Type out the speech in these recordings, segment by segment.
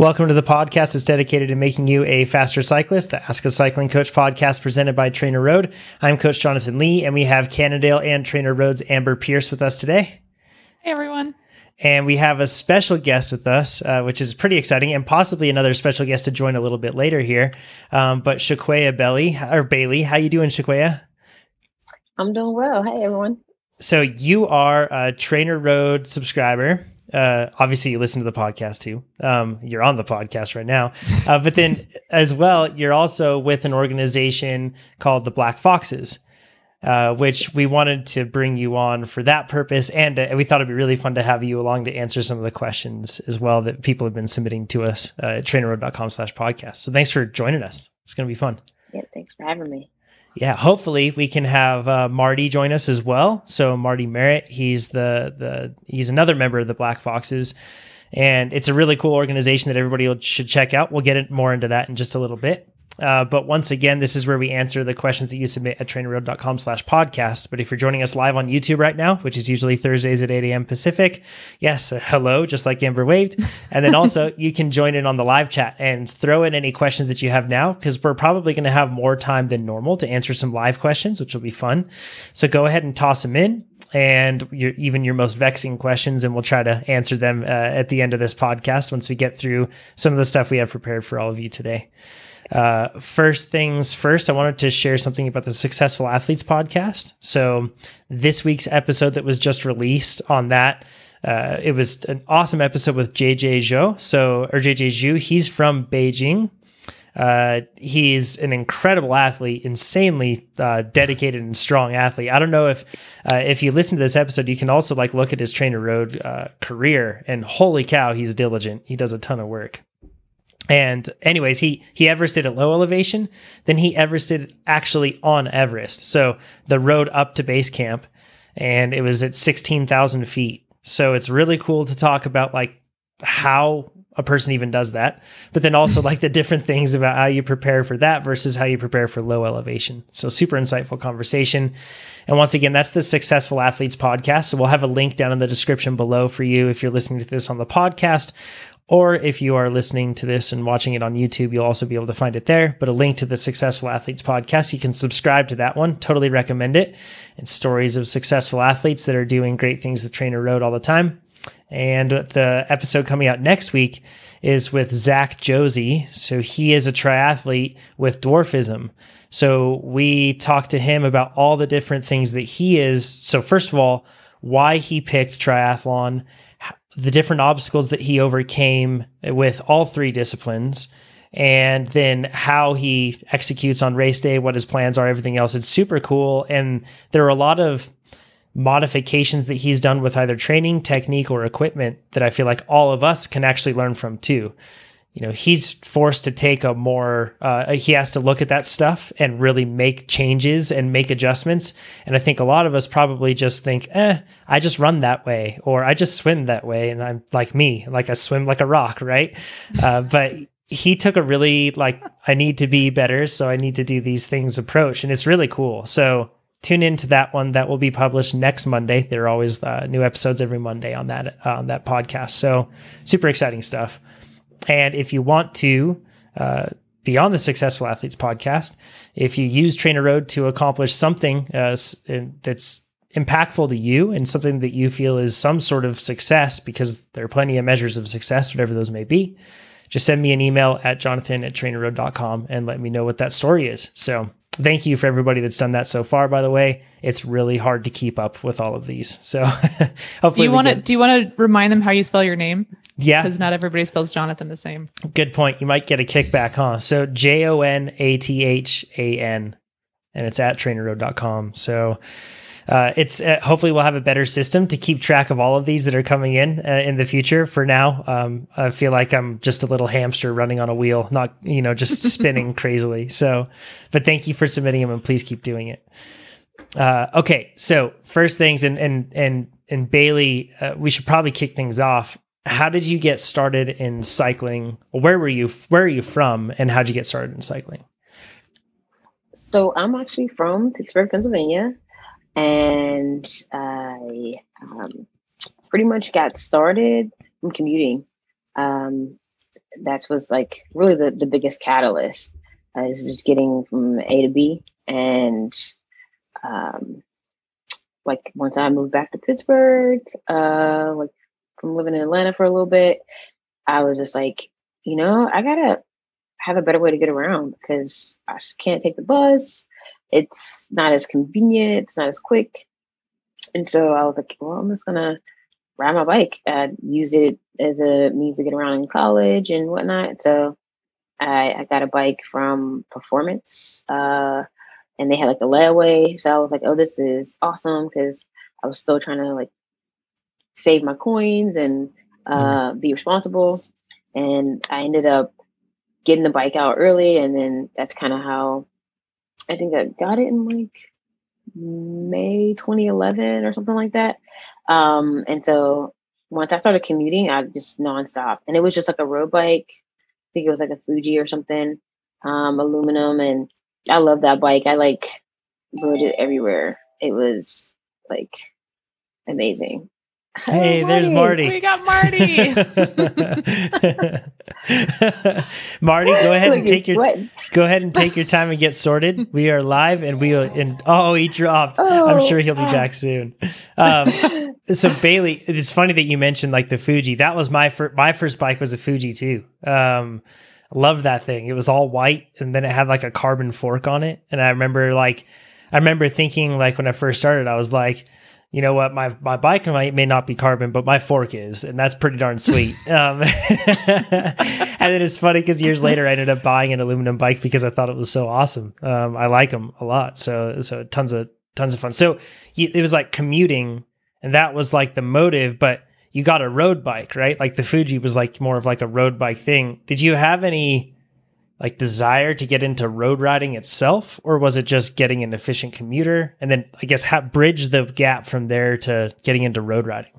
Welcome to the podcast that's dedicated to making you a faster cyclist, the Ask a Cycling Coach podcast presented by TrainerRoad. I'm Coach Jonathan Lee, and we have Cannondale and TrainerRoad's Amber Pierce with us today. Hey, everyone. And we have a special guest with us, uh, which is pretty exciting, and possibly another special guest to join a little bit later here. Um, but Shequaya Belly or Bailey, how you doing, Shequaya? I'm doing well. Hey, everyone. So you are a TrainerRoad subscriber uh, obviously you listen to the podcast too. Um, you're on the podcast right now, uh, but then as well, you're also with an organization called the Black Foxes, uh, which we wanted to bring you on for that purpose, and uh, we thought it'd be really fun to have you along to answer some of the questions as well that people have been submitting to us uh, at trainerroad.com/podcast. So thanks for joining us. It's going to be fun. Yeah, thanks for having me yeah, hopefully we can have uh, Marty join us as well. So Marty Merritt, he's the the he's another member of the Black Foxes, and it's a really cool organization that everybody should check out. We'll get more into that in just a little bit. Uh, but once again, this is where we answer the questions that you submit at trainerroad.com slash podcast. But if you're joining us live on YouTube right now, which is usually Thursdays at 8 a.m. Pacific, yes, uh, hello, just like Amber waved. And then also you can join in on the live chat and throw in any questions that you have now, because we're probably going to have more time than normal to answer some live questions, which will be fun. So go ahead and toss them in and your, even your most vexing questions, and we'll try to answer them uh, at the end of this podcast once we get through some of the stuff we have prepared for all of you today. Uh, first things first, I wanted to share something about the Successful Athletes podcast. So, this week's episode that was just released on that, uh, it was an awesome episode with JJ Zhou. So, or JJ Zhu, he's from Beijing. Uh, he's an incredible athlete, insanely uh, dedicated and strong athlete. I don't know if uh, if you listen to this episode, you can also like look at his TrainerRoad uh, career, and holy cow, he's diligent. He does a ton of work. And anyways, he he Everested at low elevation, then he Everested actually on Everest. So the road up to base camp, and it was at sixteen thousand feet. So it's really cool to talk about like how a person even does that, but then also like the different things about how you prepare for that versus how you prepare for low elevation. So super insightful conversation. And once again, that's the Successful Athletes podcast. So we'll have a link down in the description below for you if you're listening to this on the podcast or if you are listening to this and watching it on YouTube, you'll also be able to find it there. But a link to the Successful Athletes podcast, you can subscribe to that one. Totally recommend it. It's stories of successful athletes that are doing great things with TrainerRoad all the time. And the episode coming out next week is with Zach Josie. So he is a triathlete with dwarfism. So we talked to him about all the different things that he is. So, first of all, why he picked triathlon the different obstacles that he overcame with all three disciplines and then how he executes on race day, what his plans are, everything else. It's super cool. And there are a lot of modifications that he's done with either training, technique, or equipment that I feel like all of us can actually learn from too you know he's forced to take a more uh, he has to look at that stuff and really make changes and make adjustments. And i think a lot of us probably just think eh i just run that way or i just swim that way and i'm like me like i swim like a rock right? Uh, but he took a really like i need to be better so i need to do these things approach and it's really cool. So tune into that one that will be published next monday. There are always uh, new episodes every monday on that on that podcast. So super exciting stuff and if you want to, uh, be on the Successful Athletes podcast, if you use TrainerRoad to accomplish something uh, that's impactful to you and something that you feel is some sort of success, because there are plenty of measures of success, whatever those may be, just send me an email at jonathan at trainerroad.com and let me know what that story is. So thank you for everybody that's done that so far. By the way, it's really hard to keep up with all of these. So hopefully, do you want to do you want to remind them how you spell your name? Yeah, because not everybody spells Jonathan the same. Good point. You might get a kickback, huh? So J O N A T H A N, and it's at trainerroad.com. So uh, it's uh, hopefully we'll have a better system to keep track of all of these that are coming in uh, in the future. For now, um, I feel like I'm just a little hamster running on a wheel, not you know just spinning crazily. So, but thank you for submitting them, and please keep doing it. Uh, okay, so first things, and and and and Bailey, uh, we should probably kick things off. How did you get started in cycling? Where were you? Where are you from? And how did you get started in cycling? So I'm actually from Pittsburgh, Pennsylvania and I um, pretty much got started from commuting. Um, that was like really the, the biggest catalyst uh, is just getting from A to B. And um, like once I moved back to Pittsburgh, uh, like from living in Atlanta for a little bit, I was just like, you know, I gotta have a better way to get around because I can't take the bus. It's not as convenient. It's not as quick. And so I was like, well, I'm just gonna ride my bike. I used it as a means to get around in college and whatnot. So I, I got a bike from Performance, uh, and they had like a layaway. So I was like, oh, this is awesome because I was still trying to like save my coins and uh, be responsible. And I ended up getting the bike out early, and then that's kind of how I think I got it in like May 2011 or something like that. Um, and so once I started commuting, I just nonstop, and it was just like a road bike. I think it was like a Fuji or something, um, aluminum, and I love that bike. I like rode it everywhere. It was like amazing. Hey, there's Marty. We got Marty. Marty, go ahead and take your sweating. go ahead and take your time and get sorted. We are live, and we will. And oh, he dropped. I'm Oh. sure he'll be back soon. Um, so Bailey, it's funny that you mentioned like the Fuji. That was my first. My first bike was a Fuji too. Um, loved that thing. It was all white, and then it had like a carbon fork on it. And I remember like, I remember thinking like when I first started, I was like. You know what? My my bike might may not be carbon, but my fork is, and that's pretty darn sweet. Um, and then it's funny because years later I ended up buying an aluminum bike because I thought it was so awesome. Um, I like them a lot, so so tons of tons of fun. So you, it was like commuting, and that was like the motive. But you got a road bike, right? Like the Fuji was like more of like a road bike thing. Did you have any like desire to get into road riding itself, or was it just getting an efficient commuter, and then I guess ha- bridge the gap from there to getting into road riding?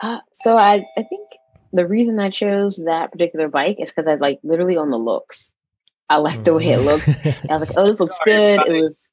Uh, so I, I think the reason I chose that particular bike is because I like literally on the looks. I like the way it looked. I was like, oh, this looks Sorry, good. buddy. It was,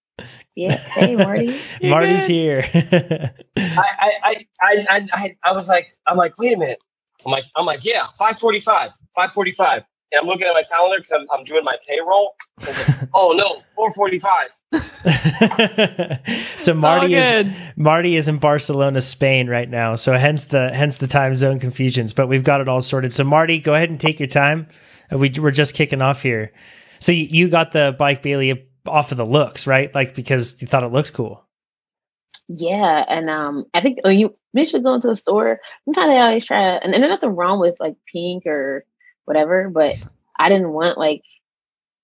yeah. Hey, Marty. Marty's here. I, I, I, I, I, I, I was like, I'm like, wait a minute. I'm like, I'm like, yeah, 545, 545. And I'm looking at my calendar because I'm, I'm doing my payroll. And it's oh no, 445. so Marty is. Marty is in Barcelona, Spain right now. So hence the hence the time zone confusions, but we've got it all sorted. So Marty, go ahead and take your time. Uh, We we're just kicking off here. So you, you got the bike Bailey off of the looks, right? Like because you thought it looked cool. Yeah, and um, I think when you initially go into the store, sometimes they always try, and, and there's nothing wrong with like pink or whatever, but I didn't want like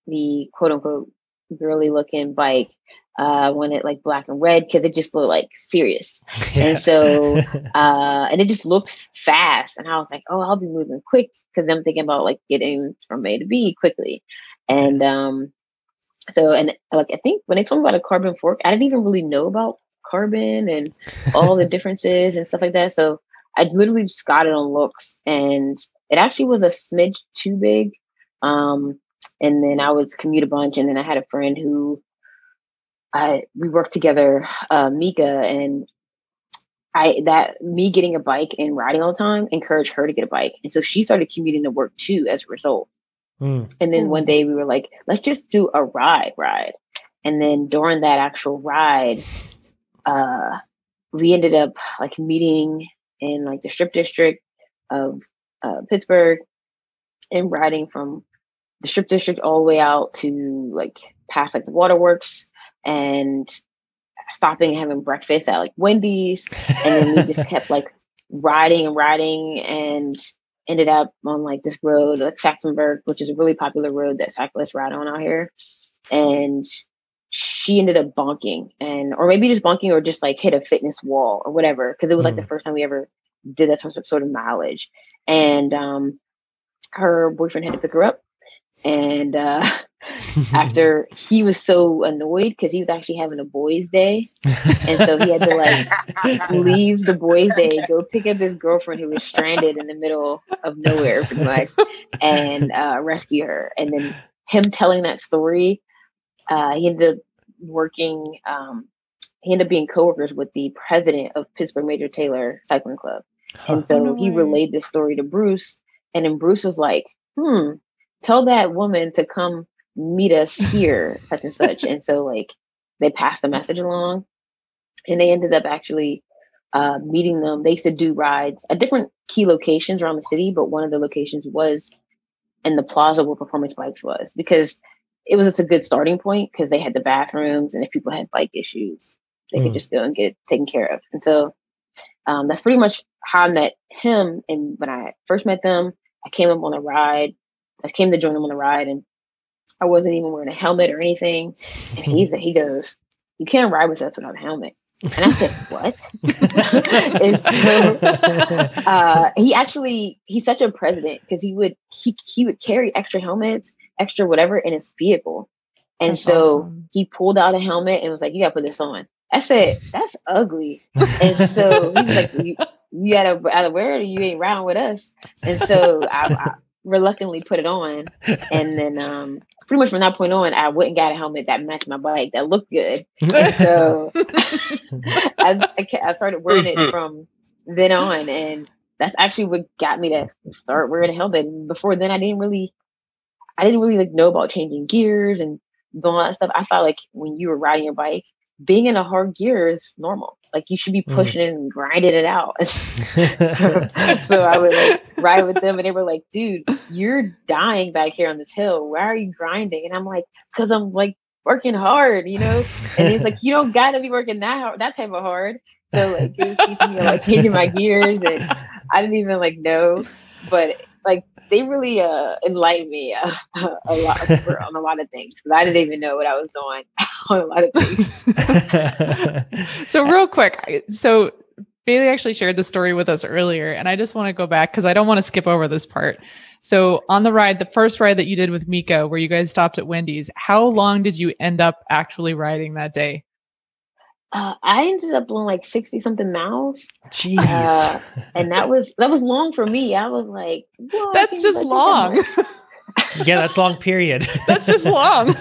the quote unquote girly looking bike. Uh, I wanted like black and red because it just looked like serious, and so uh, and it just looked fast, and I was like, oh, I'll be moving quick because I'm thinking about like getting from A to B quickly, and um, so and like I think when they told me about a carbon fork, I didn't even really know about carbon and all the differences and stuff like that. So I literally just got it on looks, and it actually was a smidge too big. Um, and then I would commute a bunch, and then I had a friend who I we worked together, uh, Mika, and I that me getting a bike and riding all the time encouraged her to get a bike, and so she started commuting to work too as a result. Mm. And then one day we were like, let's just do a ride, ride. And then during that actual ride, uh, we ended up like meeting in like the strip district of uh, Pittsburgh and riding from the strip district all the way out to like past like the waterworks and stopping and having breakfast at like Wendy's. And then we just kept like riding and riding and ended up on like this road, like Saxonburg, which is a really popular road that cyclists ride on out here. And she ended up bonking and or maybe just bonking or just like hit a fitness wall or whatever. Cause it was like the first time we ever did that sort of sort of mileage. And um her boyfriend had to pick her up. And uh after he was so annoyed because he was actually having a boys' day. And so he had to like leave the boys' day, go pick up his girlfriend who was stranded in the middle of nowhere, pretty much, and uh, rescue her. And then him telling that story, uh, he ended up working. Um, he ended up being coworkers with the president of Pittsburgh Major Taylor Cycling Club, and so no he relayed this story to Bruce. And then Bruce was like, hmm, tell that woman to come meet us here, such and such. And so like they passed the message along and they ended up actually uh, meeting them. They used to do rides at different key locations around the city, but one of the locations was in the plaza where Performance Bikes was because it was just a good starting point because they had the bathrooms and if people had bike issues, they Mm. could just go and get taken care of. And so um, that's pretty much how I met him. And when I first met them, I came up on a ride. I came to join them on a ride and I wasn't even wearing a helmet or anything. And he's he goes, You can't ride with us without a helmet. And I said, What? so uh, he actually he's such a president because he would he he would carry extra helmets, extra whatever in his vehicle. And That's so awesome. he pulled out a helmet and was like, You gotta put this on. I said, That's ugly. And so he was like, You, you gotta either wear it or you ain't riding with us. And so I, I reluctantly put it on. And then um pretty much from that point on, I went and got a helmet that matched my bike that looked good. So I, I, I started wearing it from then on, and that's actually what got me to start wearing a helmet. And before then, I didn't really, I didn't really like know about changing gears and doing all that stuff. I thought like when you were riding your bike, being in a hard gear is normal. Like you should be Mm. pushing it and grinding it out. so, so I would like ride with them, and they were like, "Dude, you're dying back here on this hill. Why are you grinding?" And I'm like, "Cause I'm like working hard, you know." And he's like, "You don't gotta be working that hard, that type of hard." So like, he was teaching me like changing my gears, and I didn't even like know, but they really uh enlightened me uh, a lot on a lot of things because I didn't even know what I was doing on a lot of things. so real quick, so Bailey actually shared the story with us earlier, and I just want to go back because I don't want to skip over this part. So on the ride, the first ride that you did with Mika, where you guys stopped at Wendy's, how long did you end up actually riding that day? Uh, I ended up on like sixty something miles, Jeez. Uh, and that was that was long for me. I was like, "What? That's just like, long. yeah, that's long period. That's just long.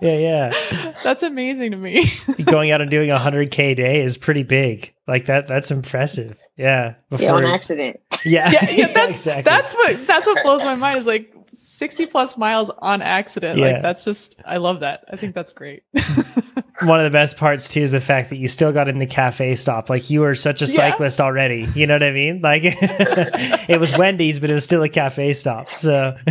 yeah, yeah. That's amazing to me. Going out and doing a hundred k day is pretty big. Like that. That's impressive. Yeah. Yeah, on accident. yeah, yeah, yeah, that's exactly. that's what that's what blows my mind is like 60 plus miles on accident. Yeah. Like that's just I love that. I think that's great. One of the best parts too is the fact that you still got in the cafe stop. Like you were such a Yeah. cyclist already. You know what I mean? Like it was Wendy's, but it was still a cafe stop. So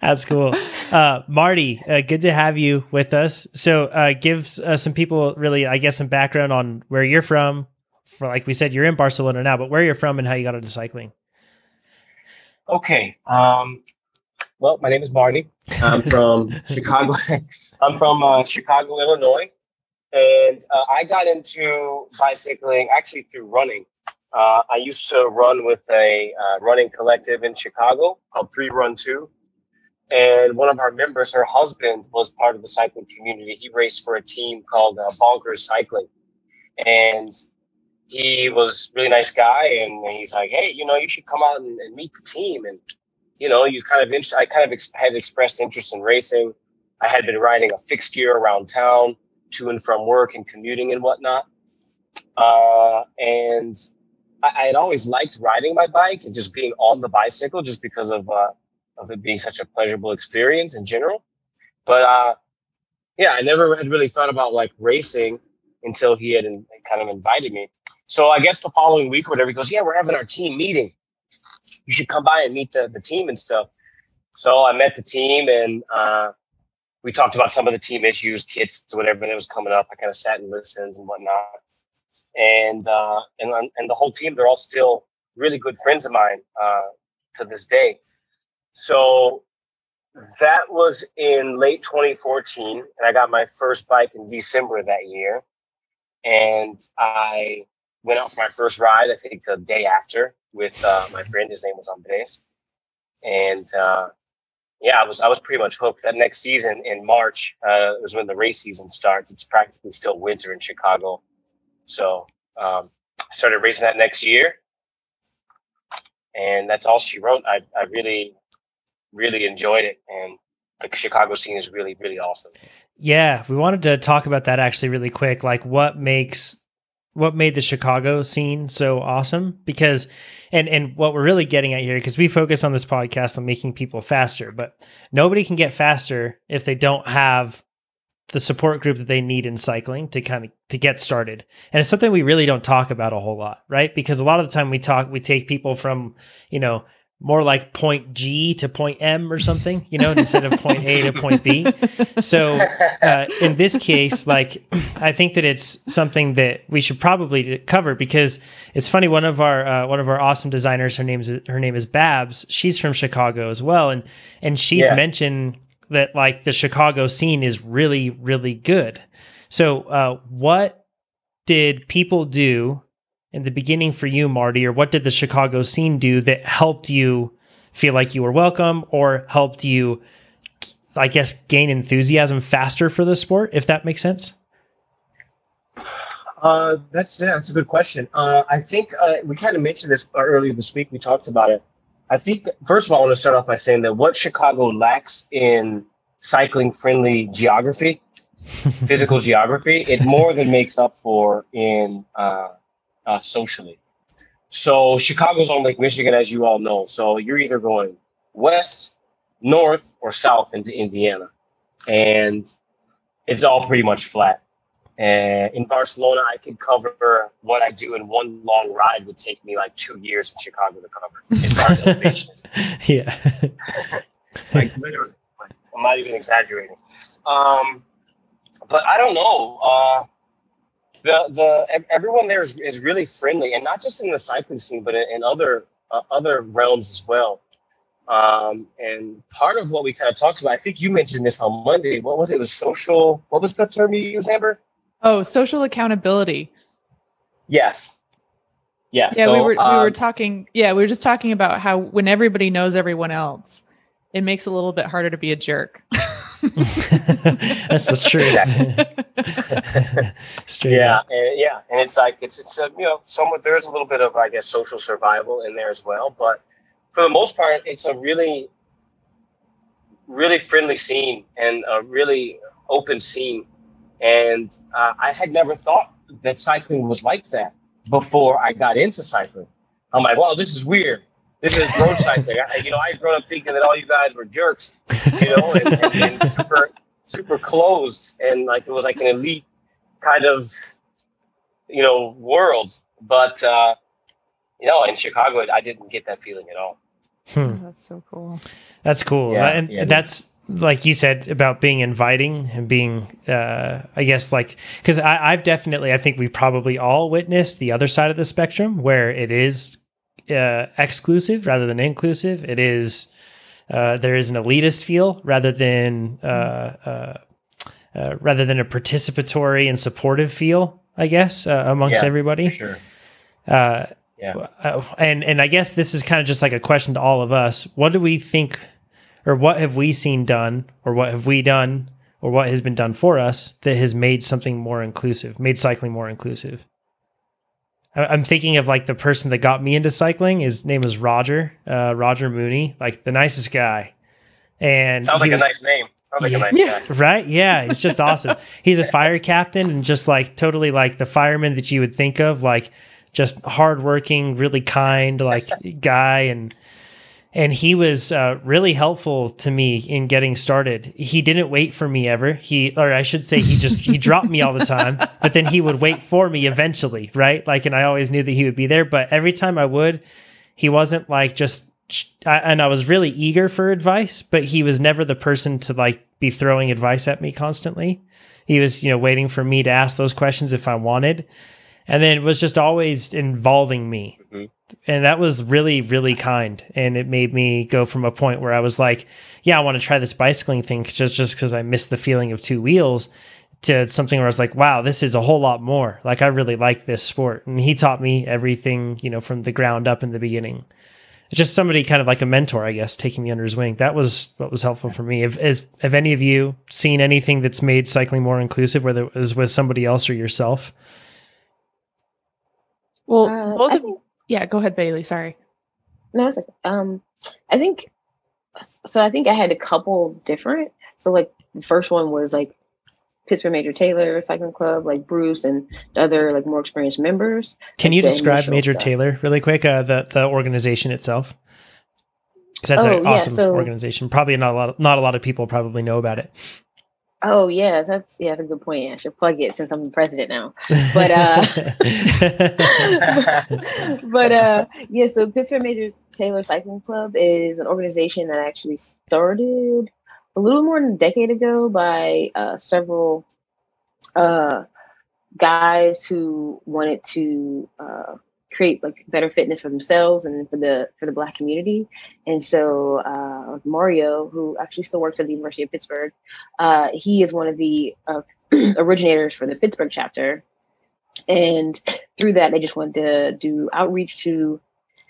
that's, cool. Uh, Marty, uh, good to have you with us. So uh, give uh, some people really, I guess, some background on where you're from. For like we said, you're in Barcelona now, but where you're from and how you got into cycling. Okay. Um, well, my name is Marty. I'm from Chicago. I'm from uh, Chicago, Illinois, and uh, I got into bicycling actually through running. Uh, I used to run with a uh, running collective in Chicago called Three Run Two, and one of our members, her husband, was part of the cycling community. He raced for a team called uh, Bonkers Cycling, and he was a really nice guy. And he's like, "Hey, you know, you should come out and, and meet the team." And you know, you kind of, I kind of ex- had expressed interest in racing. I had been riding a fixed gear around town to and from work and commuting and whatnot. Uh, and I, I had always liked riding my bike and just being on the bicycle just because of, uh, of it being such a pleasurable experience in general. But, uh, yeah, I never had really thought about like racing until he had in, kind of invited me. So I guess the following week, or whatever, he goes, yeah, we're having our team meeting you should come by and meet the, the team and stuff. So I met the team and uh, we talked about some of the team issues, kits, whatever that was coming up. I kind of sat and listened and whatnot. And, uh, and, and the whole team, they're all still really good friends of mine uh, to this day. So that was in late 2014. And I got my first bike in December that year. And I went out for my first ride, I think the day after with uh, my friend. His name was Andres. And uh, yeah, I was I was pretty much hooked. That next season in March uh, was when the race season starts. It's practically still winter in Chicago, so um, I started racing that next year, and that's all she wrote. I I really really enjoyed it, and the Chicago scene is really really awesome. Yeah, we wanted to talk about that actually really quick. Like, what makes what made the Chicago scene so awesome because and and what we're really getting at here because we focus on this podcast on making people faster but nobody can get faster if they don't have the support group that they need in cycling to kind of to get started. And it's something we really don't talk about a whole lot right? Because a lot of the time we talk we take people from you know more like point G to point M or something, you know, instead of point A to point B. So uh, in this case, like I think that it's something that we should probably cover because it's funny. One of our uh, one of our awesome designers, her name's her name is Babs. She's from Chicago as well, and and she's Yeah. mentioned that like the Chicago scene is really really good. So uh, what did people do in the beginning for you, Marty, or what did the Chicago scene do that helped you feel like you were welcome or helped you, I guess, gain enthusiasm faster for the sport, if that makes sense? Uh, that's yeah, that's a good question. Uh, I think uh, we kind of mentioned this earlier this week. We talked about it. I think first of all, I want to start off by saying that what Chicago lacks in cycling friendly geography, physical geography, it more than makes up for in uh, socially. So Chicago's on Lake Michigan, as you all know. So you're either going west, north, or south into Indiana, and it's all pretty much flat. And in Barcelona, I could cover what I do in one long ride would take me like two years in Chicago to cover as far as elevation. yeah. Like literally, like, I'm not even exaggerating. Um, but I don't know. Uh, the the everyone there is, is really friendly, and not just in the cycling scene, but in, in other uh, other realms as well. Um, and part of what we kind of talked about, I think you mentioned this on Monday. What was it? It was social. What was the term you used, Amber? Oh, social accountability. Yes. Yes. Yeah, we were we were um, talking. Yeah, we were just talking about how when everybody knows everyone else, it makes it a little bit harder to be a jerk. That's the truth. Straight yeah, up. and, yeah, and it's like it's it's a you know somewhat there's a little bit of I guess social survival in there as well, but for the most part, it's a really really friendly scene and a really open scene, and uh, I had never thought that cycling was like that before I got into cycling. I'm like, wow, this is weird. This is road cycling. I, you know, I had grown up thinking that all you guys were jerks, you know, and, and, and super super closed and like it was like an elite kind of you know world but uh you know in chicago i didn't get that feeling at all Hmm. That's so cool. That's cool. Yeah, and yeah. that's like you said about being inviting and being, uh, I guess, like, because I've definitely, I think we probably all witnessed the other side of the spectrum where it is uh, exclusive rather than inclusive. It is, uh, there is an elitist feel rather than, uh, uh, uh, rather than a participatory and supportive feel, I guess, uh, amongst Yeah, everybody. sure Uh, yeah uh, and and I guess this is kind of just like a question to all of us. What do we think, or what have we seen done, or what have we done, or what has been done for us that has made something more inclusive, made cycling more inclusive? I- I'm thinking of like the person that got me into cycling. His name is Roger, uh, Roger Mooney, like the nicest guy. And sounds like was- a nice name sounds like Yeah. a nice Yeah. guy right? Yeah, he's just awesome. He's a fire captain and just like totally like the fireman that you would think of, like just hardworking, really kind, like guy, and and he was uh, really helpful to me in getting started. He didn't wait for me ever. He, or I should say, he just he dropped me all the time, but then he would wait for me eventually, right? Like, and I always knew that he would be there. But every time I would, he wasn't like just I, and I was really eager for advice, but he was never the person to like be throwing advice at me constantly. He was, you know, waiting for me to ask those questions if I wanted. And then it was just always involving me. Mhm. And that was really, really kind. And it made me go from a point where I was like, yeah, I want to try this bicycling thing just just because I missed the feeling of two wheels to something where I was like, wow, this is a whole lot more. Like I really like this sport. And he taught me everything, you know, from the ground up in the beginning just somebody kind of like a mentor, I guess, taking me under his wing. That was what was helpful for me. If, if have any of you seen anything that's made cycling more inclusive, whether it was with somebody else or yourself? Well, Uh, both I of think- yeah. Go ahead, Bailey. Sorry. No, it's okay. Um, I think so. I think I had a couple different. So like the first one was like Pittsburgh Major Taylor Cycling Club, like Bruce and other like more experienced members. Can like, you describe Major stuff. Taylor really quick? Uh, the the organization itself, because that's Oh, an yeah, awesome so- organization. Probably not a lot. Of, not a lot of people probably know about it. Oh yeah, that's yeah, that's a good point. I should plug it since I'm president now. But, uh, but uh yeah, so Pittsburgh Major Taylor Cycling Club is an organization that actually started a little more than a decade ago by uh, several uh, guys who wanted to uh, create like better fitness for themselves and for the for the black community. And so uh, Mario, who actually still works at the University of Pittsburgh, uh, he is one of the uh, originators for the Pittsburgh chapter. And through that, they just wanted to do outreach to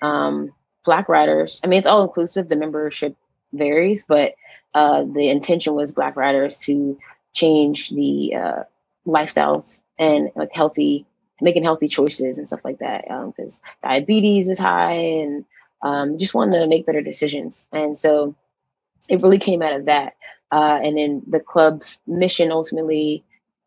um, Black riders. I mean, it's all inclusive. The membership varies, but uh, the intention was Black riders to change the uh, lifestyles and like healthy, making healthy choices and stuff like that. Because diabetes is high, and um, just wanting to make better decisions. And so it really came out of that. Uh, and then the club's mission ultimately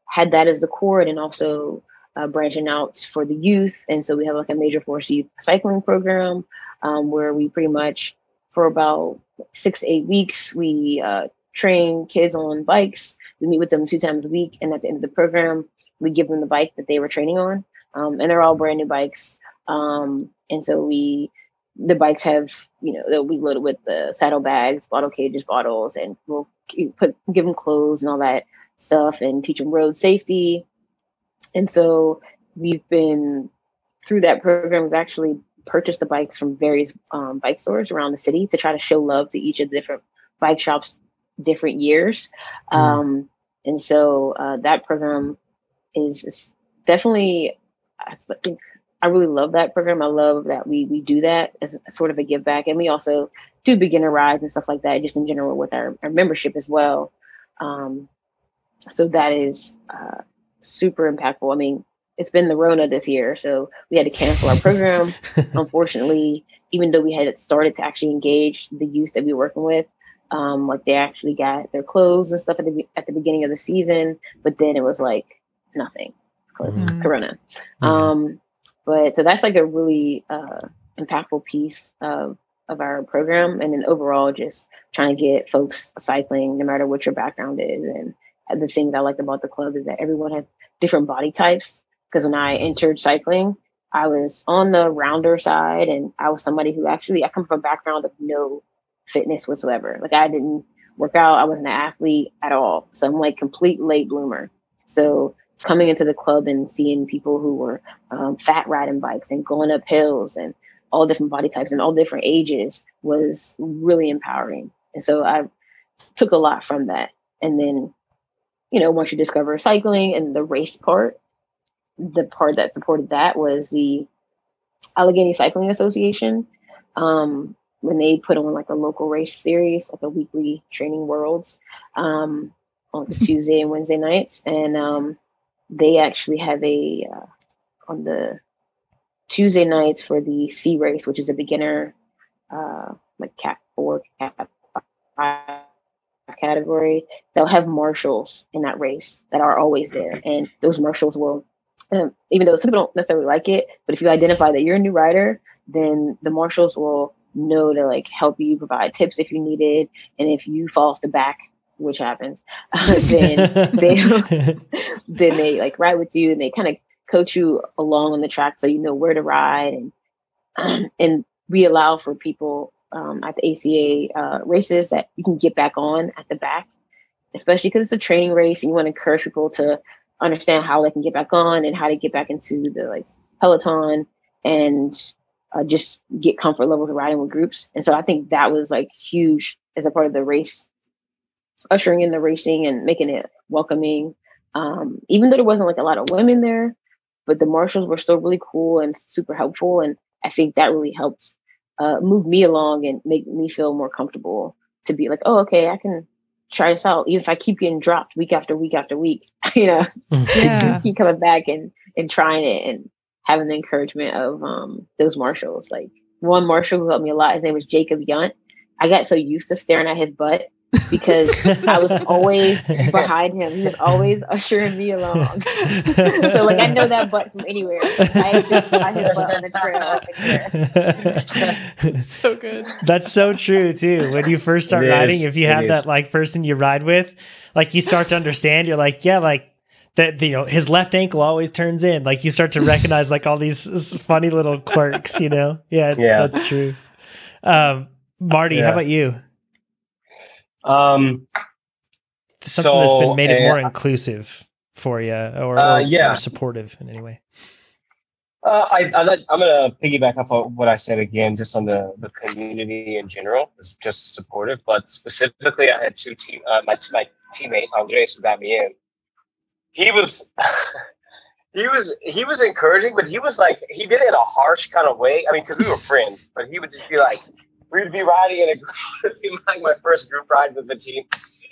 had that as the core, and also uh, branching out for the youth. And so we have like a major force youth cycling program um, where we pretty much, for about six, eight weeks, we uh, train kids on bikes. We meet with them two times a week. And at the end of the program, we give them the bike that they were training on. Um, and they're all brand new bikes. Um, and so we, the bikes have, you know, they'll be loaded with the saddlebags, bottle cages, bottles, and we'll put, give them clothes and all that stuff and teach them road safety. And so we've been through that program, we've actually purchased the bikes from various um, bike stores around the city to try to show love to each of the different bike shops different years. Mm. Um, and so uh, that program is, is definitely, I think I really love that program. I love that we we do that as sort of a give back, and we also do beginner rides and stuff like that, just in general with our, our membership as well. Um, so that is uh, super impactful. I mean, it's been the Rona this year, so we had to cancel our program. Unfortunately, even though we had started to actually engage the youth that we were working with, um, like they actually got their clothes and stuff at the at the beginning of the season, but then it was like nothing because Mhm. Corona. Mhm. Um, but so that's like a really uh, impactful piece of of our program, and then overall, just trying to get folks cycling, no matter what your background is. And the things I like about the club is that everyone has different body types. Because when I entered cycling, I was on the rounder side, and I was somebody who actually I come from a background of no fitness whatsoever. Like I didn't work out, I wasn't an athlete at all. So I'm like complete late bloomer. So coming into the club and seeing people who were um, fat riding bikes and going up hills and all different body types and all different ages was really empowering. And so I took a lot from that. And then, you know, once you discover cycling and the race part, the part that supported that was the Allegheny Cycling Association. Um, when they put on like a local race series, like a weekly training worlds um, on the Tuesday and Wednesday nights. And um, they actually have a uh, on the Tuesday nights for the C race, which is a beginner uh, like cat four, cat five category. They'll have marshals in that race that are always there, and those marshals will. Um, even though some people don't necessarily like it, but if you identify that you're a new rider, then the marshals will know to like help you provide tips if you need it, and if you fall off the back, which happens, then they then they like ride with you and they kind of coach you along on the track so you know where to ride and um, and we allow for people um, at the ACA uh, races that you can get back on at the back, especially because it's a training race and you want to encourage people to understand how they can get back on and how to get back into the like peloton and uh, just get comfort level of riding with groups. And so I think that was like huge as a part of the race, ushering in the racing and making it welcoming. Um, even though there wasn't like a lot of women there, but the marshals were still really cool and super helpful. And I think that really helped uh, move me along and make me feel more comfortable to be like, oh, okay, I can try this out. Even if I keep getting dropped week after week after week, you know, Yeah. keep coming back and and trying it and having the encouragement of um those marshals. Like one marshal who helped me a lot, his name was Jacob Yunt. I got so used to staring at his butt because I was always behind him. He was always ushering me along. so like I know that butt from anywhere. I hit, I hit butt on the trail. Like so good. That's so true too. When you first start riding, if you have that like person you ride with, like you start to understand, you're like, yeah, like that you know his left ankle always turns in like you start to recognize like all these funny little quirks you know yeah, yeah. that's true um marty yeah. how about you um something so, that's been made it more inclusive for you or, uh, yeah. or supportive in any way uh, I, I, am going to piggyback off of what I said again, just on the, the community in general. It's just supportive, but specifically, I had two team. Uh, my my teammate Andres who got me in he was he was he was encouraging, but he was like he did it in a harsh kind of way. I mean, because we were friends, but he would just be like, we'd be riding in a group, like my first group ride with the team,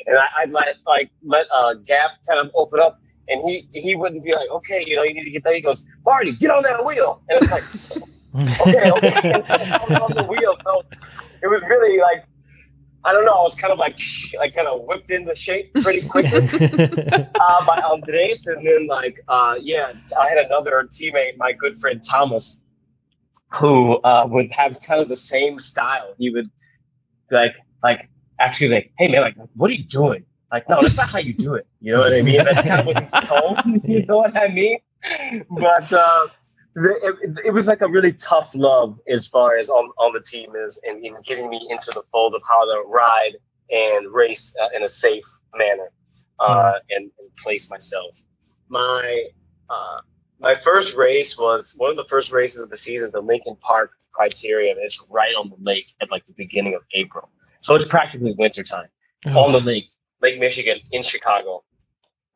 and I, would let like let a gap kind of open up, and he he wouldn't be like, okay, you know, you need to get there. He goes, Marty, get on that wheel, and it's like. okay, okay, on the wheel. So it was really like I don't know. I was kind of like, like kind of whipped into shape pretty quickly uh, by Andres, and then like, uh, yeah, I had another teammate, my good friend Thomas, who uh, would have kind of the same style. He would like, like actually like, hey man, like, what are you doing? Like, no, that's not how you do it. You know what I mean? That's kind of what his tone. You know what I mean? But uh, it, it, was like a really tough love as far as on, on the team is and in getting me into the fold of how to ride and race uh, in a safe manner uh, hmm. and, and, place myself. My uh, my first race was one of the first races of the season, the Lincoln Park Criterium. It's right on the lake at like the beginning of April, so it's practically wintertime on the lake, Lake Michigan in Chicago.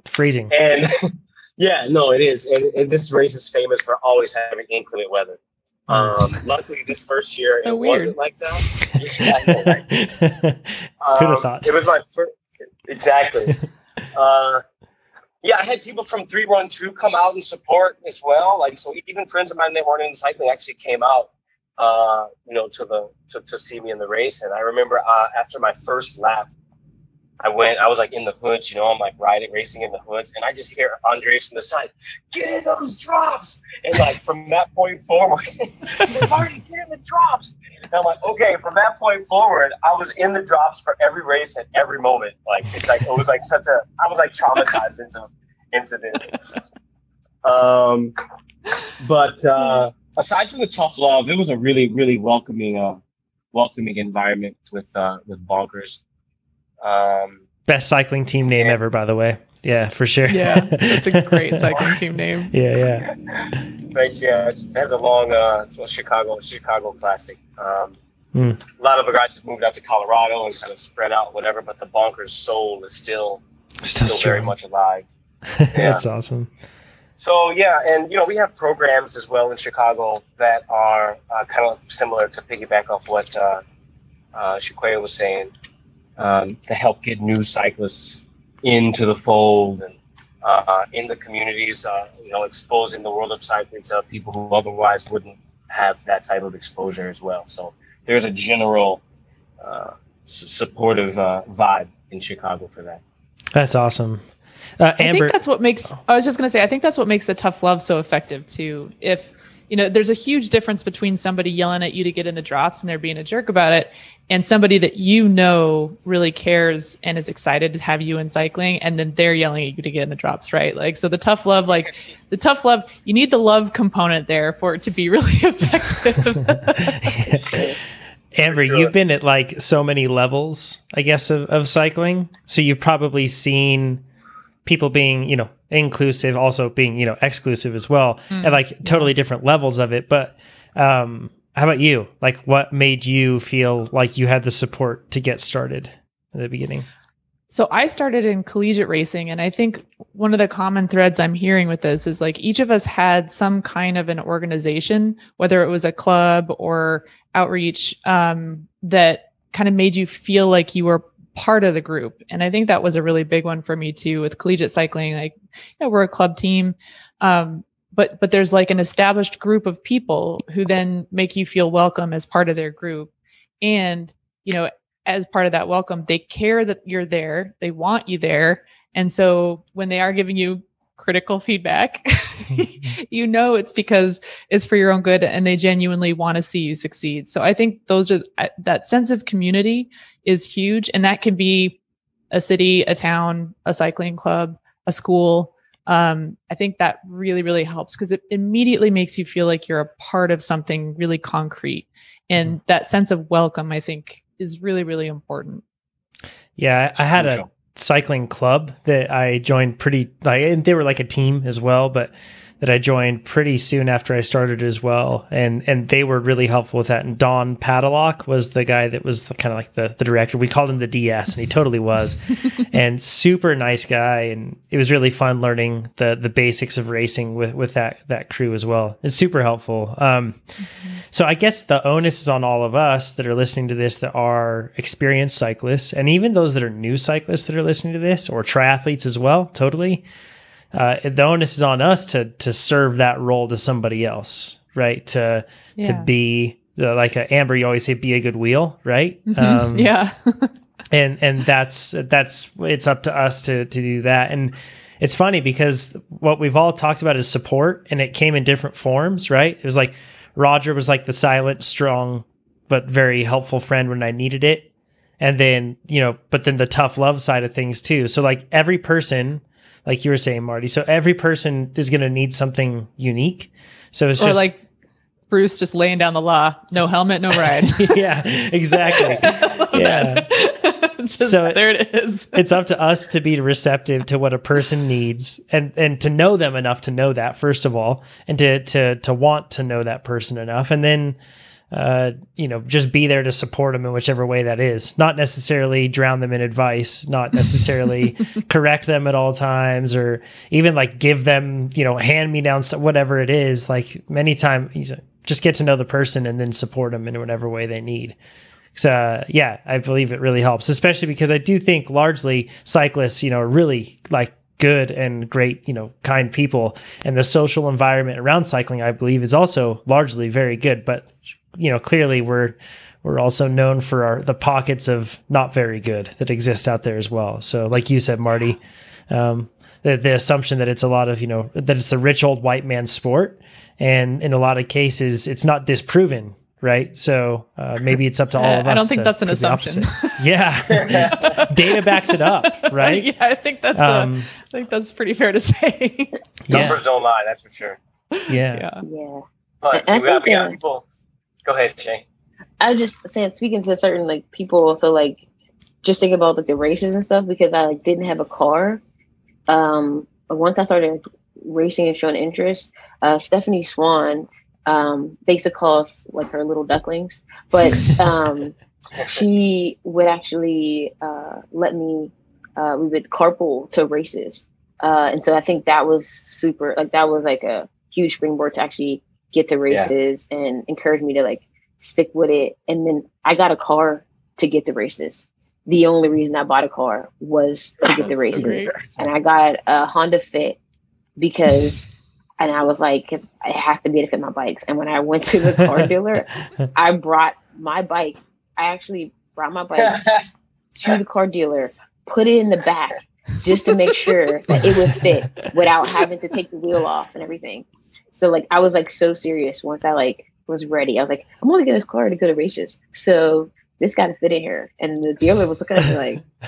Freezing. And Yeah, no, it is, and, and, this race is famous for always having inclement weather. Um, luckily, this first year so it weird. wasn't like that. yeah, know, right? um, Who'd have thought? It was my first. Exactly. uh, yeah, I had people from 312 come out and support as well. Like, so even friends of mine that weren't in cycling actually came out, uh, you know, to the to, to see me in the race. And I remember uh, after my first lap, I went, I was like in the hoods, you know, I'm like riding, racing in the hoods, and I just hear Andres from the side, get in those drops. And like from that point forward, Marty, get in the drops. And I'm like, okay, from that point forward, I was in the drops for every race at every moment. Like it's like it was like such a I was like traumatized into into this. Um but uh aside from the tough love, it was a really, really welcoming uh welcoming environment with uh with bonkers. Um, Best cycling team name yeah. ever, by the way. Yeah, for sure. Yeah, that's a great cycling team name. Yeah, yeah. Thanks. Yeah, it has a long uh, it's a Chicago Chicago classic. Um, mm. A lot of the guys have moved out to Colorado and kind of spread out, whatever. But the bonkers soul is still still, still very much alive. Yeah. that's awesome. So yeah, and you know we have programs as well in Chicago that are uh, kind of similar to piggyback off what uh, uh, was saying um, to help get new cyclists into the fold and uh, in the communities, uh, you know, exposing the world of cycling to people who otherwise wouldn't have that type of exposure as well. So there's a general uh, supportive uh, vibe in Chicago for that. That's awesome. Uh, Amber, I think that's what makes. I was just going to say. I think that's what makes the tough love so effective too. If you know, there's a huge difference between somebody yelling at you to get in the drops and they're being a jerk about it, and somebody that you know really cares and is excited to have you in cycling, and then they're yelling at you to get in the drops, right? Like, so the tough love, like the tough love, you need the love component there for it to be really effective. Amber, sure. you've been at like so many levels, I guess, of, of cycling. So you've probably seen people being, you know, inclusive, also being, you know, exclusive as well, mm. at like totally different levels of it. But um, how about you? Like, what made you feel like you had the support to get started at the beginning? So I started in collegiate racing, and I think one of the common threads I'm hearing with this is like each of us had some kind of an organization, whether it was a club or outreach, um, that kind of made you feel like you were part of the group. And I think that was a really big one for me too with collegiate cycling. Like, you know, we're a club team. Um, but but there's like an established group of people who then make you feel welcome as part of their group. And, you know, as part of that welcome, they care that you're there, they want you there. And so when they are giving you critical feedback, you know it's because it's for your own good and they genuinely want to see you succeed. So I think those are uh, that sense of community is huge and that can be a city, a town, a cycling club, a school. Um, I think that really, really helps because it immediately makes you feel like you're a part of something really concrete. And mm-hmm. that sense of welcome, I think, is really, really important. Yeah, I, I had a cycling club that I joined pretty like and they were like a team as well, but that I joined pretty soon after I started as well, and and they were really helpful with that. And Don Padalock was the guy that was kind of like the the director. We called him the DS, and he totally was, and super nice guy. And it was really fun learning the the basics of racing with with that that crew as well. It's super helpful. Um, mm-hmm. So I guess the onus is on all of us that are listening to this that are experienced cyclists, and even those that are new cyclists that are listening to this, or triathletes as well. Totally uh, the onus is on us to to serve that role to somebody else, right? To yeah. to be the, like a, Amber, you always say, be a good wheel, right? Mm-hmm. Um, yeah. and and that's that's it's up to us to to do that. And it's funny because what we've all talked about is support, and it came in different forms, right? It was like Roger was like the silent, strong, but very helpful friend when I needed it. And then, you know, but then the tough love side of things too. So like every person like you were saying, Marty. So every person is going to need something unique. So it's or just like Bruce just laying down the law: no helmet, no ride. yeah, exactly. yeah. just, so there it is. it's up to us to be receptive to what a person needs, and and to know them enough to know that first of all, and to to to want to know that person enough, and then uh, you know, just be there to support them in whichever way that is. Not necessarily drown them in advice, not necessarily correct them at all times, or even like give them, you know, hand me down, whatever it is. Like many times, just get to know the person and then support them in whatever way they need. So uh, yeah, I believe it really helps, especially because I do think largely cyclists, you know, are really like good and great, you know, kind people. And the social environment around cycling, I believe, is also largely very good. But you know, clearly we're we're also known for our the pockets of not very good that exist out there as well. So, like you said, Marty, um, the, the assumption that it's a lot of you know that it's a rich old white man sport, and in a lot of cases, it's not disproven. Right, so uh, maybe it's up to all of us. I don't think that's an assumption. yeah, data backs it up, right? yeah, I think that's uh, um, I think that's pretty fair to say. Numbers don't lie, that's for sure. Yeah, yeah. yeah. But we got, we got people Go ahead, Shay. I was just saying, speaking to certain like people, so like just think about like the races and stuff because I like didn't have a car. Um, but once I started racing and showing interest, uh, Stephanie Swan, um, they used to call us like her little ducklings, but um, she would actually uh, let me. Uh, we would carpool to races, uh, and so I think that was super. Like that was like a huge springboard to actually get to races yeah. and encourage me to like stick with it. And then I got a car to get to races. The only reason I bought a car was to get the races. So and I got a Honda Fit because and I was like, it has to be to fit my bikes. And when I went to the car dealer, I brought my bike. I actually brought my bike to the car dealer, put it in the back just to make sure that it would fit without having to take the wheel off and everything. So like I was like so serious once I like was ready. I was like, I'm only getting this car to go to races. So this got to fit in here. And the dealer was looking at me like,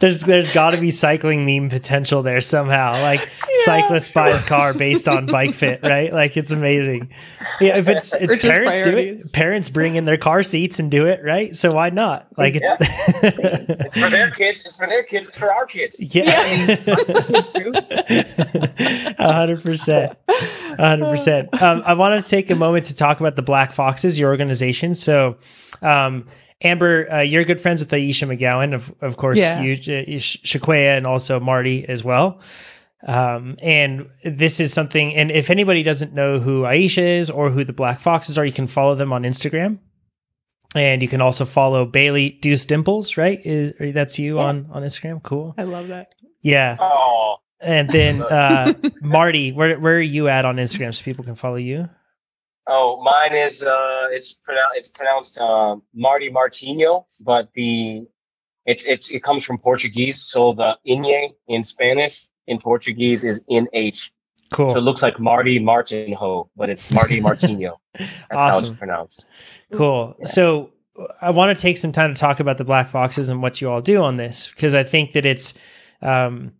there's there's got to be cycling meme potential there somehow. Like yeah. cyclist buys car based on bike fit, right? Like it's amazing. Yeah, if it's it's parents priorities. do it. Parents bring in their car seats and do it, right? So why not? Like it's, it's for their kids. It's for their kids. It's for our kids. Yeah, hundred percent, hundred percent. Um, I want to take a moment to talk about the Black Foxes, your organization. So. Um, Amber, uh, you're good friends with Ayesha McGowan, of of course, yeah. you, uh, and also Marty as well. Um, and this is something, and if anybody doesn't know who Aisha is or who the Black Foxes are, you can follow them on Instagram. And you can also follow Bailey Deuce Dimples, right? Is, that's you yeah. on, on Instagram. Cool. I love that. Yeah. Oh. And then uh, Marty, where where are you at on Instagram so people can follow you? Oh, mine is uh, it's pronounced it's pronounced uh, Marty Martino, but the it's it's it comes from Portuguese, so the inye in Spanish in Portuguese is in h. Cool. So it looks like Marty Martinho, but it's Marty Martino. That's how it's pronounced. Cool. So I want to take some time to talk about the Black Foxes and what you all do on this because I think that it's um,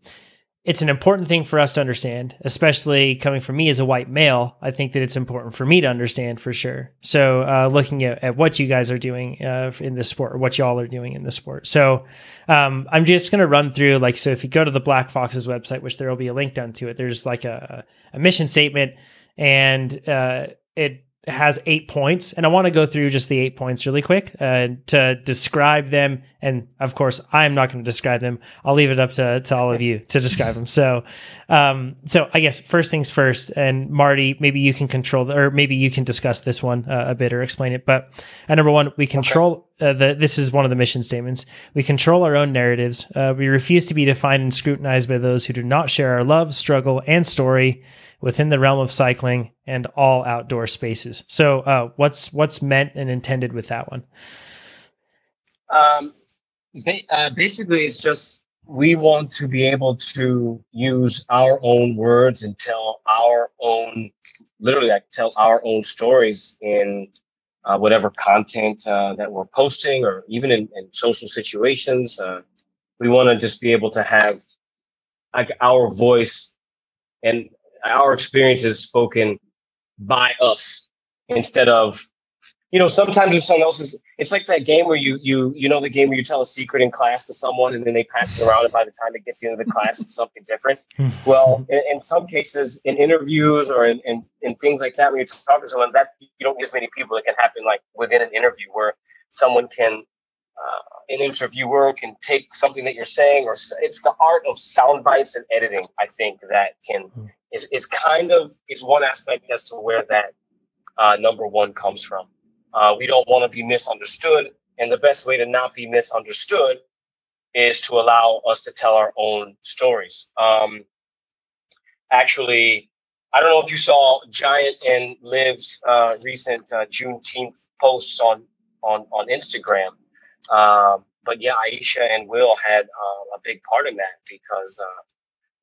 it's an important thing for us to understand, especially coming from me as a white male. I think that it's important for me to understand for sure. So uh, looking at, at what you guys are doing uh, in this sport, or what y'all are doing in this sport. So um, I'm just going to run through like so. If you go to the Black Foxes website, which there will be a link down to it, there's like a, a mission statement, and uh, it has eight points, and I want to go through just the eight points really quick uh, to describe them. And of course, I'm not going to describe them. I'll leave it up to, to all of you to describe them. So, um, so I guess first things first. And Marty, maybe you can control, the, or maybe you can discuss this one uh, a bit or explain it. But uh, number one, we control. Uh, the, this is one of the mission statements. We control our own narratives. Uh, we refuse to be defined and scrutinized by those who do not share our love, struggle, and story within the realm of cycling and all outdoor spaces. So, uh, what's what's meant and intended with that one? Um, ba- uh, basically, it's just we want to be able to use our own words and tell our own, literally, like tell our own stories in uh, whatever content uh, that we're posting, or even in, in social situations. Uh, we want to just be able to have like our voice and our experience is spoken by us instead of you know sometimes if someone else is it's like that game where you you you know the game where you tell a secret in class to someone and then they pass it around and by the time it gets to the end of the class it's something different. Well in, in some cases in interviews or in, in in things like that when you talk to someone that you don't get as many people it can happen like within an interview where someone can uh, an interviewer can take something that you're saying or it's the art of sound bites and editing i think that can is, is kind of is one aspect as to where that uh, number one comes from. Uh, we don't want to be misunderstood and the best way to not be misunderstood is to allow us to tell our own stories. Um, actually i don't know if you saw giant and liv's uh, recent uh, juneteenth posts on on on instagram. Um, but yeah, Ayesha and Will had uh, a big part in that because uh,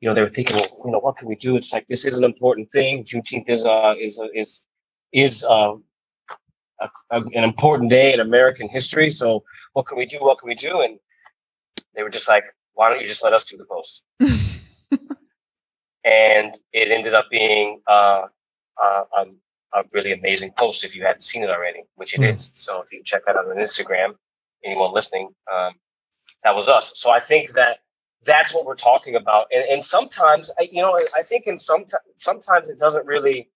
you know they were thinking, well, you know, what can we do? It's like this is an important thing. Juneteenth is uh, is is is uh, a, a, an important day in American history. So what can we do? What can we do? And they were just like, why don't you just let us do the post? and it ended up being uh, uh, um, a really amazing post if you hadn't seen it already, which it Mm. is. So if you check that out on Instagram, anyone listening, um, that was us. So I think that that's what we're talking about. And, and sometimes, I, you know, I think in some sometimes it doesn't really.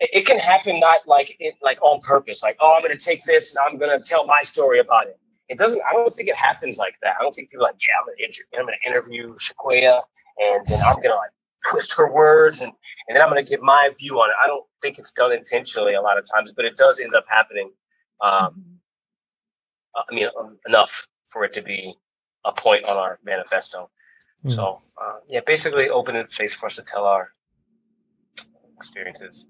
It, it can happen not like it like on purpose, like oh, I'm going to take this and I'm going to tell my story about it. It doesn't. I don't think it happens like that. I don't think people are like, yeah, I'm going to inter- I'm going to interview Shequaya, and then I'm going to like twist her words, and and then I'm going to give my view on it. I don't think it's done intentionally a lot of times, but it does end up happening. Um, I mean, um, enough for it to be a point on our manifesto. Mm. So, uh, yeah, basically open a space for us to tell our experiences.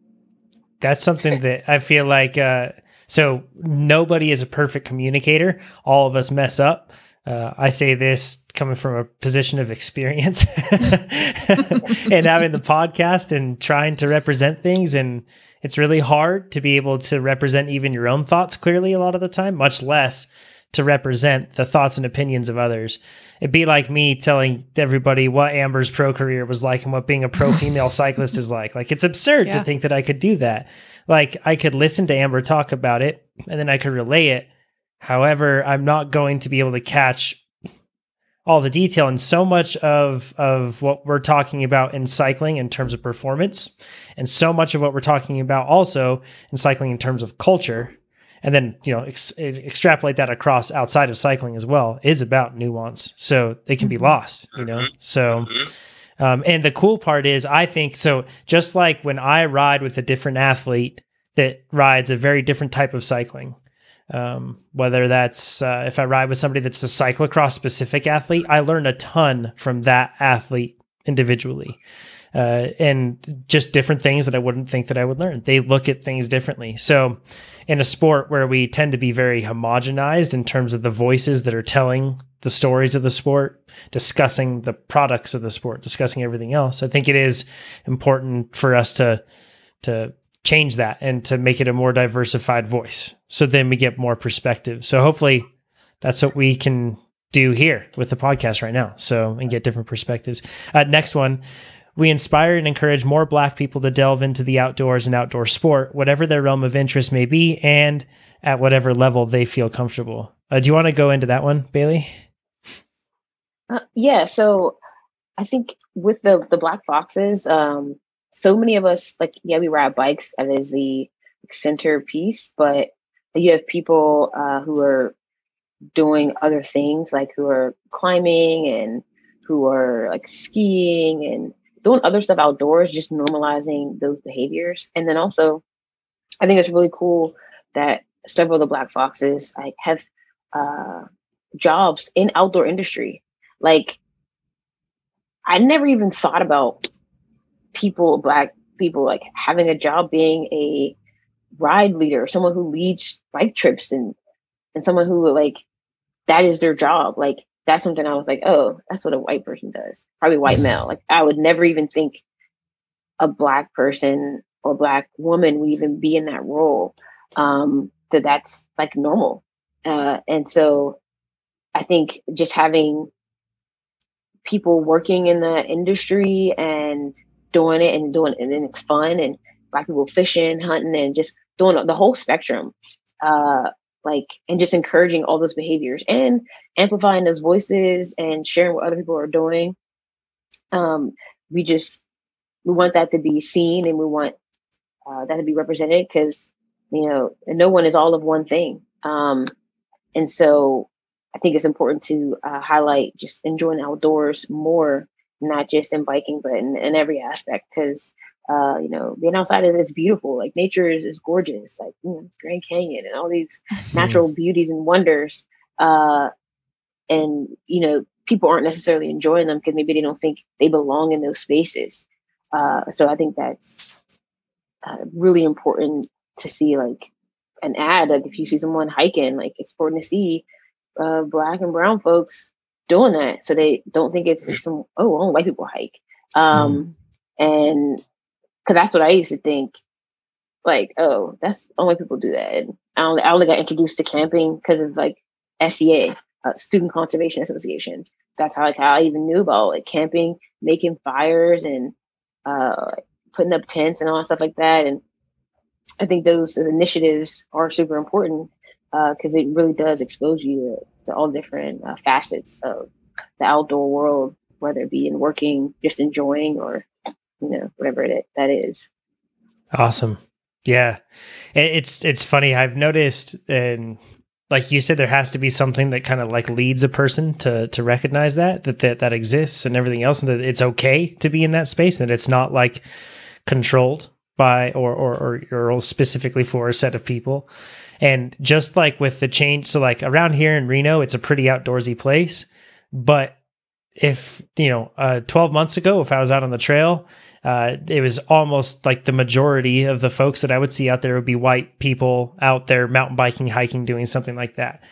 That's something that I feel like. Uh, so nobody is a perfect communicator. All of us mess up. Uh, I say this coming from a position of experience and having the podcast and trying to represent things. And it's really hard to be able to represent even your own thoughts clearly a lot of the time, much less to represent the thoughts and opinions of others. It'd be like me telling everybody what Amber's pro career was like and what being a pro female cyclist is like. Like it's absurd to think that I could do that. Like I could listen to Amber talk about it and then I could relay it. However, I'm not going to be able to catch all the detail and so much of of what we're talking about in cycling in terms of performance and so much of what we're talking about also in cycling in terms of culture and then you know ex- extrapolate that across outside of cycling as well is about nuance. So they can be Mhm. lost you know? So um, and the cool part is i think so just like when i ride with a different athlete that rides a very different type of cycling um, whether that's uh, if i ride with somebody that's a cyclocross specific athlete i learn a ton from that athlete individually uh, and just different things that I wouldn't think that I would learn. They look at things differently. So, in a sport where we tend to be very homogenized in terms of the voices that are telling the stories of the sport, discussing the products of the sport, discussing everything else, I think it is important for us to to change that and to make it a more diversified voice. So then we get more perspective. So hopefully that's what we can do here with the podcast right now. So and get different perspectives. Uh, next one. We inspire and encourage more Black people to delve into the outdoors and outdoor sport, whatever their realm of interest may be, and at whatever level they feel comfortable. Uh, do you want to go into that one, Bailey? Uh, yeah. So I think with the the Black Foxes, um, so many of us like yeah we ride bikes that is the centerpiece, but you have people uh, who are doing other things like who are climbing and who are like skiing and doing other stuff outdoors, just normalizing those behaviors. And then also, I think it's really cool that several of the Black Foxes I have uh, jobs in outdoor industry. Like, I never even thought about people, Black people, like having a job being a ride leader, someone who leads bike trips, and and someone who like that is their job. Like that's something I was like, oh, that's what a white person does. Probably white male. Like I would never even think a black person or black woman would even be in that role. Um, that that's like normal. Uh, and so I think just having people working in the industry and doing it and doing it and then it's fun and black people fishing, hunting and just doing the whole spectrum. Uh, like and just encouraging all those behaviors and amplifying those voices and sharing what other people are doing. Um we just we want that to be seen and we want uh, that to be represented because you know no one is all of one thing. Um and so i think it's important to uh, highlight just enjoying outdoors more not just in biking but in, in every aspect because uh, you know, being outside is beautiful. Like nature is, is gorgeous, like you know, Grand Canyon and all these natural beauties and wonders. Uh, and you know, people aren't necessarily enjoying them because maybe they don't think they belong in those spaces. Uh, so I think that's uh, really important to see, like an ad. Like if you see someone hiking, like it's important to see uh, black and brown folks doing that, so they don't think it's some oh, only white people hike. Um, mm. And because that's what I used to think. Like, oh, that's only people do that. And I only, I only got introduced to camping because of like SCA, uh, Student Conservation Association. That's how like how I even knew about like camping, making fires, and uh, putting up tents and all that stuff like that. And I think those initiatives are super important because uh, it really does expose you to, to all different uh, facets of the outdoor world, whether it be in working, just enjoying, or you know whatever it that is. Awesome. Yeah. It's it's funny. I've noticed and like you said there has to be something that kind of like leads a person to to recognize that that that, that exists and everything else and that it's okay to be in that space and that it's not like controlled by or or or, or specifically for a set of people. And just like with the change so like around here in reno it's a pretty outdoorsy place but if you know uh, 12 months ago if i was out on the trail uh, it was almost like the majority of the folks that I would see out there would be white people out there mountain biking, hiking, doing something like that.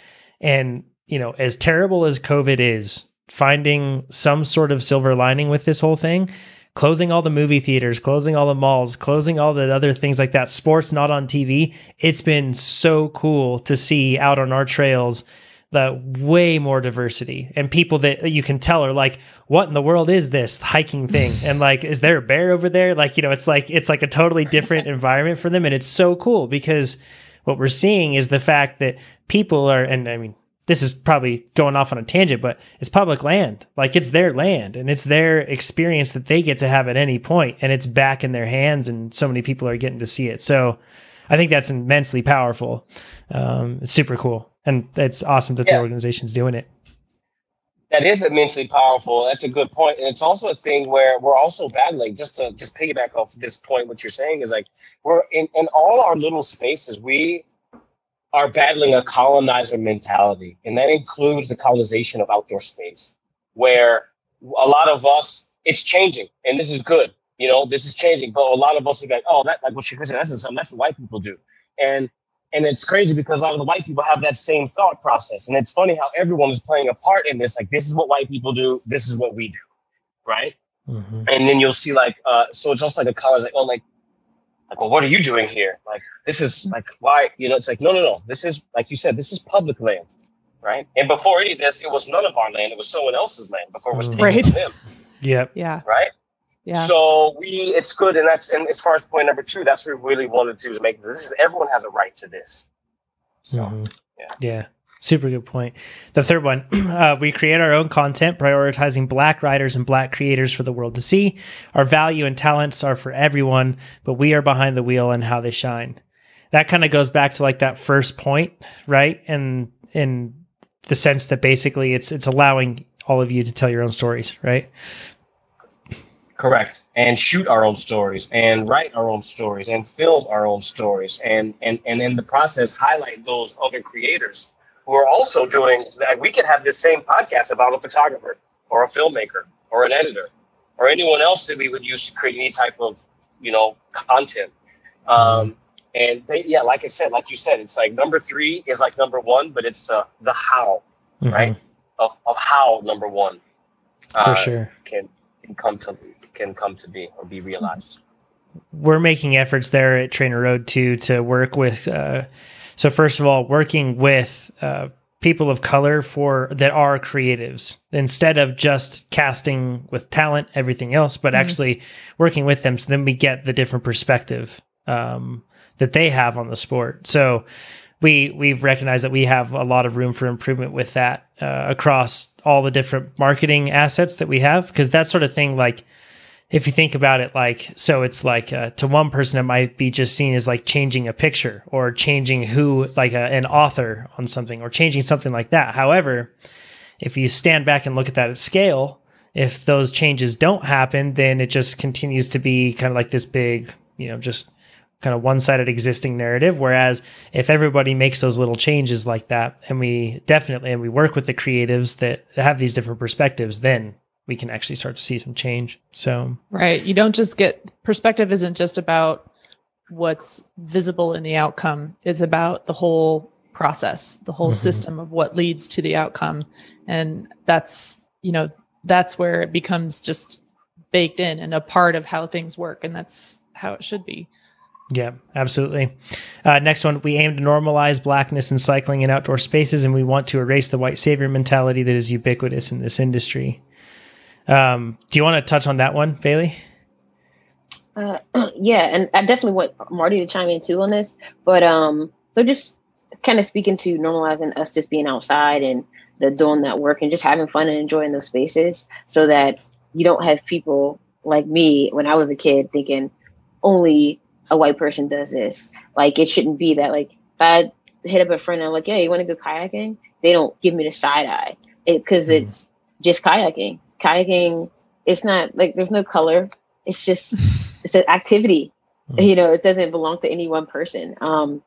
And, you know, as terrible as COVID is, finding some sort of silver lining with this whole thing, closing all the movie theaters, closing all the malls, closing all the other things like that, sports not on TV, it's been so cool to see out on our trails the way more diversity and people that you can tell are like, what in the world is this hiking thing? And like, is there a bear over there? Like, you know, it's like it's like a totally different environment for them. And it's so cool because what we're seeing is the fact that people are, and I mean, this is probably going off on a tangent, but it's public land. Like it's their land and it's their experience that they get to have at any point, and it's back in their hands, and so many people are getting to see it. So I think that's immensely powerful. Um, it's super cool and it's awesome that yeah. the organization's doing it that is immensely powerful that's a good point and it's also a thing where we're also battling just to just piggyback off this point what you're saying is like we're in, in all our little spaces we are battling a colonizer mentality and that includes the colonization of outdoor space where a lot of us it's changing and this is good You know, this is changing. But a lot of us are like, oh, that like what she said, that's something that's what white people do. And and it's crazy because a lot of the white people have that same thought process. And it's funny how everyone is playing a part in this. Like, this is what white people do, this is what we do. Right. Mm-hmm. And then you'll see like uh so it's just like a college like, oh like like, well, what are you doing here? Like, this is like why, you know, it's like, no, no, no. This is like you said, this is public land right? And before any of this, it was none of our land; it was someone else's land before it was taken right. from them. Yep. Yeah. Right. Yeah. So we, it's good, and that's and as far as point number two, that's what we really wanted to do is make this. Is, everyone has a right to this. So mm-hmm. yeah. Yeah. Super good point. The third one, uh, we create our own content, prioritizing Black writers and Black creators for the world to see. Our value and talents are for everyone, but we are behind the wheel and how they shine. That kind of goes back to like that first point, right? And in the sense that basically it's it's allowing all of you to tell your own stories, right? Correct. And shoot our own stories and write our own stories and film our own stories and and and in the process highlight those other creators who are also doing that we could have this same podcast about a photographer or a filmmaker or an editor or anyone else that we would use to create any type of you know content um, and they, yeah, like I said, like you said, it's like number three is like number one, but it's the the how, mm-hmm. right? Of of how number one for uh, sure can can come to can come to be or be realized. We're making efforts there at TrainerRoad too to work with. Uh, so first of all, working with uh, people of color for that are creatives instead of just casting with talent, everything else, but mm-hmm. actually working with them. So then we get the different perspective. Um, that they have on the sport. So we we've recognized that we have a lot of room for improvement with that uh, across all the different marketing assets that we have. Because that sort of thing like if you think about it like so it's like uh, to one person it might be just seen as like changing a picture or changing who like a, an author on something or changing something like that. However if you stand back and look at that at scale if those changes don't happen then it just continues to be kind of like this big you know just kind of one-sided existing narrative whereas if everybody makes those little changes like that and we definitely and we work with the creatives that have these different perspectives then we can actually start to see some change. So right. You don't just get perspective isn't just about what's visible in the outcome. It's about the whole process the whole mm-hmm. system of what leads to the outcome. And that's you know that's where it becomes just baked in and a part of how things work. And that's how it should be yeah, absolutely. Uh, next one, we aim to normalize blackness in cycling and outdoor spaces, and we want to erase the white savior mentality that is ubiquitous in this industry. Um, do you want to touch on that one, Bailey? Uh, yeah, and I definitely want Marty to chime in too on this, but um, they're just kind of speaking to normalizing us just being outside and the doing that work and just having fun and enjoying those spaces, so that you don't have people like me when I was a kid thinking only a white person does this. Like it shouldn't be that like if I hit up a friend and I'm like, yeah, you want to go kayaking? They don't give me the side eye because it, mm. it's just kayaking. Kayaking, it's not like there's no color. It's just it's an activity. Mm. You know, it doesn't belong to any one person. Um,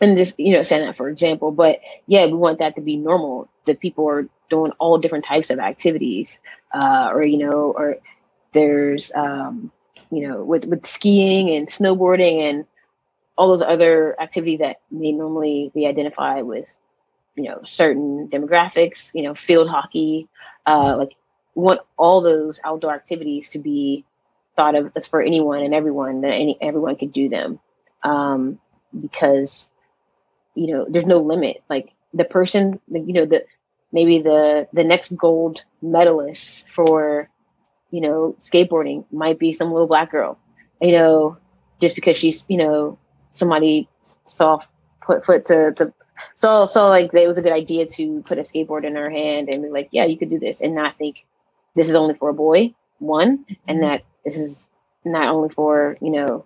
and just you know, saying that for example, but yeah, we want that to be normal. That people are doing all different types of activities, uh, or you know, or there's um, you know, with with skiing and snowboarding and all those other activities that may normally be identified with, you know, certain demographics, you know, field hockey, uh, like want all those outdoor activities to be thought of as for anyone and everyone that any everyone could do them, um, because you know there's no limit. Like the person, you know, the maybe the the next gold medalist for you know, skateboarding might be some little black girl, you know, just because she's, you know, somebody saw put foot to the so so like it was a good idea to put a skateboard in her hand and be like, yeah, you could do this and not think this is only for a boy, one, and mm-hmm. that this is not only for, you know,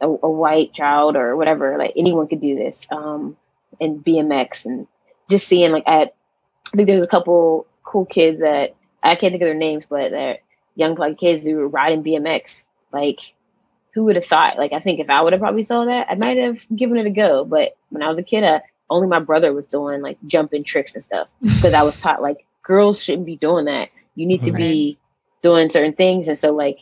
a, a, white child or whatever, like anyone could do this. Um and BMX and just seeing like at I think there's a couple cool kids that I can't think of their names, but they're young like kids who were riding BMX. Like, who would have thought? Like, I think if I would have probably saw that, I might have given it a go. But when I was a kid, uh, only my brother was doing like jumping tricks and stuff because I was taught like girls shouldn't be doing that. You need to right. be doing certain things. And so like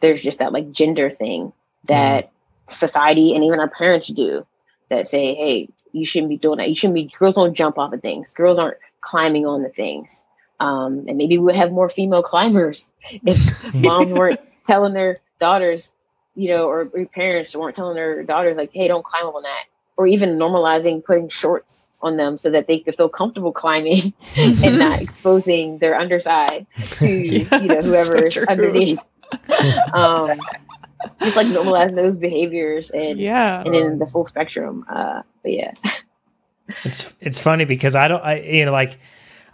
there's just that like gender thing that society and even our parents do that say, hey, you shouldn't be doing that. You shouldn't be, girls don't jump off of things. Girls aren't climbing on the things. Um, and maybe we would have more female climbers if moms weren't telling their daughters, you know, or, or parents weren't telling their daughters, like, hey, don't climb on that. Or even normalizing putting shorts on them so that they could feel comfortable climbing and not exposing their underside to, Yeah, you know, so whoever's true. underneath. um, just like normalizing those behaviors and Yeah. and in the full spectrum. Uh, but yeah, It's it's funny because I don't I you know like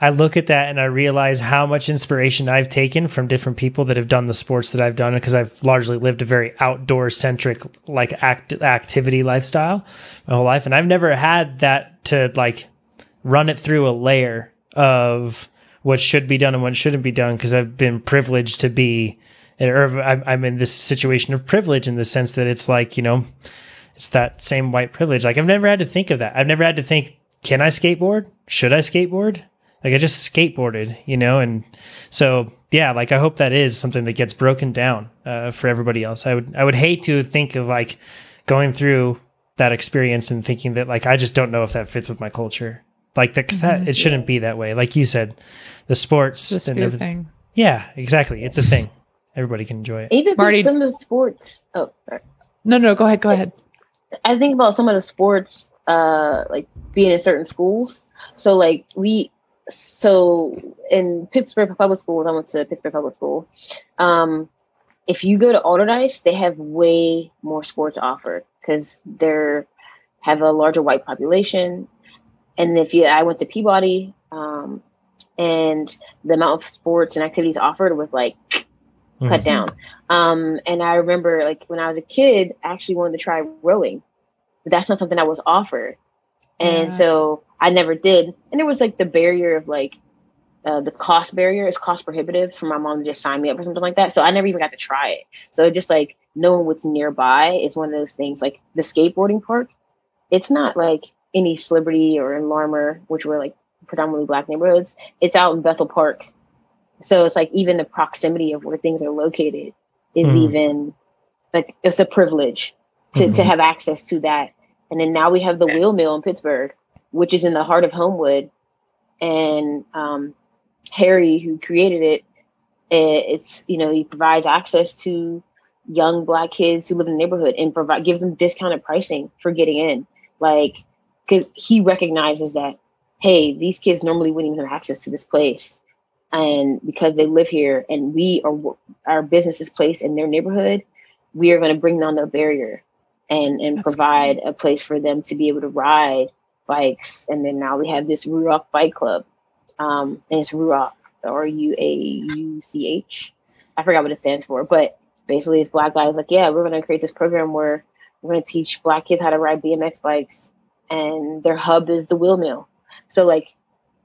I look at that and I realize how much inspiration I've taken from different people that have done the sports that I've done because I've largely lived a very outdoor centric like act activity lifestyle my whole life and I've never had that to like run it through a layer of what should be done and what shouldn't be done because I've been privileged to be or I'm, I'm in this situation of privilege in the sense that it's like you know it's that same white privilege. Like I've never had to think of that. I've never had to think, can I skateboard? Should I skateboard? Like I just skateboarded, you know, and so yeah, like I hope that is something that gets broken down uh, for everybody else. I would I would hate to think of like going through that experience and thinking that like I just don't know if that fits with my culture. Like that, 'cause that it shouldn't be that way. Like you said, the sports It's and everything. thing. Yeah, exactly. It's a thing. Everybody can enjoy it. even Marty- with some of the sports. Oh, sorry. No, no, go ahead. Go ahead. I think about some of the sports, uh, like being in certain schools. So like we, so in Pittsburgh public schools, I went to Pittsburgh public school. Um, if you go to Allderdice, they have way more sports offered because they're have a larger white population. And if you, I went to Peabody, um, and the amount of sports and activities offered was like cut Mhm. down. Um, and I remember like when I was a kid, I actually wanted to try rowing, but that's not something that was offered. And Yeah. so I never did. And there was like the barrier of like uh, the cost barrier is cost prohibitive for my mom to just sign me up or something like that. So I never even got to try it. So just like knowing what's nearby is one of those things. Like the skateboarding park, it's not like in East Liberty or in Larimer, which were like predominantly black neighborhoods. It's out in Bethel Park. So it's like even the proximity of where things are located is Mhm. even like it's a privilege to, to Mhm. have access to that. And then now we have the wheel mill in Pittsburgh, which is in the heart of Homewood. And um, Harry, who created it, it's you know he provides access to young black kids who live in the neighborhood and provide gives them discounted pricing for getting in. Like, cause he recognizes that hey, these kids normally wouldn't even have access to this place, and because they live here and we are our business is placed in their neighborhood, we are going to bring down the barrier and and That's provide a place for them to be able to ride bikes. And then now we have this Ruauch Bike Club, um, and it's Ruauch, R U A U C H. I forgot what it stands for, but basically, it's black guys like, yeah, we're going to create this program where we're going to teach black kids how to ride BMX bikes, and their hub is the wheel mill. So like,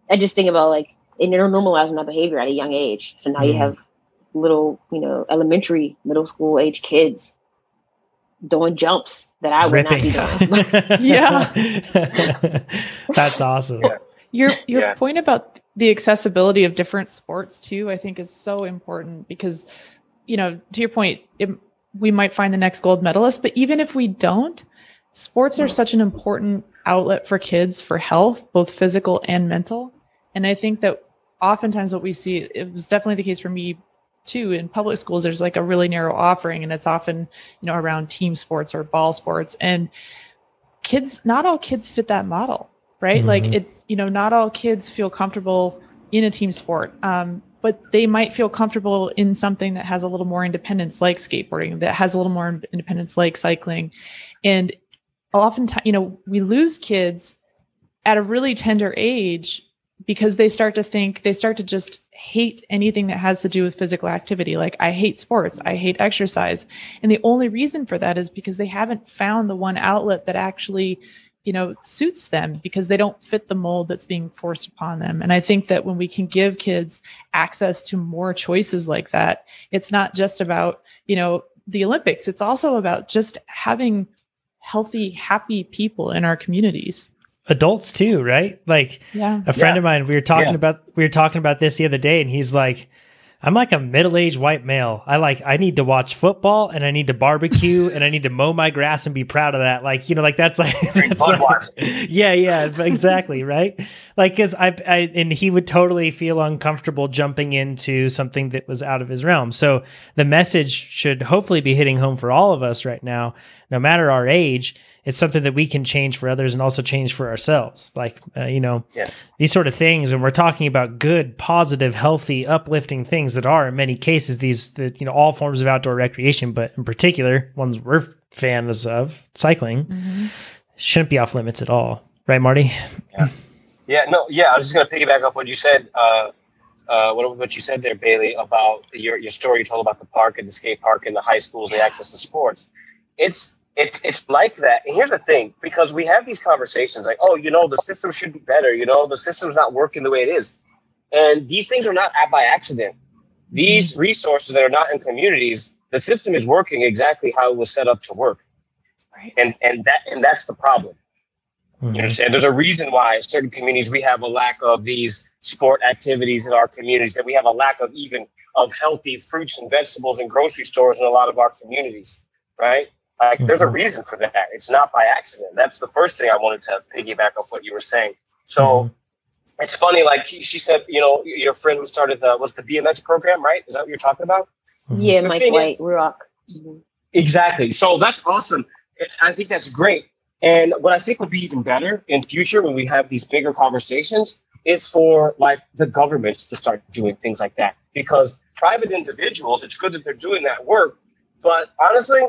I just think about like, and they're normalizing that behavior at a young age. So now you Mhm. have little, you know, elementary, middle school age kids doing jumps that I would not be doing. Yeah. That's awesome. Your your Yeah. point about the accessibility of different sports too, I think is so important because, you know, to your point, it, we might find the next gold medalist, but even if we don't, sports are such an important outlet for kids for health, both physical and mental. And I think that oftentimes what we see, it was definitely the case for me too in public schools there's like a really narrow offering and it's often you know around team sports or ball sports and kids not all kids fit that model right like Mhm. it you know not all kids feel comfortable in a team sport um, but they might feel comfortable in something that has a little more independence like skateboarding that has a little more independence like cycling and oftentimes you know we lose kids at a really tender age because they start to think they start to just hate anything that has to do with physical activity. Like i hate sports. I hate exercise. And the only reason for that is because they haven't found the one outlet that actually you know suits them because they don't fit the mold that's being forced upon them. And i think that when we can give kids access to more choices like that it's not just about you know the olympics. It's also about just having healthy happy people in our communities Adults too, right? Like yeah a friend Yeah. of mine, we were talking Yeah. about we were talking about this the other day, and he's like, I'm like a middle-aged white male. I like I need to watch football and I need to barbecue and I need to mow my grass and be proud of that. Like, you know, like that's like, that's like Yeah, yeah, exactly, right? Like cuz I I and he would totally feel uncomfortable jumping into something that was out of his realm. So the message should hopefully be hitting home for all of us right now, no matter our age it's something that we can change for others and also change for ourselves. Like, uh, you know, yeah. these sort of things. And we're talking about good, positive, healthy, uplifting things that are in many cases these, the, you know, all forms of outdoor recreation, but in particular, ones we're fans of, cycling, mm-hmm. shouldn't be off limits at all. Right, Marty? Yeah. Yeah. No, yeah. I was just going to piggyback off what you said. Uh, uh, what, what you said there, Bailey, about your, your story you told about the park and the skate park and the high schools, the access to sports. It's it's it's like that. And here's the thing, because we have these conversations like, oh, you know, the system should be better. You know, the system's not working the way it is, and these things are not by accident. These resources that are not in communities, the system is working exactly how it was set up to work, right? And and that and that's the problem. Mm-hmm. You understand? There's a reason why certain communities we have a lack of these sport activities in our communities. That we have a lack of even of healthy fruits and vegetables and grocery stores in a lot of our communities, right? Like, mm-hmm. there's a mm-hmm. reason for that. It's not by accident. That's the first thing I wanted to piggyback off what you were saying. So mm-hmm. it's funny. Like she said, you know, your friend who started the was the BMX program, right? Is that what you're talking about? Mm-hmm. Yeah, the Mike White, is, Rock. Mm-hmm. Exactly. So that's awesome. I think that's great. And what I think would be even better in future when we have these bigger conversations is for like the governments to start doing things like that. Because private individuals, it's good that they're doing that work. But honestly,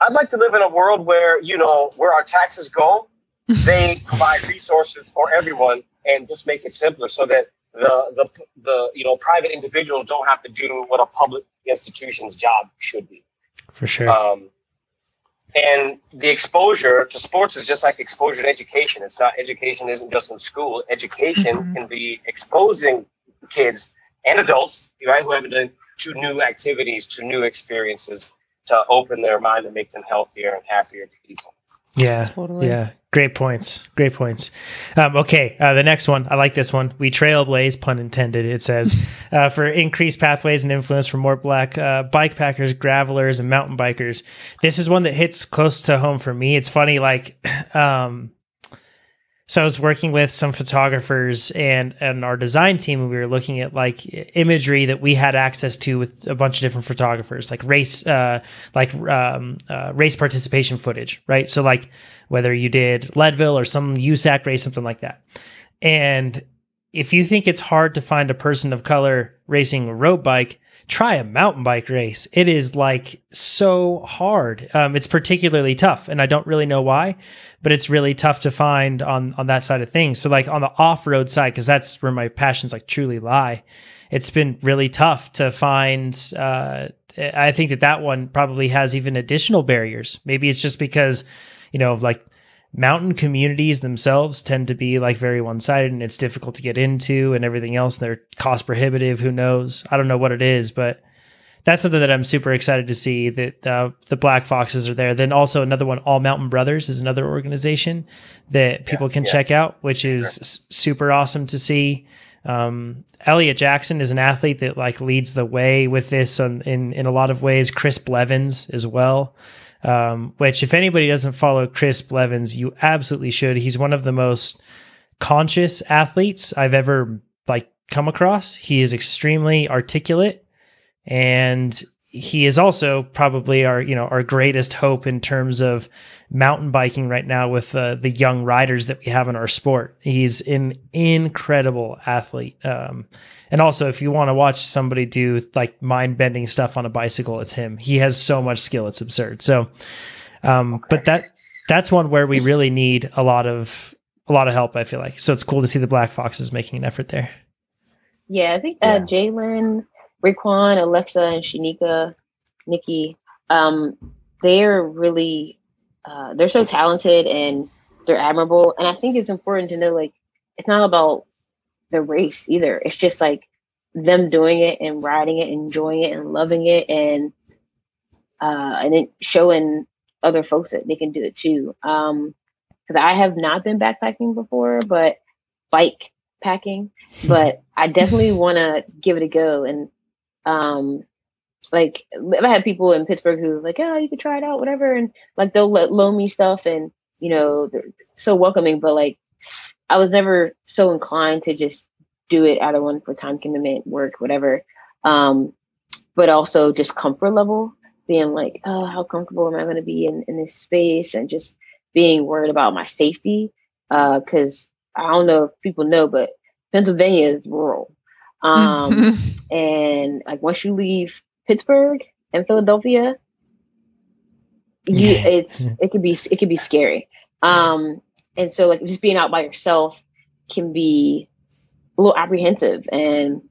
I'd like to live in a world where, you know, where our taxes go, they provide resources for everyone and just make it simpler so that the, the, the, you know, private individuals don't have to do what a public institution's job should be. For sure. Um, and the exposure to sports is just like exposure to education. It's not education isn't just in school. Education mm-hmm. can be exposing kids and adults, right, who haven't done to new activities, to new experiences, to open their mind and make them healthier and happier people. Yeah, totally. Yeah, great points. Great points. Um, okay, uh, the next one. I like this one. We trailblaze, pun intended. It says uh, for increased pathways and influence for more black uh, bike packers, gravelers, and mountain bikers. This is one that hits close to home for me. It's funny, like. Um, so I was working with some photographers and and our design team, and we were looking at like imagery that we had access to with a bunch of different photographers, like race, uh, like um, uh, race participation footage, right? So like whether you did Leadville or some USAC race, something like that. And if you think it's hard to find a person of color racing a road bike, try a mountain bike race. It is like so hard. Um, it's particularly tough, and I don't really know why, but it's really tough to find on on that side of things. So like on the off road side, because that's where my passions like truly lie. It's been really tough to find. Uh, I think that that one probably has even additional barriers. Maybe it's just because you know like mountain communities themselves tend to be like very one-sided and it's difficult to get into and everything else and they're cost prohibitive who knows i don't know what it is but that's something that i'm super excited to see that uh, the black foxes are there then also another one all mountain brothers is another organization that people yeah, can yeah. check out which is sure. super awesome to see um, Elliot Jackson is an athlete that like leads the way with this in in a lot of ways. Chris Blevins as well um, which if anybody doesn't follow Chris Blevins, you absolutely should. He's one of the most conscious athletes I've ever like come across. He is extremely articulate and he is also probably our you know our greatest hope in terms of mountain biking right now with uh, the young riders that we have in our sport. He's an incredible athlete. Um, and also, if you want to watch somebody do like mind bending stuff on a bicycle, it's him. He has so much skill; it's absurd. So, um, okay. but that that's one where we really need a lot of a lot of help. I feel like so it's cool to see the Black Foxes making an effort there. Yeah, I think uh, yeah. Jalen, Raekwon, Alexa, and Shanika, Nikki, um, they're really uh, they're so talented and they're admirable. And I think it's important to know like it's not about the race either. It's just like them doing it and riding it, enjoying it and loving it and uh and then showing other folks that they can do it too. Um because I have not been backpacking before, but bike packing, but I definitely want to give it a go. And um, like I've had people in Pittsburgh who like, oh, you could try it out, whatever, and like they'll let loan me stuff, and you know, they're so welcoming. But like, I was never so inclined to just do it out of one for time commitment, work, whatever. Um, but also just comfort level, being like, oh, how comfortable am I going to be in in this space, and just being worried about my safety, uh, because I don't know if people know, but Pennsylvania is rural. Um, mm-hmm. and like once you leave Pittsburgh and Philadelphia, you it's it could be it could be scary. Um, and so like just being out by yourself can be a little apprehensive and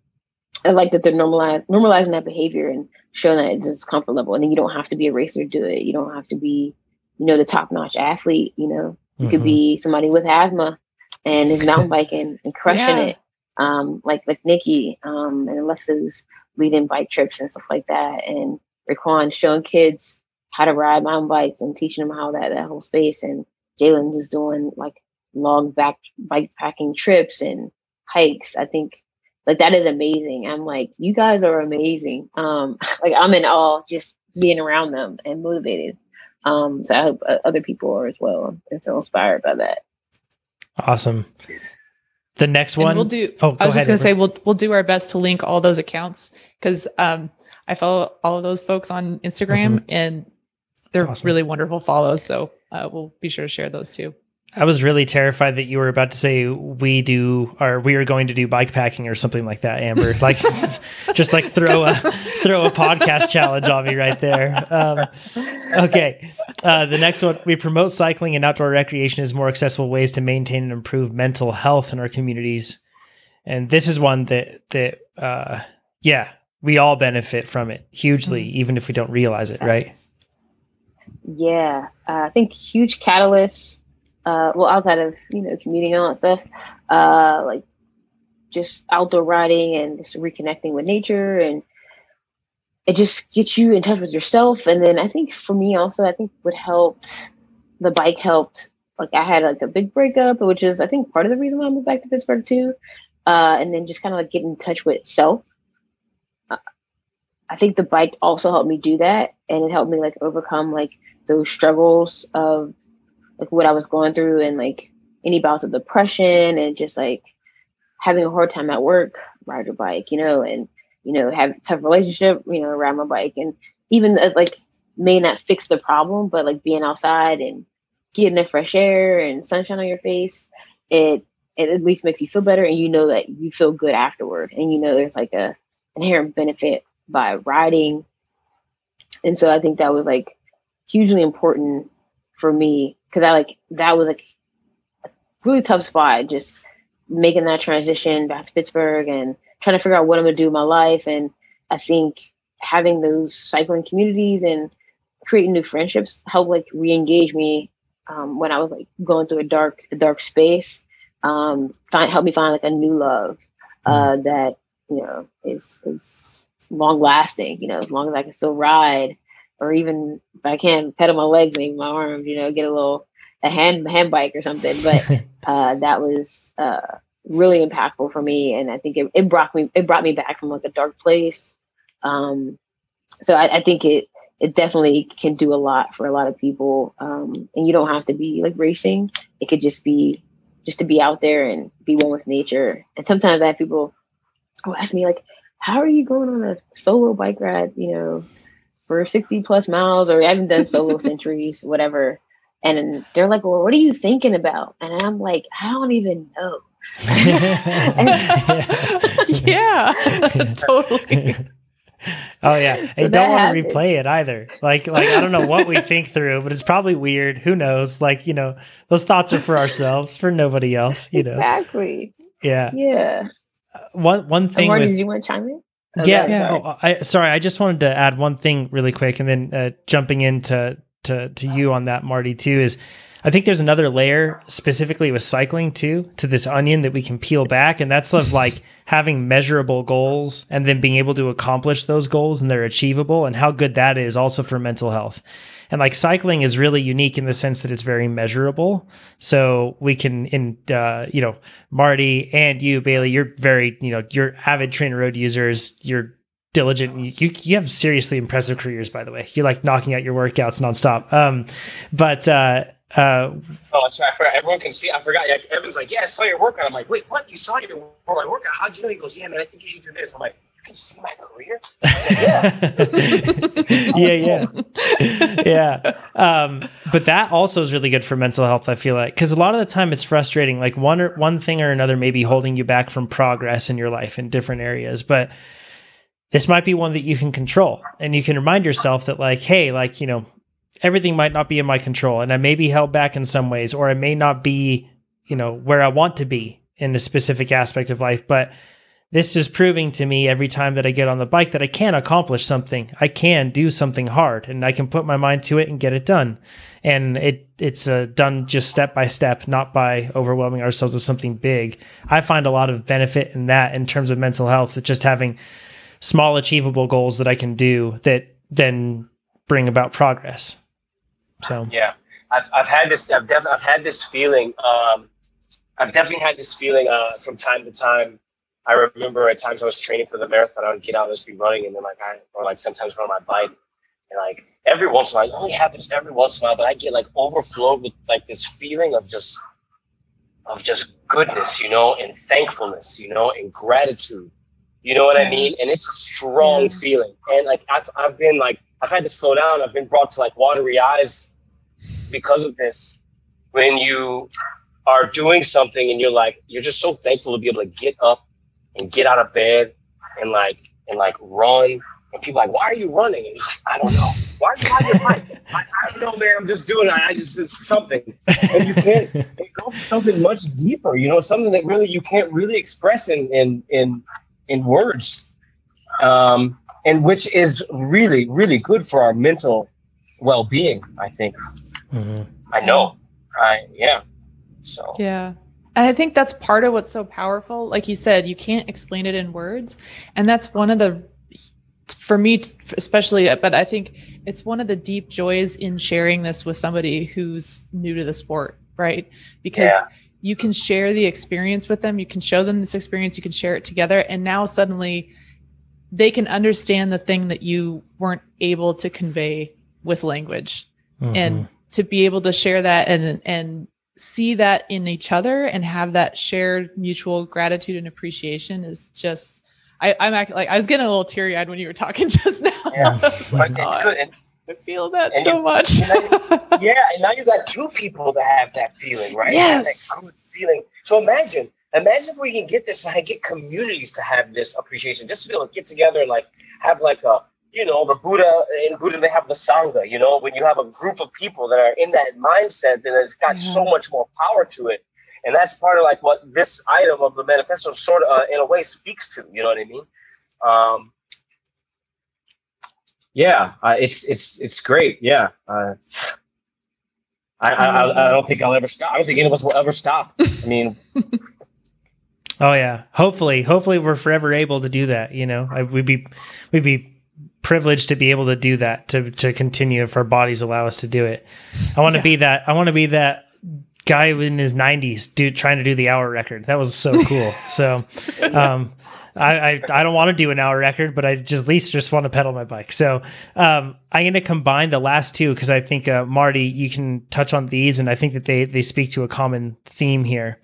I like that they're normalize, normalizing that behavior and showing that it's, it's comfort level. And then you don't have to be a racer to do it. You don't have to be, you know, the top notch athlete. You know, you mm-hmm. could be somebody with asthma and is mountain biking and crushing yeah. it. Um, like like Nikki um, and Alexa's leading bike trips and stuff like that, and Raekwon showing kids how to ride mountain bikes and teaching them how that that whole space, and Jalen is doing like long back bike packing trips and hikes. I think like that is amazing. I'm like, you guys are amazing. Um, like I'm in awe just being around them and motivated. Um, so I hope uh, other people are as well and feel inspired by that. Awesome. The next one, and we'll do. Oh, I was just going to say we'll we'll do our best to link all those accounts because um, I follow all of those folks on Instagram mm-hmm. and they're awesome. really wonderful follows. So uh, we'll be sure to share those too. I was really terrified that you were about to say we do or we are going to do bike packing or something like that, Amber. Like just like throw a throw a podcast challenge on me right there. Um, okay, uh, the next one we promote cycling and outdoor recreation as more accessible ways to maintain and improve mental health in our communities, and this is one that that uh, yeah we all benefit from it hugely, mm-hmm. even if we don't realize it, right? Yeah, uh, I think huge catalyst uh, well, outside of you know commuting and all that stuff, uh, like just outdoor riding and just reconnecting with nature, and it just gets you in touch with yourself. And then I think for me also, I think what helped, the bike helped. Like I had like a big breakup, which is I think part of the reason why I moved back to Pittsburgh too. Uh, and then just kind of like get in touch with self. Uh, I think the bike also helped me do that, and it helped me like overcome like those struggles of like what I was going through and like any bouts of depression and just like having a hard time at work, ride your bike, you know, and you know, have tough relationship, you know, ride my bike. And even as like may not fix the problem, but like being outside and getting the fresh air and sunshine on your face, it it at least makes you feel better and you know that you feel good afterward. And you know there's like a inherent benefit by riding. And so I think that was like hugely important for me because I like that was like a really tough spot, just making that transition back to Pittsburgh and trying to figure out what I'm gonna do in my life. And I think having those cycling communities and creating new friendships helped like re-engage me um, when I was like going through a dark, a dark space. Um, find help me find like a new love uh, mm-hmm. that you know is is long lasting. You know, as long as I can still ride or even if I can pedal my legs, maybe my arms, you know, get a little a hand hand bike or something. But uh, that was uh, really impactful for me, and I think it, it brought me it brought me back from like a dark place. Um, so I, I, think it it definitely can do a lot for a lot of people, um, and you don't have to be like racing. It could just be just to be out there and be one with nature. And sometimes I have people who ask me like, "How are you going on a solo bike ride?" You know for 60 plus miles or I haven't done solo centuries, whatever. And they're like, well, what are you thinking about? And I'm like, I don't even know. yeah, totally. Oh yeah, I don't want to replay it either. Like, like I don't know what we think through, but it's probably weird. Who knows? Like, you know, those thoughts are for ourselves, for nobody else. You know, exactly. Yeah, yeah. Uh, one one thing. Marty, with, do you want to chime in? Yeah. yeah. Oh, I, sorry, I just wanted to add one thing really quick, and then uh, jumping into to to you on that, Marty, too, is I think there's another layer specifically with cycling too to this onion that we can peel back, and that's of like having measurable goals and then being able to accomplish those goals and they're achievable, and how good that is also for mental health. And like cycling is really unique in the sense that it's very measurable. So we can, in, uh, you know, Marty and you, Bailey, you're very, you know, you're avid train TrainerRoad users. You're diligent. You you have seriously impressive careers, by the way. You're like knocking out your workouts nonstop. Um, but uh, uh, oh, right. I forgot. Everyone can see. I forgot. Like, Evan's like, "Yeah, I saw your workout." I'm like, "Wait, what? You saw your workout? How'd you know?" He goes, "Yeah, man. I think you should do this." I'm like, "You can see my career." Like, yeah, yeah, yeah. Um, but that also is really good for mental health. I feel like because a lot of the time it's frustrating. Like one or one thing or another may be holding you back from progress in your life in different areas, but this might be one that you can control and you can remind yourself that like hey like you know everything might not be in my control and i may be held back in some ways or i may not be you know where i want to be in a specific aspect of life but this is proving to me every time that i get on the bike that i can accomplish something i can do something hard and i can put my mind to it and get it done and it it's uh, done just step by step not by overwhelming ourselves with something big i find a lot of benefit in that in terms of mental health just having small achievable goals that I can do that then bring about progress. So yeah, I've, I've had this, I've definitely, I've had this feeling, um, I've definitely had this feeling, uh, from time to time. I remember at times I was training for the marathon, I would get out and just be running and then like, I, or like sometimes run my bike and like every once in a while, it only happens every once in a while, but I get like overflowed with like this feeling of just, of just goodness, you know, and thankfulness, you know, and gratitude you know what I mean? And it's a strong feeling. And like I've, I've been like I've had to slow down. I've been brought to like watery eyes because of this. When you are doing something and you're like you're just so thankful to be able to get up and get out of bed and like and like run. And people are like, why are you running? And he's like, I don't know. Why are you on your bike? I, I, don't know, man. I'm just doing it. I just it's something. And you can't it goes to something much deeper, you know, something that really you can't really express in in in in words, um, and which is really, really good for our mental well being. I think. Mm-hmm. I know. I yeah. So yeah. And I think that's part of what's so powerful. Like you said, you can't explain it in words. And that's one of the, for me, especially, but I think it's one of the deep joys in sharing this with somebody who's new to the sport, right? Because yeah you can share the experience with them you can show them this experience you can share it together and now suddenly they can understand the thing that you weren't able to convey with language mm-hmm. and to be able to share that and and see that in each other and have that shared mutual gratitude and appreciation is just I, I'm act, like I was getting a little teary eyed when you were talking just now. Yeah, like, it's good. Oh, and, I feel that and so you, much. yeah, and now you got two people that have that feeling, right? Yes. That good feeling. So imagine, imagine if we can get this and get communities to have this appreciation, just to be able to get together and like have like a, you know, the Buddha in Buddha they have the Sangha. You know, when you have a group of people that are in that mindset, then it's got yeah. so much more power to it. And that's part of like what this item of the manifesto sort of, uh, in a way, speaks to. You know what I mean? Um, yeah, uh, it's it's it's great. Yeah. Uh, I, I I don't think I'll ever stop. I don't think any of us will ever stop. I mean, oh yeah. Hopefully, hopefully we're forever able to do that. You know, I, we'd be we'd be privileged to be able to do that to to continue if our bodies allow us to do it. I want to yeah. be that. I want to be that guy in his 90s dude trying to do the hour record that was so cool so um I, I, I don't want to do an hour record, but I just at least just want to pedal my bike. So um, I'm going to combine the last two because I think uh, Marty, you can touch on these, and I think that they they speak to a common theme here.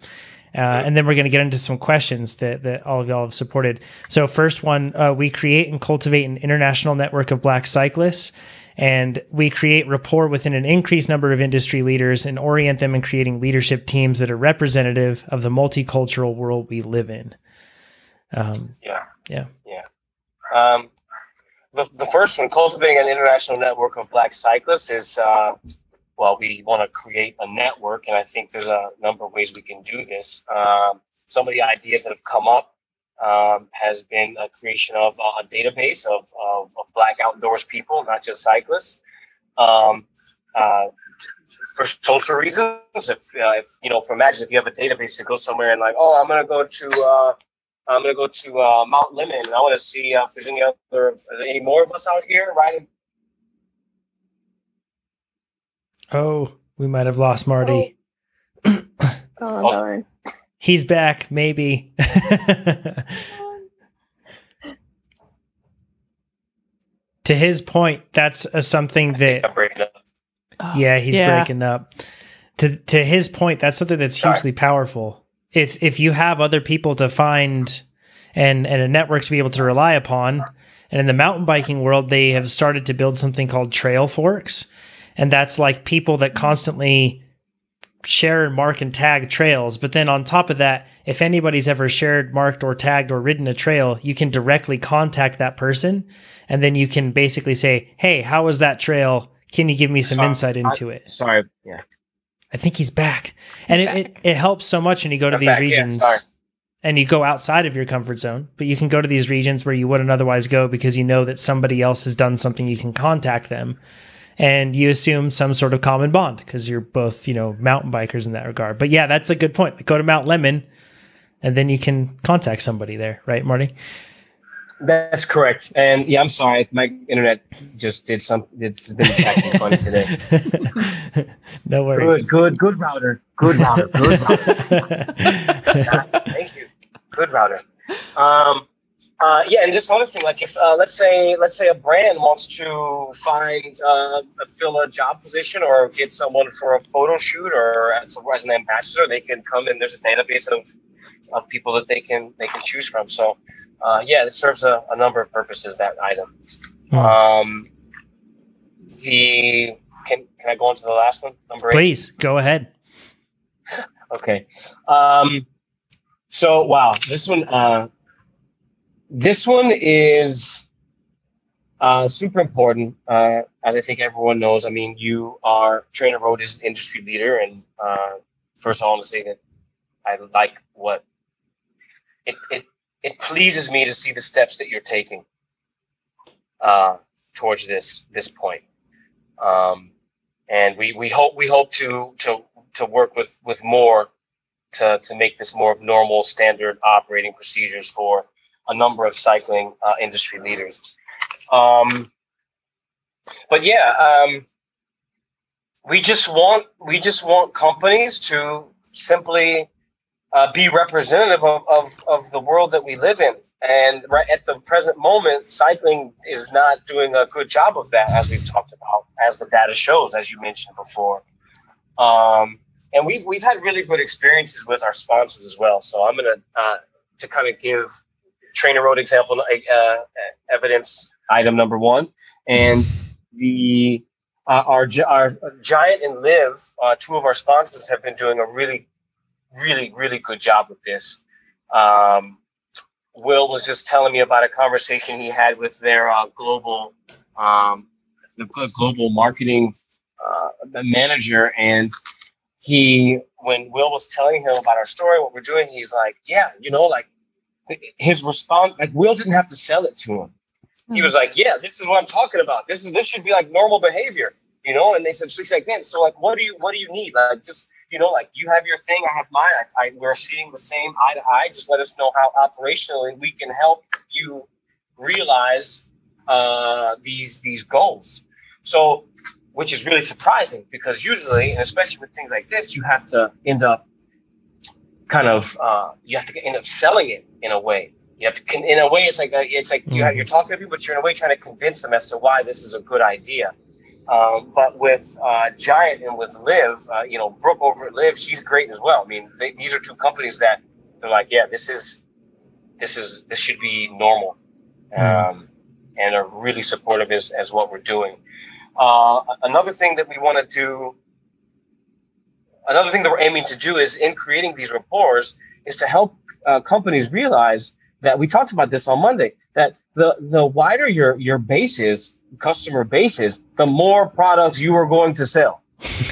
Uh, and then we're going to get into some questions that, that all of y'all have supported. So, first one, uh, we create and cultivate an international network of black cyclists, and we create rapport within an increased number of industry leaders and orient them in creating leadership teams that are representative of the multicultural world we live in. Um, yeah. Yeah. Yeah. Um, the, the first one, cultivating an international network of black cyclists, is uh, well, we want to create a network, and I think there's a number of ways we can do this. Um, some of the ideas that have come up um, has been a creation of a database of, of, of, black outdoors people, not just cyclists. Um, uh, for social reasons, if, uh, if you know, for imagine if you have a database to go somewhere and like, oh, I'm gonna go to uh, I'm gonna go to uh, Mount Lemmon, and I want to see uh, if there's any other any more of us out here riding. Oh, we might have lost Marty. Oh, oh, oh darn. He's back, maybe. to his point, that's a, something that I'm breaking up. Oh, yeah, he's yeah. breaking up. To to his point, that's something that's Sorry. hugely powerful. If if you have other people to find and and a network to be able to rely upon, and in the mountain biking world, they have started to build something called Trailforks, and that's like people that constantly share and mark and tag trails. But then on top of that, if anybody's ever shared, marked, or tagged or ridden a trail, you can directly contact that person, and then you can basically say, "Hey, how was that trail? Can you give me some Sorry, insight into it?" Sorry. Yeah. I think he's back. And He's it, it, it helps so much when you go to I'm these back, regions sorry. and you go outside of your comfort zone, but you can go to these regions where you wouldn't otherwise go because you know that somebody else has done something. You can contact them and you assume some sort of common bond because you're both, you know, mountain bikers in that regard. But yeah, that's a good point. Like, go to Mount Lemmon and then you can contact somebody there, right, Marty? That's correct. And yeah, I'm sorry. My internet just did some. It's been acting funny today. no worries. Good, good, good router. Good router. Good router. Nice. Thank you. Good router. Um, uh, yeah, and just another thing, like if uh, let's say let's say a brand wants to find uh, fill a job position or get someone for a photo shoot or as, as an ambassador, they can come in. There's a database of, of people that they can they can choose from. So uh, yeah, it serves a, a number of purposes. That item. Hmm. Um, the can can I go on to the last one? Number eight. Please go ahead. Okay. Um, so wow, this one, uh, this one is uh, super important. Uh, as I think everyone knows, I mean, you are TrainerRoad is an industry leader, and uh, first I want to say that I like what it it it pleases me to see the steps that you're taking uh, towards this this point. Um, and we, we hope we hope to to to work with with more to to make this more of normal standard operating procedures for a number of cycling uh, industry leaders. Um, but yeah, um, we just want we just want companies to simply uh, be representative of, of, of the world that we live in. And right at the present moment, cycling is not doing a good job of that, as we've talked about, as the data shows, as you mentioned before. Um, and we've we've had really good experiences with our sponsors as well. So I'm gonna uh, to kind of give TrainerRoad example uh, evidence item number one, and the uh, our our Giant and Liv, uh, two of our sponsors, have been doing a really, really, really good job with this. Um, Will was just telling me about a conversation he had with their uh, global um, the global marketing uh, manager, and he when Will was telling him about our story, what we're doing, he's like, "Yeah, you know, like his response, like Will didn't have to sell it to him. He was like, "Yeah, this is what I'm talking about. This is this should be like normal behavior, you know." And they said, so he's like, "Man, so like, what do you what do you need? Like, just you know, like you have your thing, I have mine. I, I we're seeing the same eye to eye. Just let us know how operationally we can help you realize uh, these these goals." So, which is really surprising because usually, and especially with things like this, you have to end up kind of uh, you have to end up selling it in a way. You have to, in a way, it's like a, it's like you have, you're talking to people, but you're in a way trying to convince them as to why this is a good idea. Um, but with uh, Giant and with Liv, uh, you know, Brooke over at Liv, she's great as well. I mean, they, these are two companies that they're like, yeah, this is this is this should be normal, um, and are really supportive as, as what we're doing. Uh, another thing that we want to do, another thing that we're aiming to do is in creating these rapports is to help uh, companies realize that we talked about this on Monday that the the wider your your base is, customer base is, the more products you are going to sell.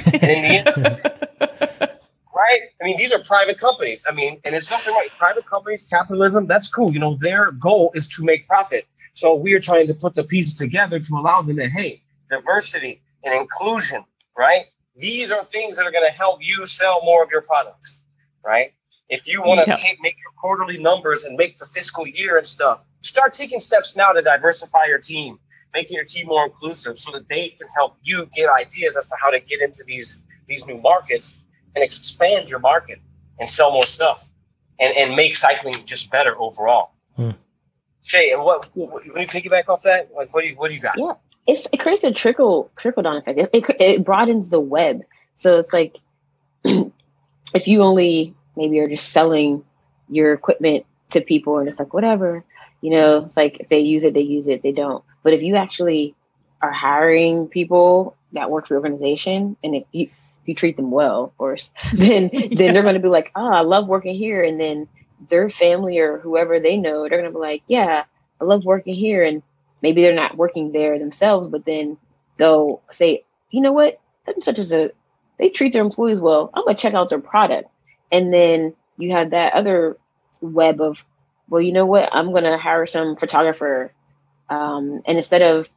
And in the end, right? I mean, these are private companies. I mean, and it's something right. Private companies, capitalism, that's cool. You know, their goal is to make profit. So we are trying to put the pieces together to allow them to, hey, diversity and inclusion, right? These are things that are going to help you sell more of your products, right? If you want to Yeah. take make your quarterly numbers and make the fiscal year and stuff, start taking steps now to diversify your team, making your team more inclusive, so that they can help you get ideas as to how to get into these these new markets and expand your market and sell more stuff and and make cycling just better overall. Hmm. Shay, and what Yeah. what- when you piggyback off that, like what do you what do you got? Yeah. It's it creates a trickle trickle down effect. It, it, it broadens the web. So it's like if you only maybe are just selling your equipment to people and it's like whatever, you know, it's like if they use it, they use it. They don't. But if you actually are hiring people that work for your organization and if you if you treat them well, of course, then then they're going to be like, oh, I love working here, and then their family or whoever they know, they're going to be like, yeah, I love working here, and maybe they're not working there themselves, but then they'll say, you know what, such such as a they treat their employees well. I'm gonna check out their product, and then you have that other web of, well, you know what, I'm gonna hire some photographer, um, and instead of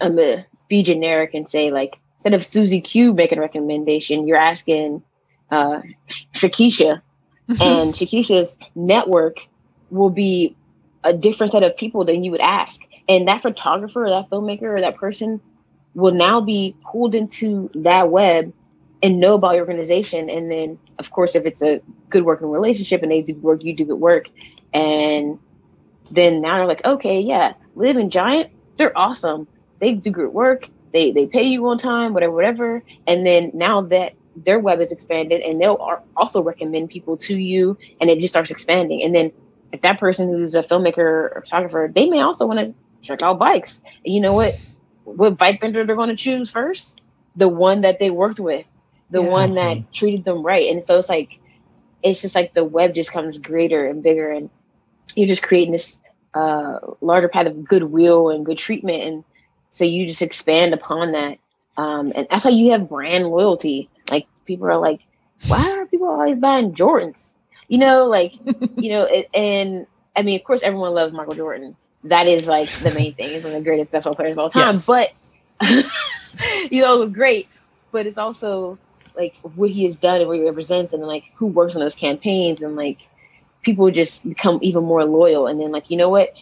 I'm gonna be generic and say like instead of Susie Q making a recommendation, you're asking uh, Shakisha, and Shakisha's network will be a different set of people than you would ask. And that photographer or that filmmaker or that person will now be pulled into that web and know about your organization. And then, of course, if it's a good working relationship and they do work, you do good work. And then now they're like, okay, yeah, Liv and Giant, they're awesome. They do good work. They they pay you on time, whatever, whatever. And then now that their web is expanded and they'll also recommend people to you and it just starts expanding. And then if that person who's a filmmaker or photographer, they may also want to check out bikes. And you know what? What bike vendor they're going to choose first? The one that they worked with, the Yeah. one that treated them right. And so it's like, it's just like the web just comes greater and bigger, and you're just creating this uh, larger path of goodwill and good treatment. And so you just expand upon that. Um, and that's how you have brand loyalty. Like people are like, why are people always buying Jordans? You know, like, you know, it, and I mean, of course, everyone loves Michael Jordan. That is like the main thing. He's one of the greatest basketball players of all time. Yes. But you know, great. But it's also like what he has done and what he represents, and like who works on those campaigns, and like people just become even more loyal. And then like, you know what?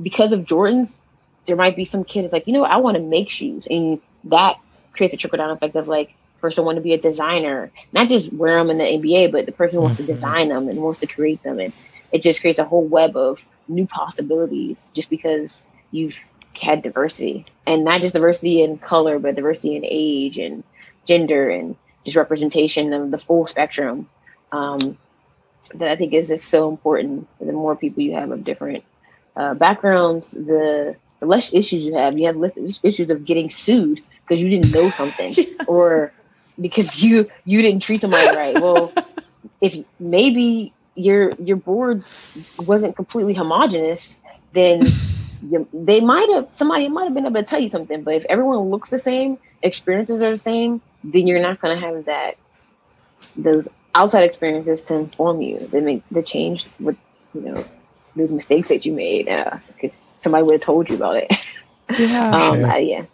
Because of Jordans, there might be some kid that's like, you know, what? I want to make shoes, and that creates a trickle down effect of like person want to be a designer, not just wear them in the NBA, but the person wants to Mhm. design them and wants to create them, and it just creates a whole web of new possibilities just because you've had diversity and not just diversity in color, but diversity in age and gender and just representation of the full spectrum. Um, that I think is just so important. The more people you have of different uh, backgrounds, the, the less issues you have. You have less issues of getting sued because you didn't know something or because you you didn't treat somebody right. Well, if maybe your your board wasn't completely homogenous, then you, they might have somebody might have been able to tell you something. But if everyone looks the same, experiences are the same, then you're not going to have that those outside experiences to inform you to make the change with you know those mistakes that you made because somebody would have told you about it. Yeah. um, Sure. uh, yeah,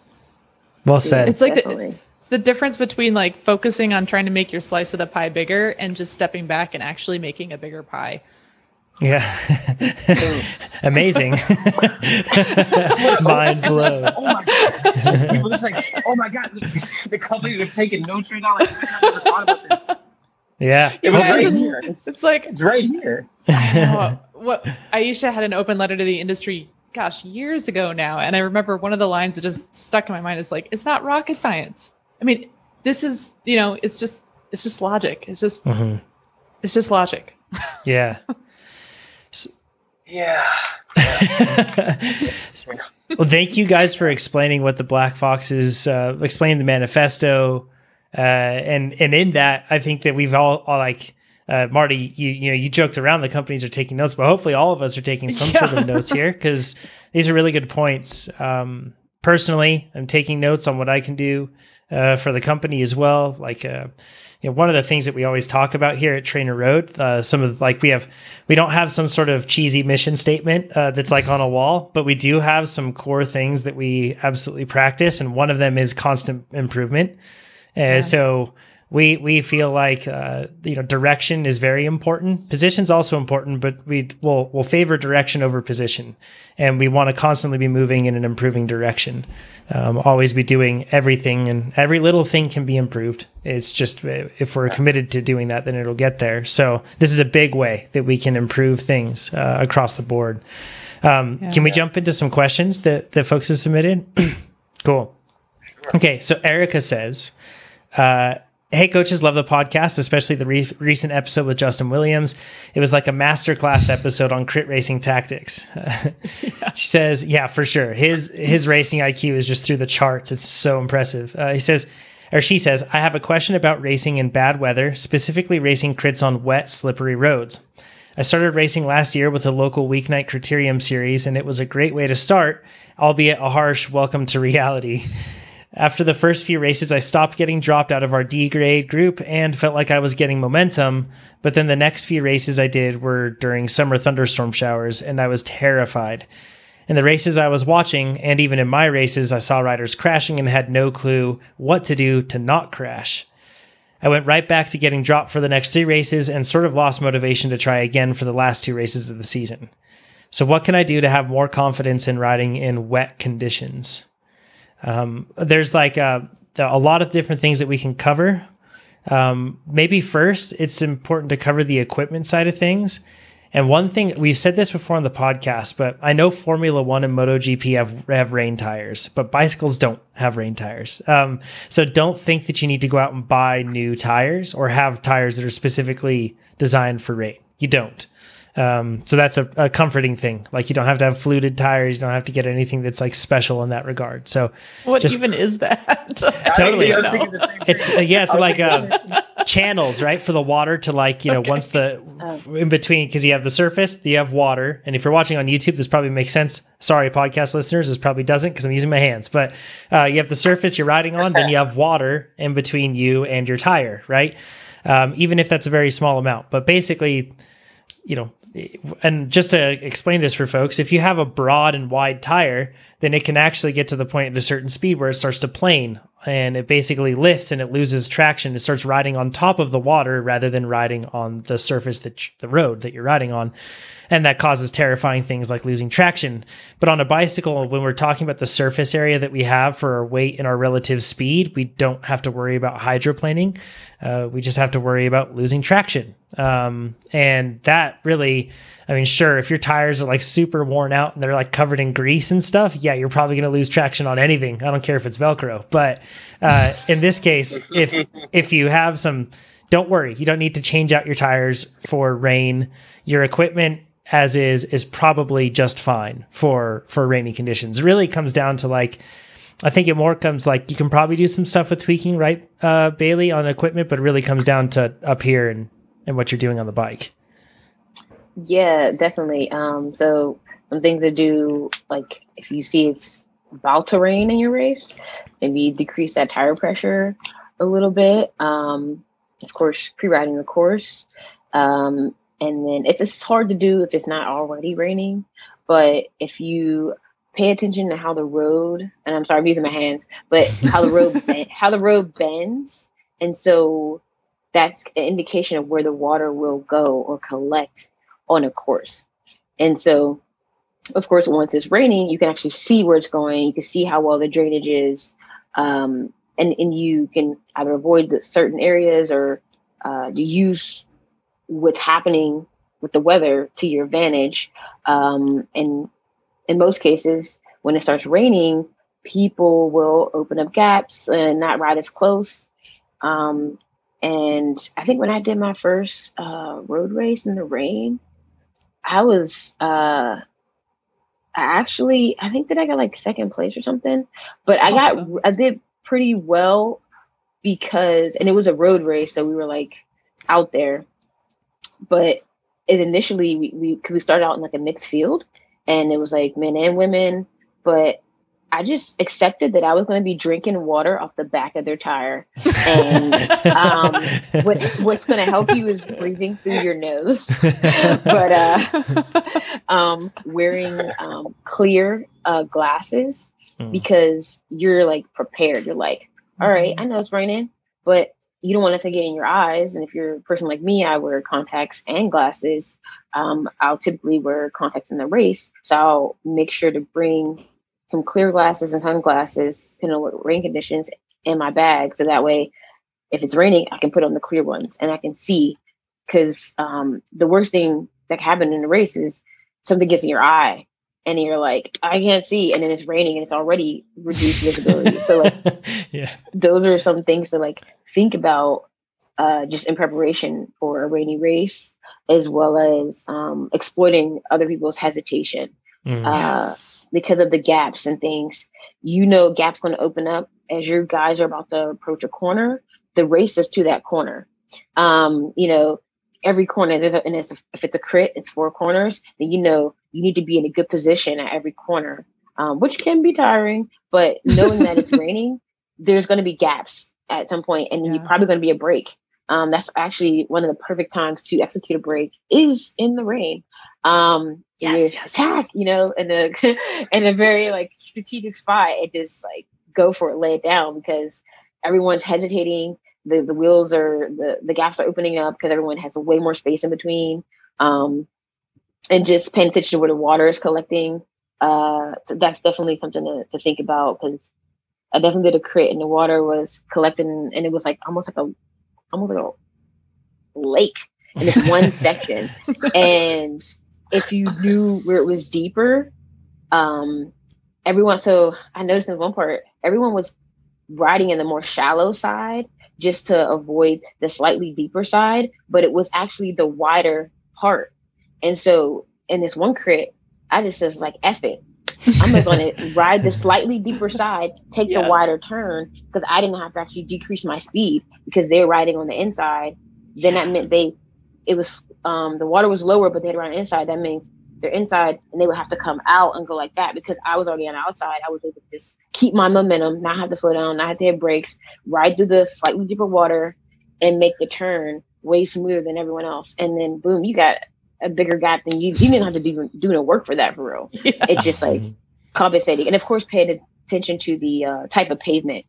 Well said. It's like the- definitely. It's the difference between like focusing on trying to make your slice of the pie bigger and just stepping back and actually making a bigger pie. yeah. Amazing. Mind blown. Oh my god! People just like, oh my god, the, the company are taking notes right now. Like, I never thought about this. Yeah. Yeah, It was right it's- here. It's, It's like it's right here. oh, what Ayesha had an open letter to the industry, gosh, years ago now. And I remember one of the lines that just stuck in my mind is like, it's not rocket science. I mean, this is, you know, it's just, it's just logic. It's just, Mhm. it's just logic. Yeah. Yeah. well, thank you guys for explaining what the Black Foxes, uh, explaining the manifesto, uh, and and in that, I think that we've all, all like uh, Marty, you you know, you joked around the companies are taking notes, but hopefully all of us are taking some sort of notes here because these are really good points. Um, personally, I'm taking notes on what I can do uh, for the company as well, like. Uh, you know, one of the things that we always talk about here at TrainerRoad, uh, some of like we have, we don't have some sort of cheesy mission statement uh, that's like on a wall, but we do have some core things that we absolutely practice, and one of them is constant improvement. Uh, So we we feel like uh, you know direction is very important. Position's also important, but we will will favor direction over position, and we want to constantly be moving in an improving direction. Um, always be doing everything, and every little thing can be improved. It's just uh, if we're committed to doing that, then it'll get there. So this is a big way that we can improve things uh, across the board. Um, Yeah. Can we jump into some questions that that folks have submitted? cool. Okay, so Erica says. Uh, Hey, coaches, love the podcast, especially the re- recent episode with Justin Williams. It was like a masterclass episode on crit racing tactics. She says, "Yeah, for sure. His his racing IQ is just through the charts. It's so impressive." Uh, he says, or she says, "I have a question about racing in bad weather, specifically racing crits on wet, slippery roads. I started racing last year with a local weeknight criterium series, and it was a great way to start, albeit a harsh welcome to reality." After the first few races, I stopped getting dropped out of our D grade group and felt like I was getting momentum. But then the next few races I did were during summer thunderstorm showers, and I was terrified. In the races I was watching, and even in my races, I saw riders crashing and had no clue what to do to not crash. I went right back to getting dropped for the next three races and sort of lost motivation to try again for the last two races of the season. So, what can I do to have more confidence in riding in wet conditions? Um, there's like a, a lot of different things that we can cover. Um, maybe first, it's important to cover the equipment side of things. And one thing we've said this before on the podcast, but I know Formula One and MotoGP have have rain tires, but bicycles don't have rain tires. Um, so don't think that you need to go out and buy new tires or have tires that are specifically designed for rain. You don't. Um, so that's a, a comforting thing. Like you don't have to have fluted tires. You don't have to get anything that's like special in that regard. So What Just- even is that? Totally. I was thinking the same thing. it's uh, yeah, it's like uh, channels, right, for the water to like you know once the in between because you have the surface, you have water, and if you're watching on YouTube, this probably makes sense. Sorry, podcast listeners, this probably doesn't because I'm using my hands, but uh, you have the surface you're riding on, then you have water in between you and your tire, right? Um, even if that's a very small amount, but basically you know, and just to explain this for folks, if you have a broad and wide tire, then it can actually get to the point at a certain speed where it starts to plane and it basically lifts and it loses traction. It starts riding on top of the water rather than riding on the surface that the road that you're riding on. And that causes terrifying things like losing traction. But on a bicycle, when we're talking about the surface area that we have for our weight and our relative speed, we don't have to worry about hydroplaning. Uh, we just have to worry about losing traction. Um, and that really, I mean, sure, if your tires are like super worn out and they're like covered in grease and stuff, yeah, you're probably going to lose traction on anything. I don't care if it's Velcro. But uh, in this case, if if you have some, don't worry, you don't need to change out your tires for rain. Your equipment as is is probably just fine for for rainy conditions. It really comes down to like I think it more comes like you can probably do some stuff with tweaking, right, uh, Bailey, on equipment, but it really comes down to up here and and what you're doing on the bike. Yeah, definitely. Um, so some things to do, like if you see it's about to rain in your race, maybe decrease that tire pressure a little bit. Um, of course, pre-riding the course. Um, and then it's, it's hard to do if it's not already raining, but if you pay attention to how the road, and I'm sorry, I'm using my hands, but how the road ben- how the road bends, and so that's an indication of where the water will go or collect on a course. And so, of course, once it's raining, you can actually see where it's going. You can see how well the drainage is, um, and and you can either avoid certain areas or uh, use what's happening with the weather to your advantage. Um, and in most cases, when it starts raining, people will open up gaps and not ride as close. Um, and I think when I did my first uh, road race in the rain, I was uh, I actually I think that I got like second place or something, but I got I did pretty well because and it was a road race, so we were like out there. But it initially we we, we started out in like a mixed field, and it was like men and women, but I just accepted that I was going to be drinking water off the back of their tire, and um, what what's going to help you is breathing through your nose, but uh, um, wearing um, clear uh, glasses Mm. because you're like prepared. You're like, all right, I know it's raining, but you don't want it to get in your eyes. And if you're a person like me, I wear contacts and glasses. Um, I'll typically wear contacts in the race. So I'll make sure to bring some clear glasses and sunglasses, depending on what rain conditions, in my bag. So that way, if it's raining, I can put on the clear ones and I can see. Because um, the worst thing that can happen in the race is something gets in your eye and you're like, I can't see, and then it's raining and it's already reduced visibility. so like, yeah, those are some things to like think about uh, just in preparation for a rainy race, as well as um, exploiting other people's hesitation Mm. uh, Yes. because of the gaps and things. You know, gaps going to open up as your guys are about to approach a corner. The race is to that corner. Um, you know, every corner there's a, and it's, if it's a crit, it's four corners. Then you know you need to be in a good position at every corner, um, which can be tiring. But knowing that it's raining, there's going to be gaps at some point, and Yeah. you're probably going to be a break. Um, that's actually one of the perfect times to execute a break is in the rain. Um, Yes, you yes, attack, you know, in a in a very like strategic spot, and just like go for it, lay it down because everyone's hesitating. The the wheels are the the gaps are opening up because everyone has way more space in between. Um, and just paying attention to where the water is collecting. Uh, so that's definitely something to, to think about because I definitely did a crit and the water was collecting and it was like almost like a almost like a lake in this one section. And if you knew where it was deeper, um, everyone. So I noticed in one part, everyone was riding in the more shallow side just to avoid the slightly deeper side, but it was actually the wider part. And so in this one crit, I just was like, F it. I'm going to ride the slightly deeper side, take the wider turn because I didn't have to actually decrease my speed because they're riding on the inside. Then that meant they, it was, um, the water was lower, but they had to ride inside. That means they're inside and they would have to come out and go like that because I was already on the outside. I was able to just keep my momentum, not have to slow down, not have to hit brakes, ride through the slightly deeper water and make the turn way smoother than everyone else. And then boom, you got a bigger gap than you, you didn't have to do, do no work for that for real Yeah. it's just like Mhm. compensating and of course paying attention to the uh, type of pavement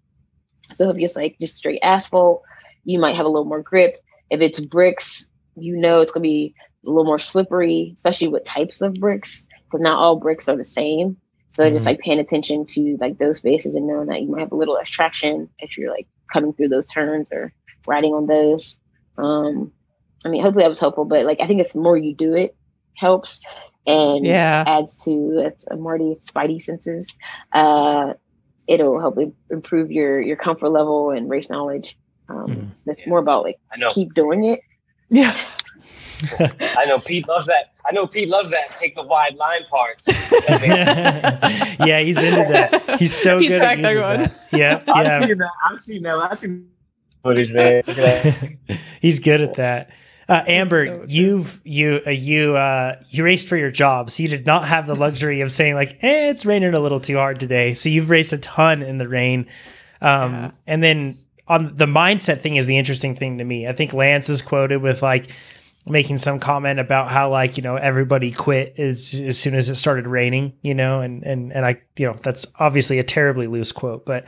so if it's like just straight asphalt you might have a little more grip if it's bricks you know it's going to be a little more slippery especially with types of bricks because not all bricks are the same so just Mhm. like paying attention to like those spaces and knowing that you might have a little less traction if you're like coming through those turns or riding on those um i mean hopefully that was helpful but like i think it's the more you do it helps and Yeah. adds to that's uh, Marty's spidey senses. Uh, it'll help im- improve your your comfort level and race knowledge. Um, Mhm. It's Yeah. more about like I know. keep doing it. Yeah. I know Pete loves that. I know Pete loves that. Take the wide line part. yeah, he's into that. He's so Pete's good back at there using going. that. Yeah, I've yeah. seen that. I've seen that. I've seen footage, man. Check. He's good at that. Uh, Amber, so you've you uh, you uh, you raced for your job, so you did not have the luxury of saying like, "Eh, it's raining a little too hard today." So you've raced a ton in the rain, um, Yeah. and then on the mindset thing is the interesting thing to me. I think Lance is quoted with like making some comment about how like you know everybody quit as as soon as it started raining, you know, and and and I you know that's obviously a terribly loose quote, but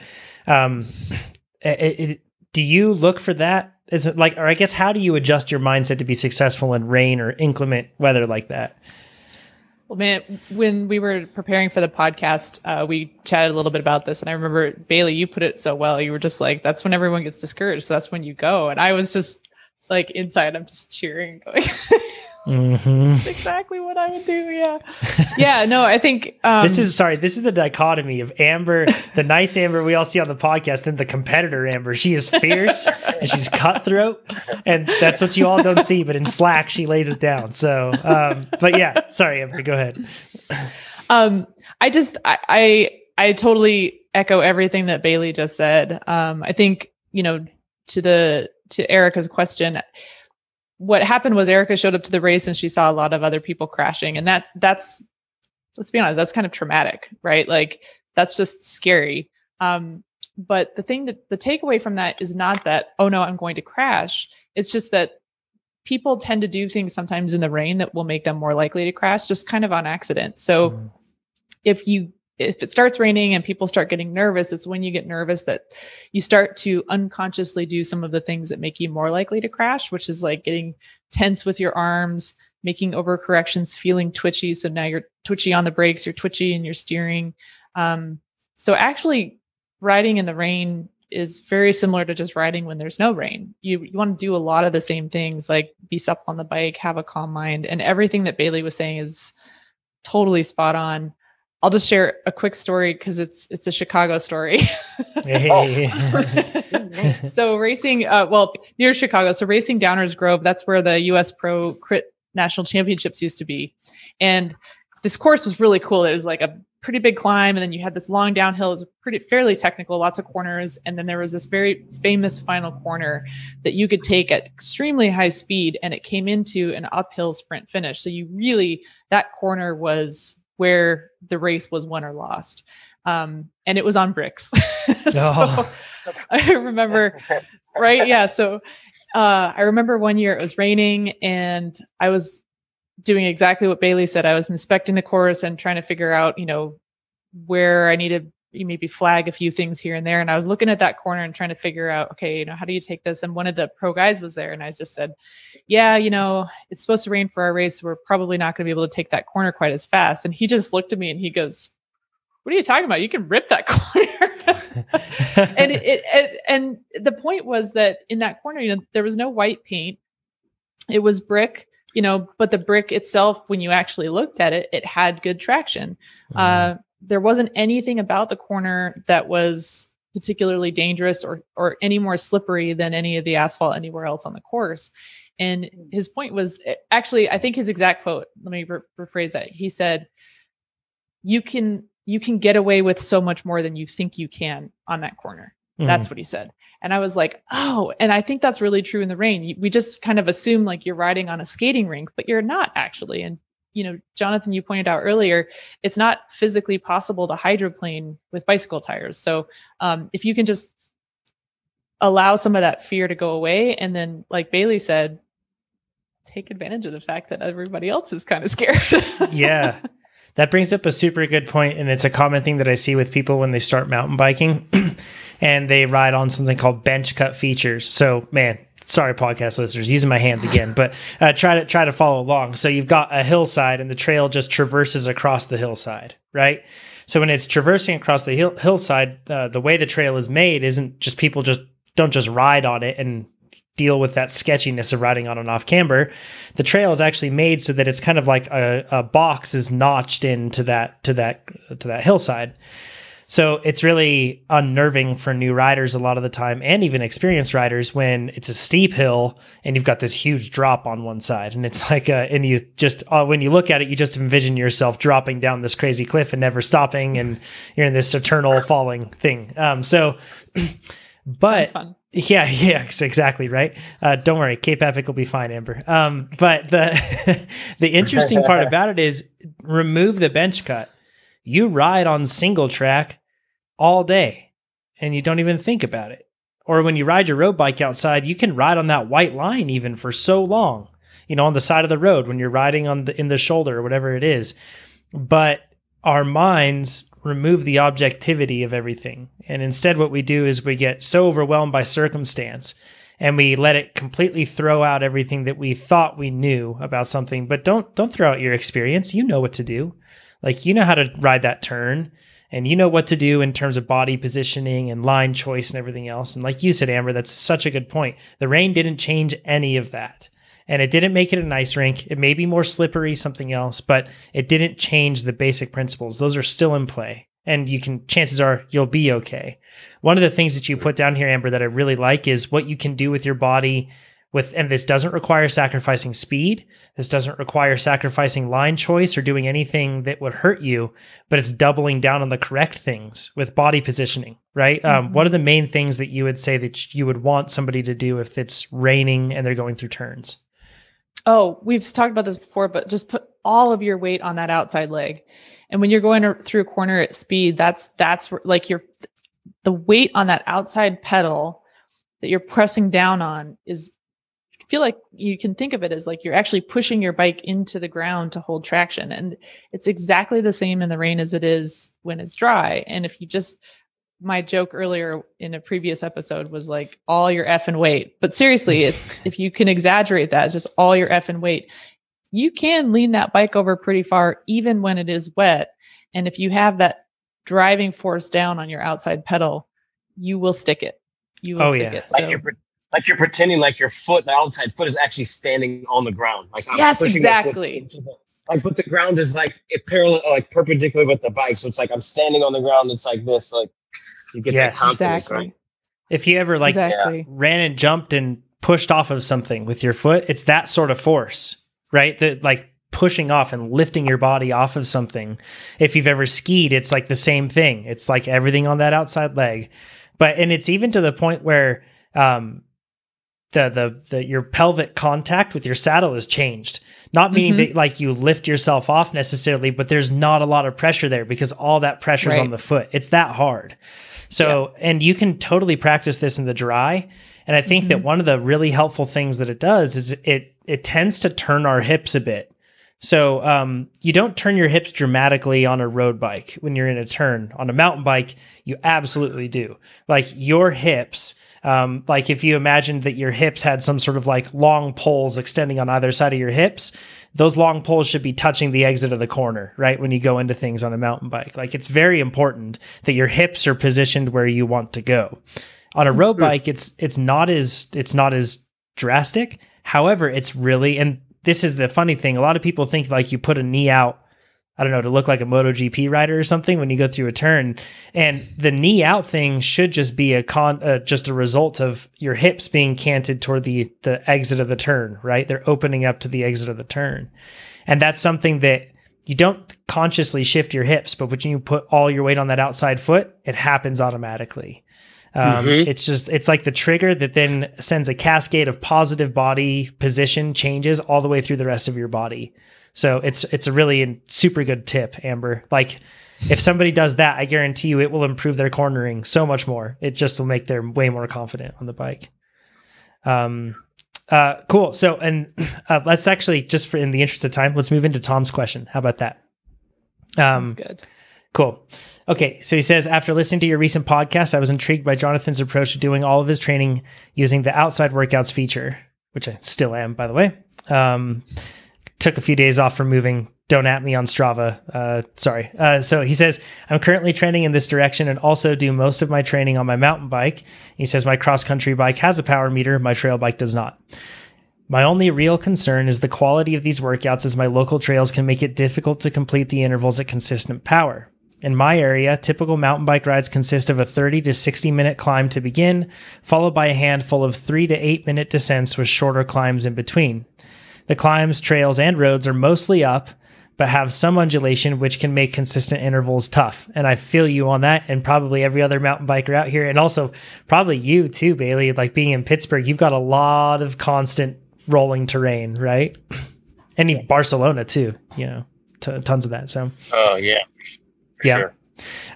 um, it, it, do you look for that? Is it like, or I guess, how do you adjust your mindset to be successful in rain or inclement weather like that? Man, when we were preparing for the podcast, uh, we chatted a little bit about this, and I remember Bailey, you put it so well. You were just like, "That's when everyone gets discouraged, so that's when you go." And I was just like, inside, I'm just cheering, going, Mm-hmm. Exactly what I would do." Yeah, yeah. No, I think um, this is sorry. This is the dichotomy of Amber, the nice Amber we all see on the podcast, then the competitor Amber. She is fierce and she's cutthroat, and that's what you all don't see. But in Slack, she lays it down. So, um, but yeah, sorry, Amber. Go ahead. um i just I, I i totally echo everything that bailey just said um i think you know to the to erica's question what happened was erica showed up to the race and she saw a lot of other people crashing. And that that's let's be honest that's kind of traumatic right? Like that's just scary. Um but the thing that the takeaway from that is not that oh no i'm going to crash. It's just that people tend to do things sometimes in the rain that will make them more likely to crash just kind of on accident. So Mm-hmm. if you if it starts raining and people start getting nervous, it's when you get nervous that you start to unconsciously do some of the things that make you more likely to crash, which is like getting tense with your arms, making overcorrections, feeling twitchy. So now you're twitchy on the brakes, you're twitchy and you're steering. Um, so actually, riding in the rain is very similar to just riding when there's no rain. You you want to do a lot of the same things, like be supple on the bike, have a calm mind, and everything that Bailey was saying is totally spot on. I'll just share a quick story because it's it's a Chicago story. so racing, uh, well, near Chicago. So racing Downers Grove. That's where the U.S. Pro Crit National Championships used to be, and this course was really cool. It was like a pretty big climb, and then you had this long downhill. It was pretty fairly technical, lots of corners, and then there was this very famous final corner that you could take at extremely high speed, and it came into an uphill sprint finish. So you really that corner was where the race was won or lost. Um, and it was on bricks. so oh. I remember, right? Yeah. So uh, I remember one year it was raining and I was doing exactly what Bailey said. I was inspecting the course and trying to figure out, you know, where I needed maybe flag a few things here and there. And I was looking at that corner and trying to figure out, okay, you know, how do you take this? And one of the pro guys was there. And I just said, yeah, you know, it's supposed to rain for our race. So we're probably not going to be able to take that corner quite as fast. And he just looked at me and he goes, what are you talking about? You can rip that corner. and it, it, it, and the point was that in that corner, you know, there was no white paint. It was brick, you know, but the brick itself, when you actually looked at it, it had good traction. Mm-hmm. Uh, there wasn't anything about the corner that was particularly dangerous or or any more slippery than any of the asphalt anywhere else on the course. And hmm. his point was actually, I think his exact quote. Let me re- rephrase that. He said, "You can you can get away with so much more than you think you can on that corner." Mm-hmm. That's what he said. And I was like, "Oh!" And I think that's really true in the rain. We just kind of assume like you're riding on a skating rink, but you're not actually. And you know, Jonathan, you pointed out earlier, it's not physically possible to hydroplane with bicycle tires. So um, if you can just allow some of that fear to go away, and then, like Bailey said, take advantage of the fact that everybody else is kind of scared. yeah. That brings up a super good point, and it's a common thing that I see with people when they start mountain biking and they ride on something called bench cut features. So, man, sorry podcast listeners using my hands again but uh, try to try to follow along. So you've got a hillside and the trail just traverses across the hillside right? So when it's traversing across the hill, hillside uh, the way the trail is made isn't just people just don't just ride on it and deal with that sketchiness of riding on and off camber. The trail is actually made so that it's kind of like a, a box is notched into that to that to that hillside so it's really unnerving for new riders a lot of the time, and even experienced riders when it's a steep hill and you've got this huge drop on one side, and it's like, a, and you just uh, when you look at it, you just envision yourself dropping down this crazy cliff and never stopping, and you're in this eternal falling thing. Um, so, but yeah, yeah, exactly right. Uh, don't worry, Cape Epic will be fine, Amber. Um, but the the interesting part about it is remove the bench cut you ride on single track all day and you don't even think about it. Or when you ride your road bike outside, you can ride on that white line even for so long, you know, on the side of the road when you're riding on the in the shoulder or whatever it is. But our minds remove the objectivity of everything. And instead what we do is we get so overwhelmed by circumstance and we let it completely throw out everything that we thought we knew about something. But don't don't throw out your experience. You know what to do. Like you know how to ride that turn and you know what to do in terms of body positioning and line choice and everything else. And like you said, Amber, that's such a good point. The rain didn't change any of that. And it didn't make it a nice rink. It may be more slippery, something else, but it didn't change the basic principles. Those are still in play. And you can, chances are you'll be okay. One of the things that you put down here, Amber, that I really like is what you can do with your body with and this doesn't require sacrificing speed. This doesn't require sacrificing line choice or doing anything that would hurt you but it's doubling down on the correct things with body positioning right? Um, mm-hmm. um, what are the main things that you would say that you would want somebody to do if it's raining and they're going through turns? Oh we've talked about this before but just put all of your weight on that outside leg. And when you're going through a corner at speed that's that's like your the weight on that outside pedal that you're pressing down on is feel like you can think of it as like you're actually pushing your bike into the ground to hold traction. And it's exactly the same in the rain as it is when it's dry. And if you just, my joke earlier in a previous episode was like all your F and weight. But seriously, it's if you can exaggerate that, it's just all your F and weight. You can lean that bike over pretty far even when it is wet. And if you have that driving force down on your outside pedal, you will stick it. You will Oh, stick yeah. it. Like you're pre- like you're pretending like your foot, the outside foot, is actually standing on the ground. Like I'm Yes, pushing exactly. the- like, but the ground is like it parallel, like perpendicular with the bike. So it's like I'm standing on the ground. It's like this. Like you get Yes. that confidence, exactly. right? If you ever like exactly. ran and jumped and pushed off of something with your foot, it's that sort of force, right? That like pushing off and lifting your body off of something. If you've ever skied, it's like the same thing. It's like everything on that outside leg. But and it's even to the point where um the the the your pelvic contact with your saddle is changed. Not meaning Mhm. that like you lift yourself off necessarily, but there's not a lot of pressure there because all that pressure's Right. on the foot. It's that hard. So, and you can totally practice this in the dry. And I think that Mhm. one of the really helpful things that it does is it it tends to turn our hips a bit. So um, you don't turn your hips dramatically on a road bike when you're in a turn. On a mountain bike, you absolutely do. Like your hips, um, like if you imagined that your hips had some sort of like long poles extending on either side of your hips, those long poles should be touching the exit of the corner, right? When you go into things on a mountain bike. Like it's very important that your hips are positioned where you want to go. On a road bike, it's it's not as it's not as drastic. However, it's really and this is the funny thing. A lot of people think like you put a knee out, I don't know, to look like a MotoGP rider or something when you go through a turn. And the knee out thing should just be a con, uh, just a result of your hips being canted toward the the exit of the turn, right? They're opening up to the exit of the turn, and that's something that you don't consciously shift your hips, but when you put all your weight on that outside foot, it happens automatically. Um, Mhm. It's just it's like the trigger that then sends a cascade of positive body position changes all the way through the rest of your body. So it's it's a really super good tip, Amber. Like if somebody does that, I guarantee you it will improve their cornering so much more. It just will make them way more confident on the bike. Um, uh, cool. So and uh, let's actually just for in the interest of time, let's move into Tom's question. How about that? Um, That's good. Cool. Okay, so he says after listening to your recent podcast, I was intrigued by Jonathan's approach to doing all of his training using the outside workouts feature, which I still am, by the way. Um, took a few days off from moving. Don't at me on Strava. Uh, sorry. Uh, so he says I'm currently trending in this direction and also do most of my training on my mountain bike. He says my cross country bike has a power meter, my trail bike does not. My only real concern is the quality of these workouts, as my local trails can make it difficult to complete the intervals at consistent power. In my area, typical mountain bike rides consist of a 30 to 60 minute climb to begin, followed by a handful of 3 to 8 minute descents with shorter climbs in between. The climbs, trails, and roads are mostly up, but have some undulation, which can make consistent intervals tough. And I feel you on that, and probably every other mountain biker out here, and also probably you too, Bailey. Like being in Pittsburgh, you've got a lot of constant rolling terrain, right? And even Barcelona too, you know, t- tons of that. So, Oh yeah, for Yeah. sure.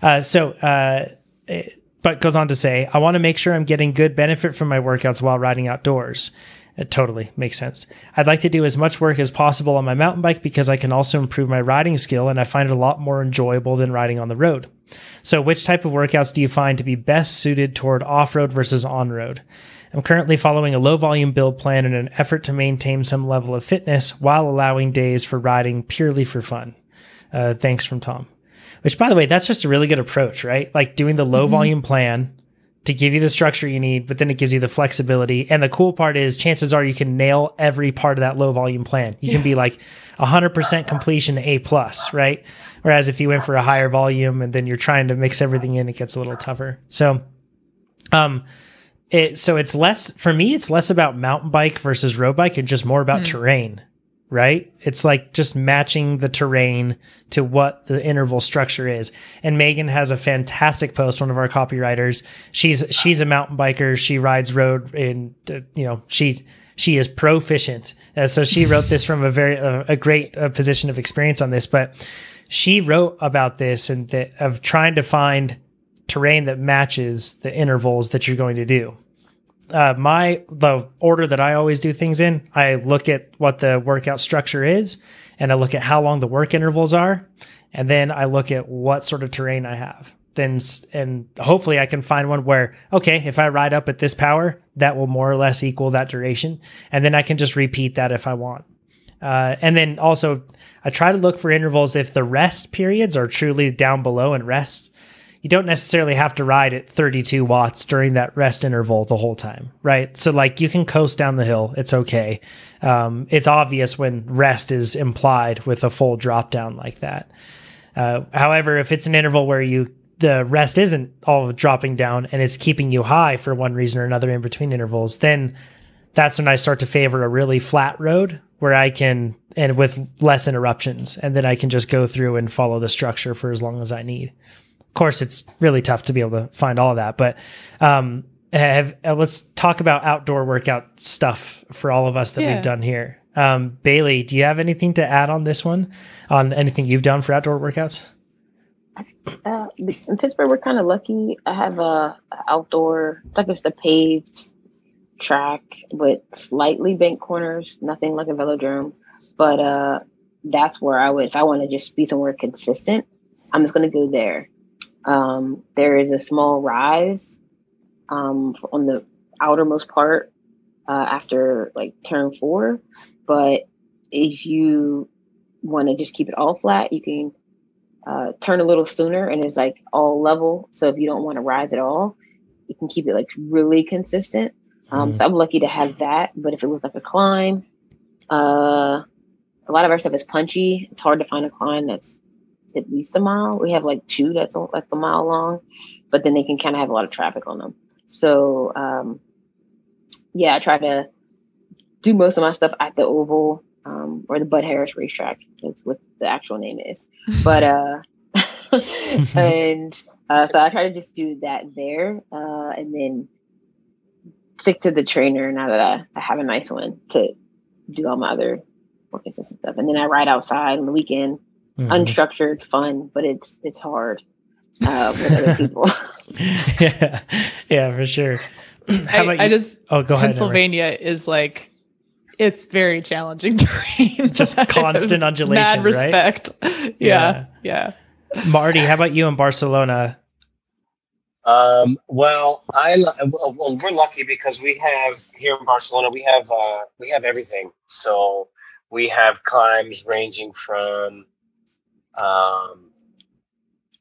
uh, so, uh, it- but goes on to say, I want to make sure I'm getting good benefit from my workouts while riding outdoors. It totally makes sense. I'd like to do as much work as possible on my mountain bike because I can also improve my riding skill and I find it a lot more enjoyable than riding on the road. So, which type of workouts do you find to be best suited toward off road versus on road? I'm currently following a low volume build plan in an effort to maintain some level of fitness while allowing days for riding purely for fun. Uh, thanks from Tom. Which, by the way, that's just a really good approach, right? Like doing the low volume plan to give you the structure you need, but then it gives you the flexibility. And the cool part is, chances are you can nail every part of that low volume plan. You can be like 100% completion A plus, right? Whereas if you went for a higher volume and then you're trying to mix everything in, it gets a little tougher. So, um, it so it's less for me. It's less about mountain bike versus road bike and just more about terrain, right? It's like just matching the terrain to what the interval structure is. And Megan has a fantastic post. One of our copywriters. She's she's a mountain biker. She rides road in uh, you know she she is proficient. Uh, so she wrote this from a very uh, a great uh, position of experience on this, but she wrote about this and that of trying to find terrain that matches the intervals that you're going to do. Uh, my the order that I always do things in, I look at what the workout structure is, and I look at how long the work intervals are, and then I look at what sort of terrain I have. Then and hopefully I can find one where okay, if I ride up at this power, that will more or less equal that duration, and then I can just repeat that if I want. Uh, and then also, I try to look for intervals if the rest periods are truly down below and rest you don't necessarily have to ride at 32 watts during that rest interval the whole time, right? So like you can coast down the hill, it's okay. Um, it's obvious when rest is implied with a full drop down like that. Uh, however, if it's an interval where you the rest isn't all dropping down and it's keeping you high for one reason or another in between intervals, then that's when I start to favor a really flat road where I can and with less interruptions, and then I can just go through and follow the structure for as long as I need course, it's really tough to be able to find all of that. But um, have, uh, let's talk about outdoor workout stuff for all of us that yeah. we've done here. Um, Bailey, do you have anything to add on this one? On anything you've done for outdoor workouts? Uh, in Pittsburgh, we're kind of lucky. I have a, a outdoor, like it's the paved track with slightly bent corners, nothing like a velodrome. But uh, that's where I would, if I want to just be somewhere consistent, I'm just going to go there. Um, there is a small rise um, on the outermost part uh, after like turn four. But if you want to just keep it all flat, you can uh, turn a little sooner and it's like all level. So if you don't want to rise at all, you can keep it like really consistent. Um, mm So I'm lucky to have that. But if it was like a climb, uh, a lot of our stuff is punchy. It's hard to find a climb that's at least a mile. We have like two that's like a mile long, but then they can kind of have a lot of traffic on them. So um, yeah, I try to do most of my stuff at the oval um, or the Bud Harris racetrack. That's what the actual name is. But uh, and uh, so I try to just do that there, uh, and then stick to the trainer now that I, I have a nice one to do all my other workouts and stuff. And then I ride outside on the weekend mm-hmm. unstructured fun, but it's it's hard uh, with other people. yeah, yeah, for sure. How I, I just oh go ahead. Pennsylvania is like it's very challenging terrain. Just constant undulation. Mad respect. Right? Yeah, yeah, yeah. Marty, how about you in Barcelona? Um, well, I well, we're lucky because we have here in Barcelona we have uh, we have everything. So we have climbs ranging from um,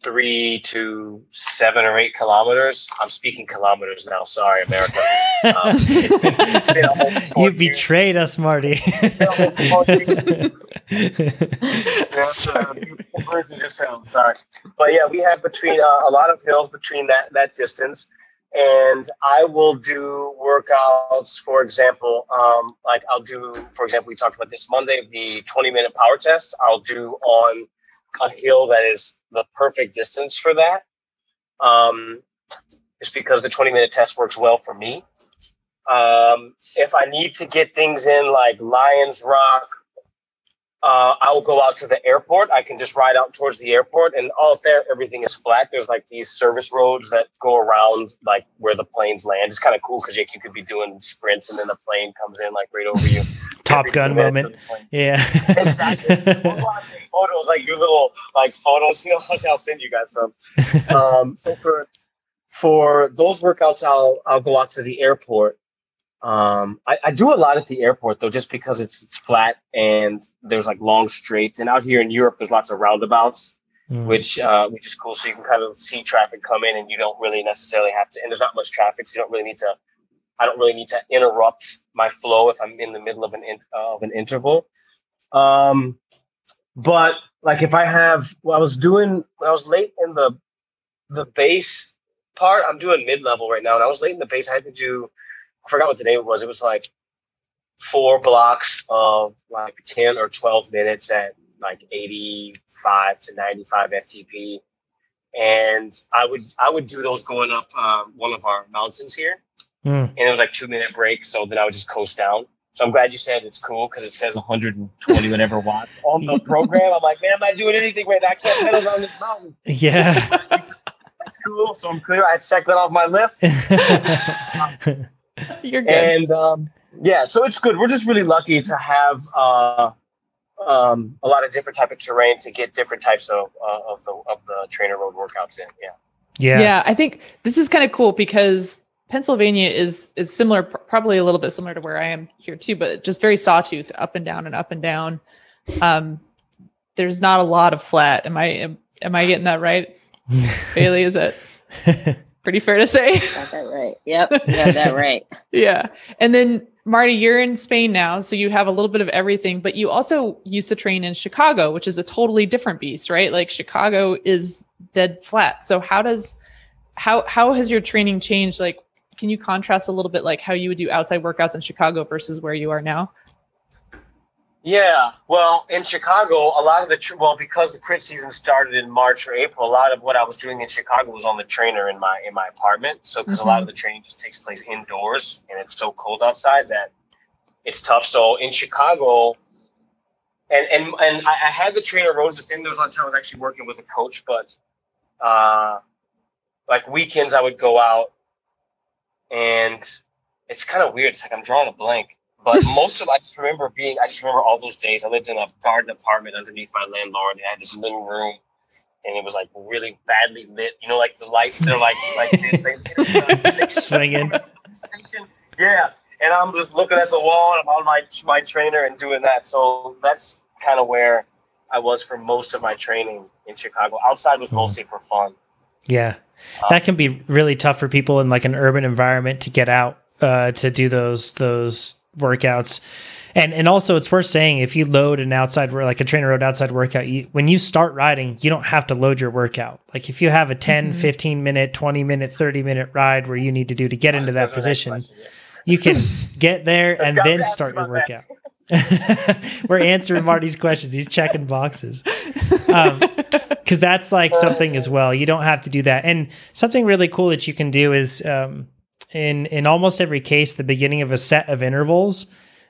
three to seven or eight kilometers. I'm speaking kilometers now. Sorry, America. Um, it's been, it's been you betrayed years. us, Marty. sorry, but yeah, we have between uh, a lot of hills between that that distance. And I will do workouts, for example, um, like I'll do, for example, we talked about this Monday, the 20 minute power test. I'll do on a hill that is the perfect distance for that. Um, just because the 20 minute test works well for me. Um, if I need to get things in like Lions Rock, uh, I will go out to the airport. I can just ride out towards the airport, and all there, everything is flat. There's like these service roads that go around like where the planes land. It's kind of cool because you could be doing sprints, and then the plane comes in like right over you. Top Gun moment. Yeah. exactly. photos, like your little like photos. You know, I'll send you guys some. Um, so for for those workouts, I'll I'll go out to the airport. Um, I, I do a lot at the airport though, just because it's it's flat and there's like long straights. And out here in Europe, there's lots of roundabouts, mm. which uh, which is cool. So you can kind of see traffic come in, and you don't really necessarily have to. And there's not much traffic, so you don't really need to I don't really need to interrupt my flow if I'm in the middle of an in, uh, of an interval. Um, but like if I have, well, I was doing when I was late in the the base part. I'm doing mid level right now, and I was late in the base. I had to do. I forgot what the name was. It was like four blocks of like 10 or 12 minutes at like 85 to 95 FTP. And I would I would do those going up uh, one of our mountains here. Mm. And it was like two minute break. So then I would just coast down. So I'm glad you said it's cool because it says 120 whatever watts on the program. I'm like, man, I'm not doing anything right now. I can't pedal down this mountain. Yeah. That's cool. So I'm clear. I checked that off my list. You're good. and um, yeah, so it's good. We're just really lucky to have uh, um, a lot of different type of terrain to get different types of uh, of the of the TrainerRoad workouts in. Yeah. Yeah. yeah. I think this is kind of cool because Pennsylvania is is similar, probably a little bit similar to where I am here too, but just very sawtooth, up and down and up and down. Um, there's not a lot of flat. Am I am, am I getting that right, Bailey? Is that pretty fair to say? Got that right. Yep. Got that right. yeah. And then Marty, you're in Spain now, so you have a little bit of everything, but you also used to train in Chicago, which is a totally different beast, right? Like Chicago is dead flat. So how does how how has your training changed? Like can you contrast a little bit like how you would do outside workouts in Chicago versus where you are now? Yeah, well, in Chicago, a lot of the tr- well, because the crit season started in March or April, a lot of what I was doing in Chicago was on the trainer in my in my apartment. So, because a lot of the training just takes place indoors, and it's so cold outside that it's tough. So, in Chicago, and and and I, I had the TrainerRoad The thing there was a lot of time I was actually working with a coach, but uh, like weekends I would go out, and it's kind of weird. It's like I'm drawing a blank. But most of I just remember being I just remember all those days. I lived in a garden apartment underneath my landlord. and I had this little room and it was like really badly lit. You know, like the lights they're like like this they, Swinging. Yeah. And I'm just looking at the wall and I'm on my my trainer and doing that. So that's kind of where I was for most of my training in Chicago. Outside was Mhm. mostly for fun. Yeah. Um, That can be really tough for people in like an urban environment to get out uh, to do those those workouts. And and also it's worth saying if you load an outside like a TrainerRoad outside workout, you, when you start riding, you don't have to load your workout. Like if you have a 10, Mhm. 15 minute, 20 minute, 30 minute ride where you need to do to get into that That's the next position, question, yeah. you can get there and then start your workout. that. We're answering Marty's questions. He's checking boxes. Um, because that's like something as well. You don't have to do that. And something really cool that you can do is um, in in almost every case, the beginning of a set of intervals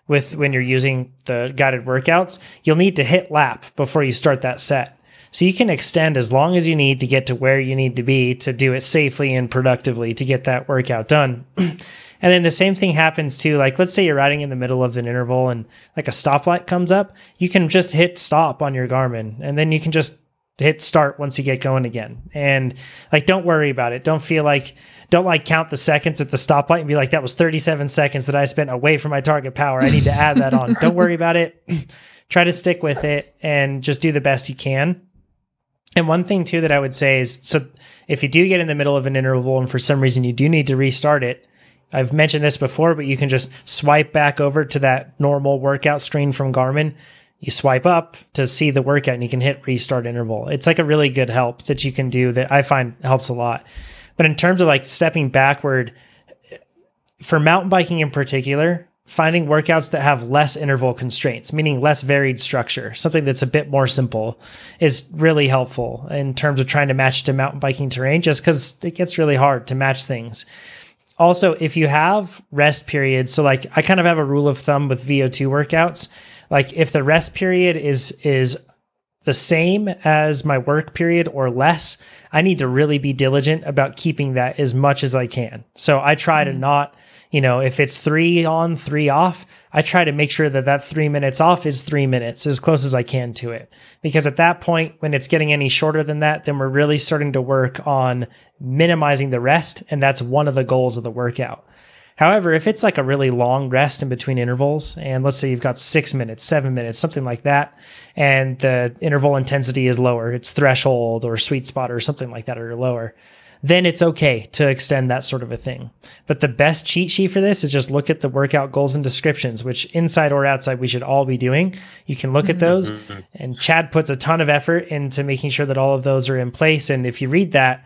with when you're using the guided workouts, you'll need to hit lap before you start that set. So you can extend as long as you need to get to where you need to be to do it safely and productively to get that workout done. and then the same thing happens too. Like let's say you're riding in the middle of an interval and like a stoplight comes up, you can just hit stop on your Garmin and then you can just hit start once you get going again. And like don't worry about it. Don't feel like don't like count the seconds at the stoplight and be like that was 37 seconds that I spent away from my target power. I need to add that on. Don't worry about it. Try to stick with it and just do the best you can. And one thing too that I would say is so if you do get in the middle of an interval and for some reason you do need to restart it, I've mentioned this before, but you can just swipe back over to that normal workout screen from Garmin. You swipe up to see the workout and you can hit restart interval. It's like a really good help that you can do that I find helps a lot. But in terms of like stepping backward, for mountain biking in particular, finding workouts that have less interval constraints, meaning less varied structure, something that's a bit more simple, is really helpful in terms of trying to match to mountain biking terrain, just because it gets really hard to match things. Also, if you have rest periods, so like I kind of have a rule of thumb with VO2 workouts, like if the rest period is is the same as my work period or less, I need to really be diligent about keeping that as much as I can. So I try to mm. not, you know, if it's three on, three off, I try to make sure that that three minutes off is three minutes as close as I can to it. Because at that point, when it's getting any shorter than that, then we're really starting to work on minimizing the rest. And that's one of the goals of the workout. However, if it's like a really long rest in between intervals, and let's say you've got six minutes, seven minutes, something like that, and the interval intensity is lower, it's threshold or sweet spot or something like that, or lower, then it's okay to extend that sort of a thing. But the best cheat sheet for this is just look at the workout goals and descriptions, which inside or outside we should all be doing. You can look at mm-hmm. those, and Chad puts a ton of effort into making sure that all of those are in place. And if you read that,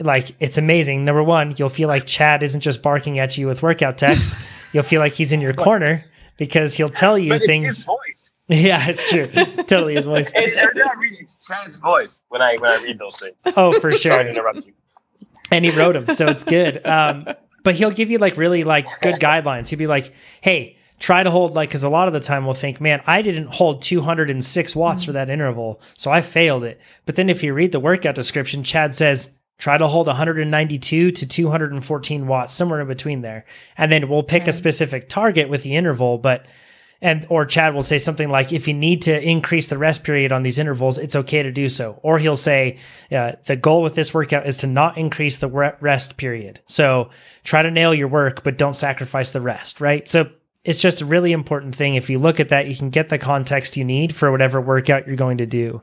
like it's amazing. Number one, you'll feel like Chad isn't just barking at you with workout text. you'll feel like he's in your corner because he'll tell you But it's his things. Yeah, it's true. totally his voice. It's, or not reading, it's Chad's voice when I when I read those things. Oh, for Sorry to interrupt you. And he wrote them, so it's good. Um, but he'll give you like really like good guidelines. He'll be like, "Hey, try to hold like," because a lot of the time we'll think, "Man, I didn't hold 206 watts for that interval, so I failed it." But then if you read the workout description, Chad says, Try to hold 192 to 214 watts, somewhere in between there. And then we'll pick Okay. a specific target with the interval, but and or Chad will say something like, if you need to increase the rest period on these intervals, it's okay to do so. Or he'll say, uh, the goal with this workout is to not increase the rest period. So try to nail your work, but don't sacrifice the rest, right? So it's just a really important thing. If you look at that, you can get the context you need for whatever workout you're going to do.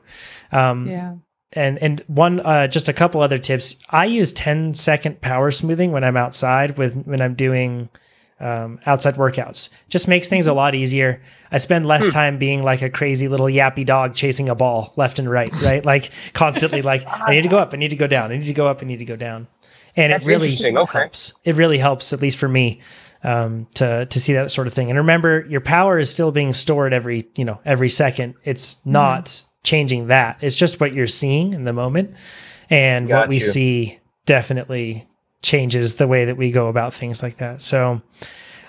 Um, Yeah. and and one uh, just a couple other tips. I use 10 second power smoothing when I'm outside with when I'm doing um, outside workouts. Just makes things a lot easier. I spend less time being like a crazy little yappy dog chasing a ball left and right, right? Like constantly like I need to go up, I need to go down, I need to go up, I need to go down. And That's it really. Okay. helps. It really helps, at least for me, um, to to see that sort of thing. And remember, your power is still being stored every you know every second. It's not changing that. It's just what you're seeing in the moment, and what we you. see definitely changes the way that we go about things like that. So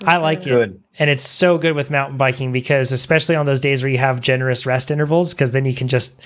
I like it. Good. And it's so good with mountain biking because, especially on those days where you have generous rest intervals, because then you can just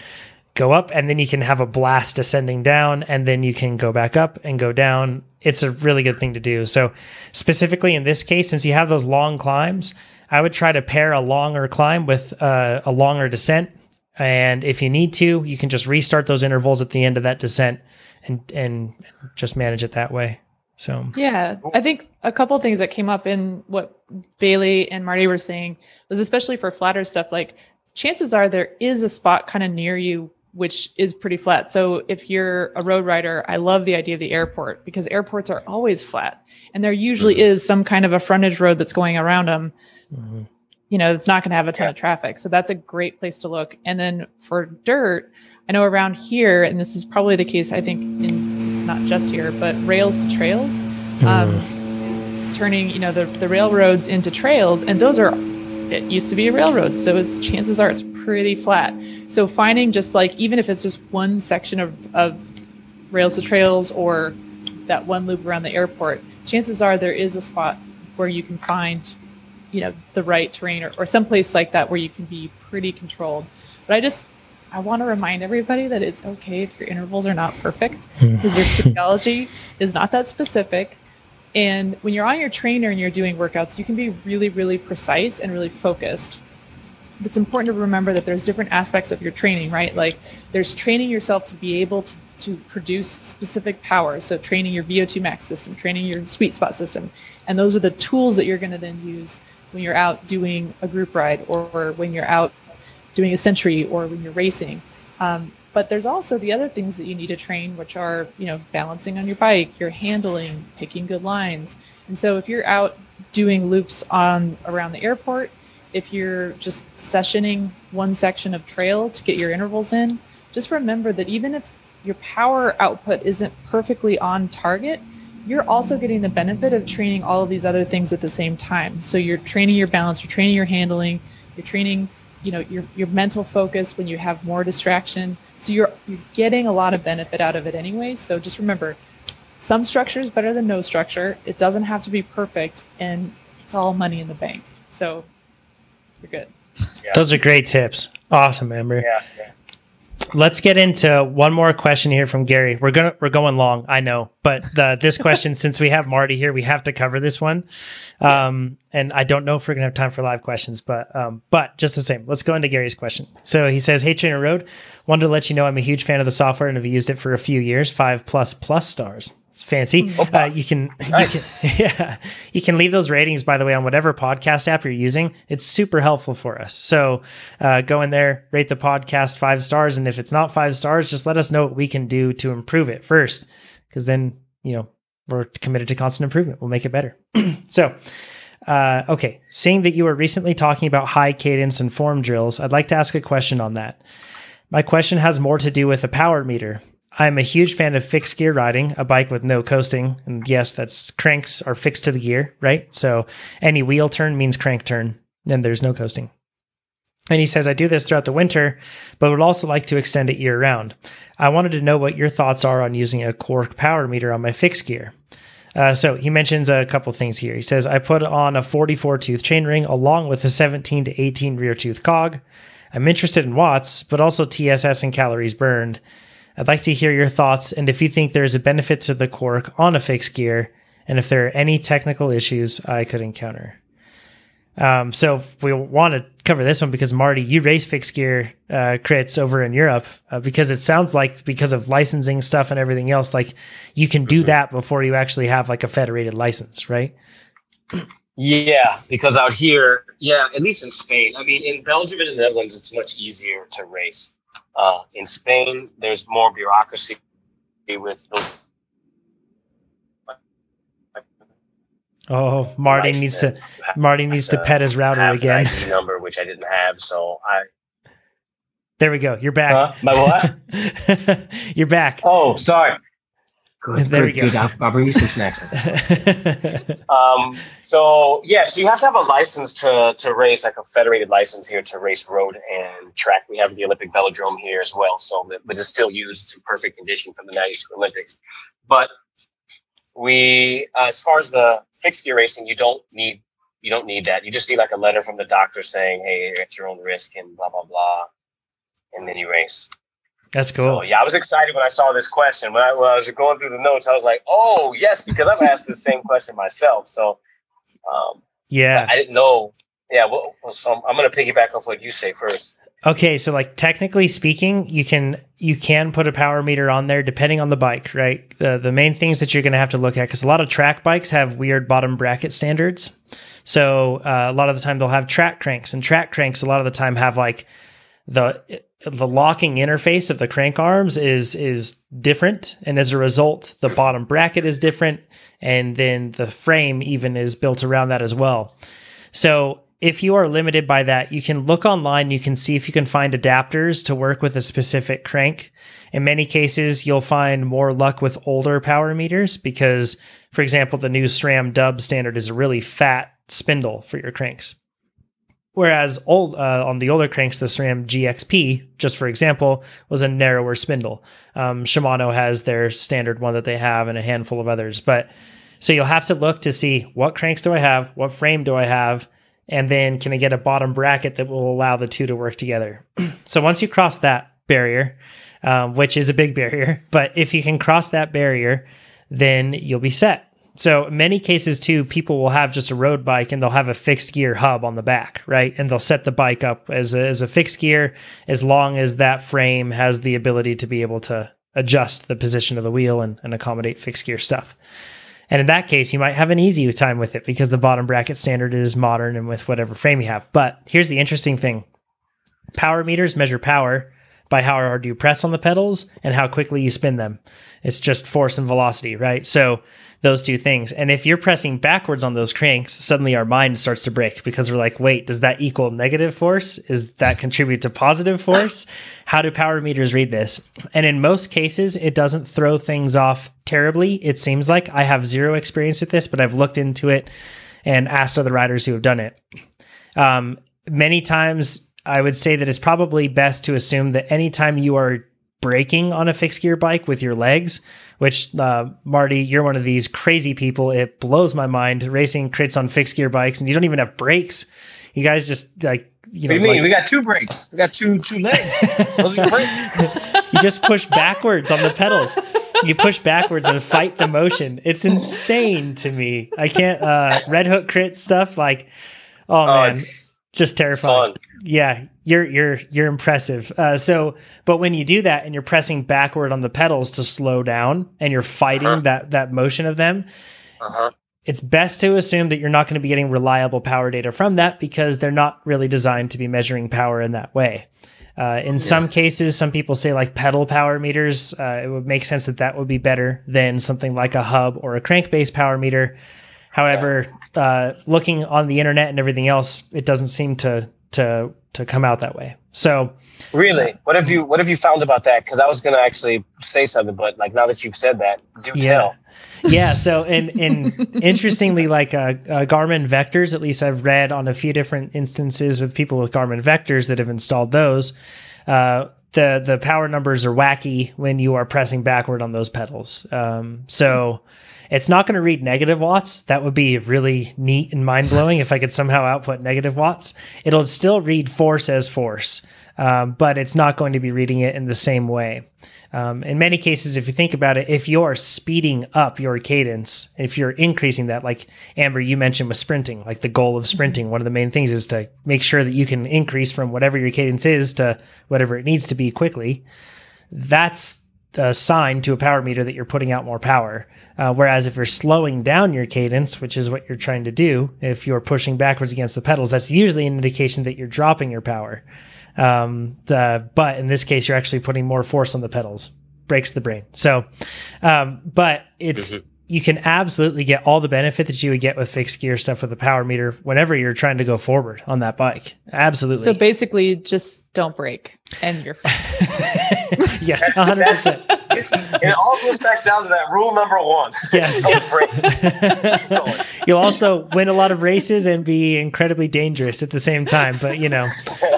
go up and then you can have a blast ascending down and then you can go back up and go down. It's a really good thing to do. So, specifically in this case, since you have those long climbs, I would try to pair a longer climb with uh, a longer descent. And if you need to, you can just restart those intervals at the end of that descent and and just manage it that way. So Yeah, I think a couple things that came up in what Bailey and Marty were saying was especially for flatter stuff. Like, chances are there is a spot kind of near you which is pretty flat. So if you're a road rider, I love the idea of the airport because airports are always flat, and there usually is some kind of a frontage road that's going around them. mhm. You know, it's not going to have a ton of traffic. So that's a great place to look. And then for dirt, I know around here, and this is probably the case. I think in, it's not just here, but rails to trails um, is turning you know the, the railroads into trails and those are it used to be a railroad so it's chances are it's pretty flat so finding just like even if it's just one section of, of rails to trails or that one loop around the airport chances are there is a spot where you can find you know the right terrain or, or someplace like that where you can be pretty controlled but i just i want to remind everybody that it's okay if your intervals are not perfect hmm. because your physiology is not that specific. And when you're on your trainer and you're doing workouts, you can be really, really precise and really focused. It's important to remember that there's different aspects of your training, right? Like there's training yourself to be able to, to produce specific power. So training your VO2 max system, training your sweet spot system. And those are the tools that you're going to then use when you're out doing a group ride or when you're out doing a century or when you're racing. Um, but there's also the other things that you need to train, which are, you know, balancing on your bike, your handling, picking good lines. And so if you're out doing loops on around the airport, if you're just sessioning one section of trail to get your intervals in, just remember that even if your power output isn't perfectly on target, you're also getting the benefit of training all of these other things at the same time. So you're training your balance, you're training your handling, you're training, you know, your your mental focus when you have more distraction. So you're you're getting a lot of benefit out of it anyway. So just remember, some structure is better than no structure. It doesn't have to be perfect, and it's all money in the bank. So you're good. Those are great tips. Awesome, Amber. Yeah. yeah. Let's get into one more question here from Gary. We're gonna we're going long, I know, but the, this question, since we have Marty here, we have to cover this one. Um, and I don't know if we're gonna have time for live questions, but um, but just the same, let's go into Gary's question. So he says, "Hey TrainerRoad, wanted to let you know I'm a huge fan of the software and have used it for a few years. Five plus plus stars. It's fancy. Uh, you can, Nice. you can yeah you can leave those ratings by the way on whatever podcast app you're using. It's super helpful for us. So uh, go in there, rate the podcast five stars, and if it's not five stars, just let us know what we can do to improve it first, because then you know we're committed to constant improvement. We'll make it better. so. Uh, okay, seeing that you were recently talking about high cadence and form drills, I'd like to ask a question on that. My question has more to do with the power meter. I'm a huge fan of fixed gear riding, a bike with no coasting. And yes, that's cranks are fixed to the gear, right? So any wheel turn means crank turn, and there's no coasting. And he says, I do this throughout the winter, but would also like to extend it year round. I wanted to know what your thoughts are on using a Quarq power meter on my fixed gear. Uh, so he mentions a couple things here. He says, I put on a 44 tooth chainring along with a 17 to 18 rear tooth cog. I'm interested in watts, but also TSS and calories burned. I'd like to hear your thoughts and if you think there's a benefit to the Quarq on a fixed gear and if there are any technical issues I could encounter. Um, so we want to cover this one because Marty, you race fixed gear uh, crits over in Europe uh, because it sounds like because of licensing stuff and everything else, like you can do that before you actually have like a federated license, right? Yeah, because out here, yeah, at least in Spain. I mean, in Belgium and the Netherlands, it's much easier to race. Uh, in Spain, there's more bureaucracy with Oh, Marty needs to Marty needs to pet his router again. ID number which I didn't have, so I. There we go. You're back. Huh? My what? You're back. Oh, sorry. Good, There we good, go. good. I'll, I'll bring you some snacks. um. So yes, you have to have a license to to race, like a federated license here to race road and track. We have the Olympic Velodrome here as well, so but it's still used in perfect condition for the '92 Olympics. But we, uh, as far as the fixed gear racing, you don't need you don't need that. You just need like a letter from the doctor saying, "Hey, you're at your own risk," and blah blah blah, and then you race. That's cool. So yeah, I was excited when I saw this question. When I, when I was going through the notes, I was like, "Oh yes," because I've asked the same question myself. So um, yeah. I didn't know. Yeah, well, so I'm, I'm going to piggyback off what you say first. Okay, so like technically speaking, you can you can put a power meter on there depending on the bike, right? The the main things that you're going to have to look at because a lot of track bikes have weird bottom bracket standards. So uh, a lot of the time they'll have track cranks, and track cranks a lot of the time have like the the locking interface of the crank arms is is different, and as a result, the bottom bracket is different, and then the frame even is built around that as well. So if you are limited by that, you can look online. You can see if you can find adapters to work with a specific crank. In many cases, you'll find more luck with older power meters because, for example, the new SRAM DUB standard is a really fat spindle for your cranks. Whereas old uh, on the older cranks, the SRAM GXP, just for example, was a narrower spindle. Um, Shimano has their standard one that they have, and a handful of others. But so you'll have to look to see what cranks do I have, what frame do I have, and then can I get a bottom bracket that will allow the two to work together. so once you cross that barrier, um, which is a big barrier, but if you can cross that barrier, then you'll be set. So many cases too, people will have just a road bike and they'll have a fixed gear hub on the back, right? And they'll set the bike up as a, as a fixed gear as long as that frame has the ability to be able to adjust the position of the wheel and, and accommodate fixed gear stuff. And in that case, you might have an easy time with it because the bottom bracket standard is modern and with whatever frame you have. But here's the interesting thing power meters measure power by how hard you press on the pedals and how quickly you spin them. It's just force and velocity, right? So those two things. And if you're pressing backwards on those cranks, suddenly our mind starts to break because we're like, wait, does that equal negative force? Is that contribute to positive force? How do power meters read this? And in most cases, it doesn't throw things off terribly. It seems like I have zero experience with this, but I've looked into it and asked other riders who have done it. Um, many times, I would say that it's probably best to assume that anytime you are braking on a fixed gear bike with your legs, which uh, Marty, you're one of these crazy people. It blows my mind racing crits on fixed gear bikes, and you don't even have brakes. You guys just like you What know, do you mean? like- we got two brakes. We got two two legs. Those are brakes. you just push backwards on the pedals. You push backwards and fight the motion. It's insane to me. I can't uh Red Hook Crit stuff like oh Oh, man, it's, just terrifying. Yeah, you're you're you're impressive. Uh, so, but when you do that and you're pressing backward on the pedals to slow down and you're fighting Uh-huh. that that motion of them, Uh huh. it's best to assume that you're not going to be getting reliable power data from that because they're not really designed to be measuring power in that way. Uh, in some cases, some people say like pedal power meters. Uh, it would make sense that that would be better than something like a hub or a crank-based power meter. However, uh, looking on the internet and everything else, it doesn't seem to to to come out that way. So Really? What have you What have you found about that? Because I was gonna actually say something, but like now that you've said that, do yeah tell. yeah so and and interestingly like uh, uh, Garmin Vectors at least i've read on a few different instances with people with Garmin Vectors that have installed those uh, the the power numbers are wacky when you are pressing backward on those pedals um, so it's not going to read negative watts that would be really neat and mind-blowing if i could somehow output negative watts it'll still read force as force um, but it's not going to be reading it in the same way. Um, in many cases, if you think about it, if you're speeding up your cadence, if you're increasing that, like Amber, you mentioned with sprinting, like the goal of sprinting, one of the main things is to make sure that you can increase from whatever your cadence is to whatever it needs to be quickly. That's a sign to a power meter that you're putting out more power. Uh, whereas if you're slowing down your cadence, which is what you're trying to do, if you're pushing backwards against the pedals, that's usually an indication that you're dropping your power. Um, the, but in this case, you're actually putting more force on the pedals, breaks the brain. So, um, but it's, mm-hmm you can absolutely get all the benefit that you would get with fixed gear stuff with a power meter whenever you're trying to go forward on that bike. Absolutely. So basically, just don't brake and you're fine. yes, 100%. This is, it all goes back down to that rule number one. Yes. You'll also win a lot of races and be incredibly dangerous at the same time. But, you know,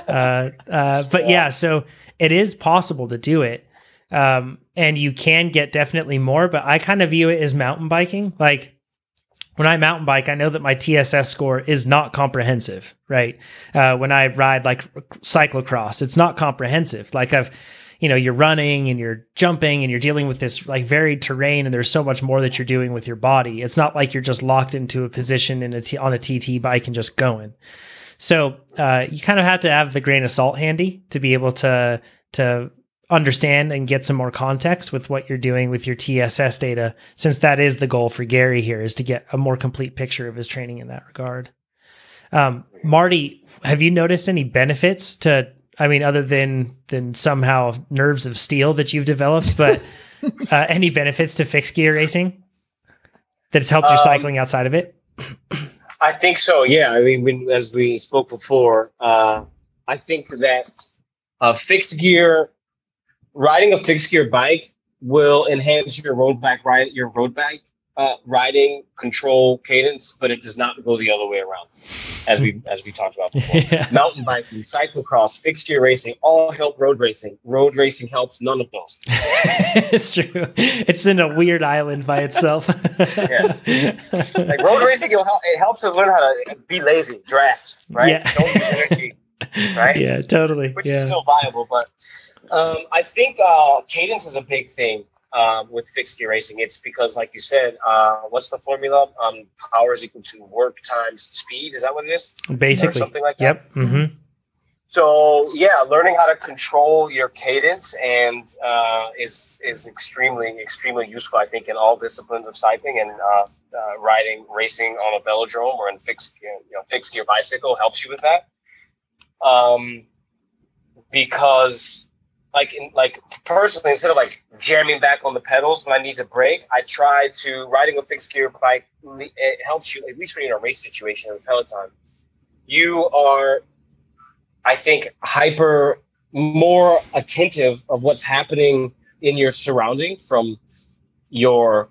uh, uh, but yeah, so it is possible to do it. Um, and you can get definitely more, but I kind of view it as mountain biking. Like when I mountain bike, I know that my TSS score is not comprehensive, right? Uh, when I ride like cyclocross, it's not comprehensive. Like I've, you know, you're running and you're jumping and you're dealing with this like varied terrain, and there's so much more that you're doing with your body. It's not like you're just locked into a position in a t- on a TT bike and just going. So uh, you kind of have to have the grain of salt handy to be able to to understand and get some more context with what you're doing with your TSS data, since that is the goal for Gary here is to get a more complete picture of his training in that regard. Um, Marty, have you noticed any benefits to, I mean, other than, than somehow nerves of steel that you've developed, but uh, any benefits to fixed gear racing that has helped um, cycling outside of it? I think so. Yeah. I mean, when, as we spoke before, uh, I think that uh, fixed gear riding a fixed gear bike will enhance your road bike ride your road bike uh, riding control cadence, but it does not go the other way around, as we as we talked about before. yeah. Mountain biking, cyclocross, fixed gear racing, all help road racing. Road racing helps none of those. it's true. It's in a weird island by itself. yeah, like road racing, help, it helps us learn how to be lazy, draft, right? Yeah. Don't use energy, right? Yeah, totally. Which yeah. is still viable, but um, I think uh, cadence is a big thing um, with fixed gear racing. It's because, like you said, uh, what's the formula? Um, power is equal to work times speed. Is that what it is? Basically, or something like that. Yep. Mm-hmm. So yeah, learning how to control your cadence and uh, is is extremely extremely useful. I think in all disciplines of cycling and uh, uh, riding, racing on a velodrome or in fixed you know, fixed gear bicycle helps you with that. Um, because like in, like personally, instead of like jamming back on the pedals when I need to brake, I try to riding a fixed gear bike. It helps you at least when you're in a race situation in a Peloton. You are, I think, hyper more attentive of what's happening in your surrounding from your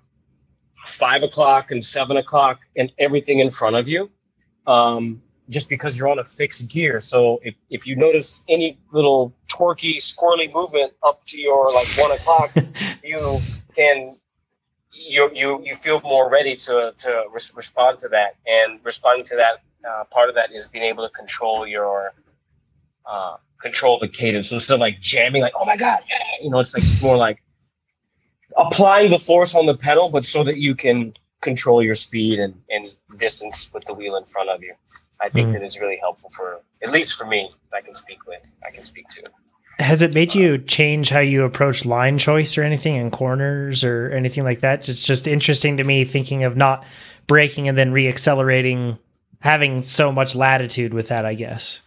five o'clock and seven o'clock and everything in front of you. Um, just because you're on a fixed gear. So if, if you notice any little torquey, squirrely movement up to your like one o'clock, you can you you you feel more ready to to res- respond to that. And responding to that, uh, part of that is being able to control your uh, control the cadence. So instead of like jamming, like oh my god, yeah, you know, it's like it's more like applying the force on the pedal, but so that you can control your speed and, and distance with the wheel in front of you. I think mm. that is really helpful for at least for me. I can speak with. I can speak to. Has it made you change how you approach line choice or anything in corners or anything like that? It's just interesting to me thinking of not braking and then reaccelerating, having so much latitude with that. I guess.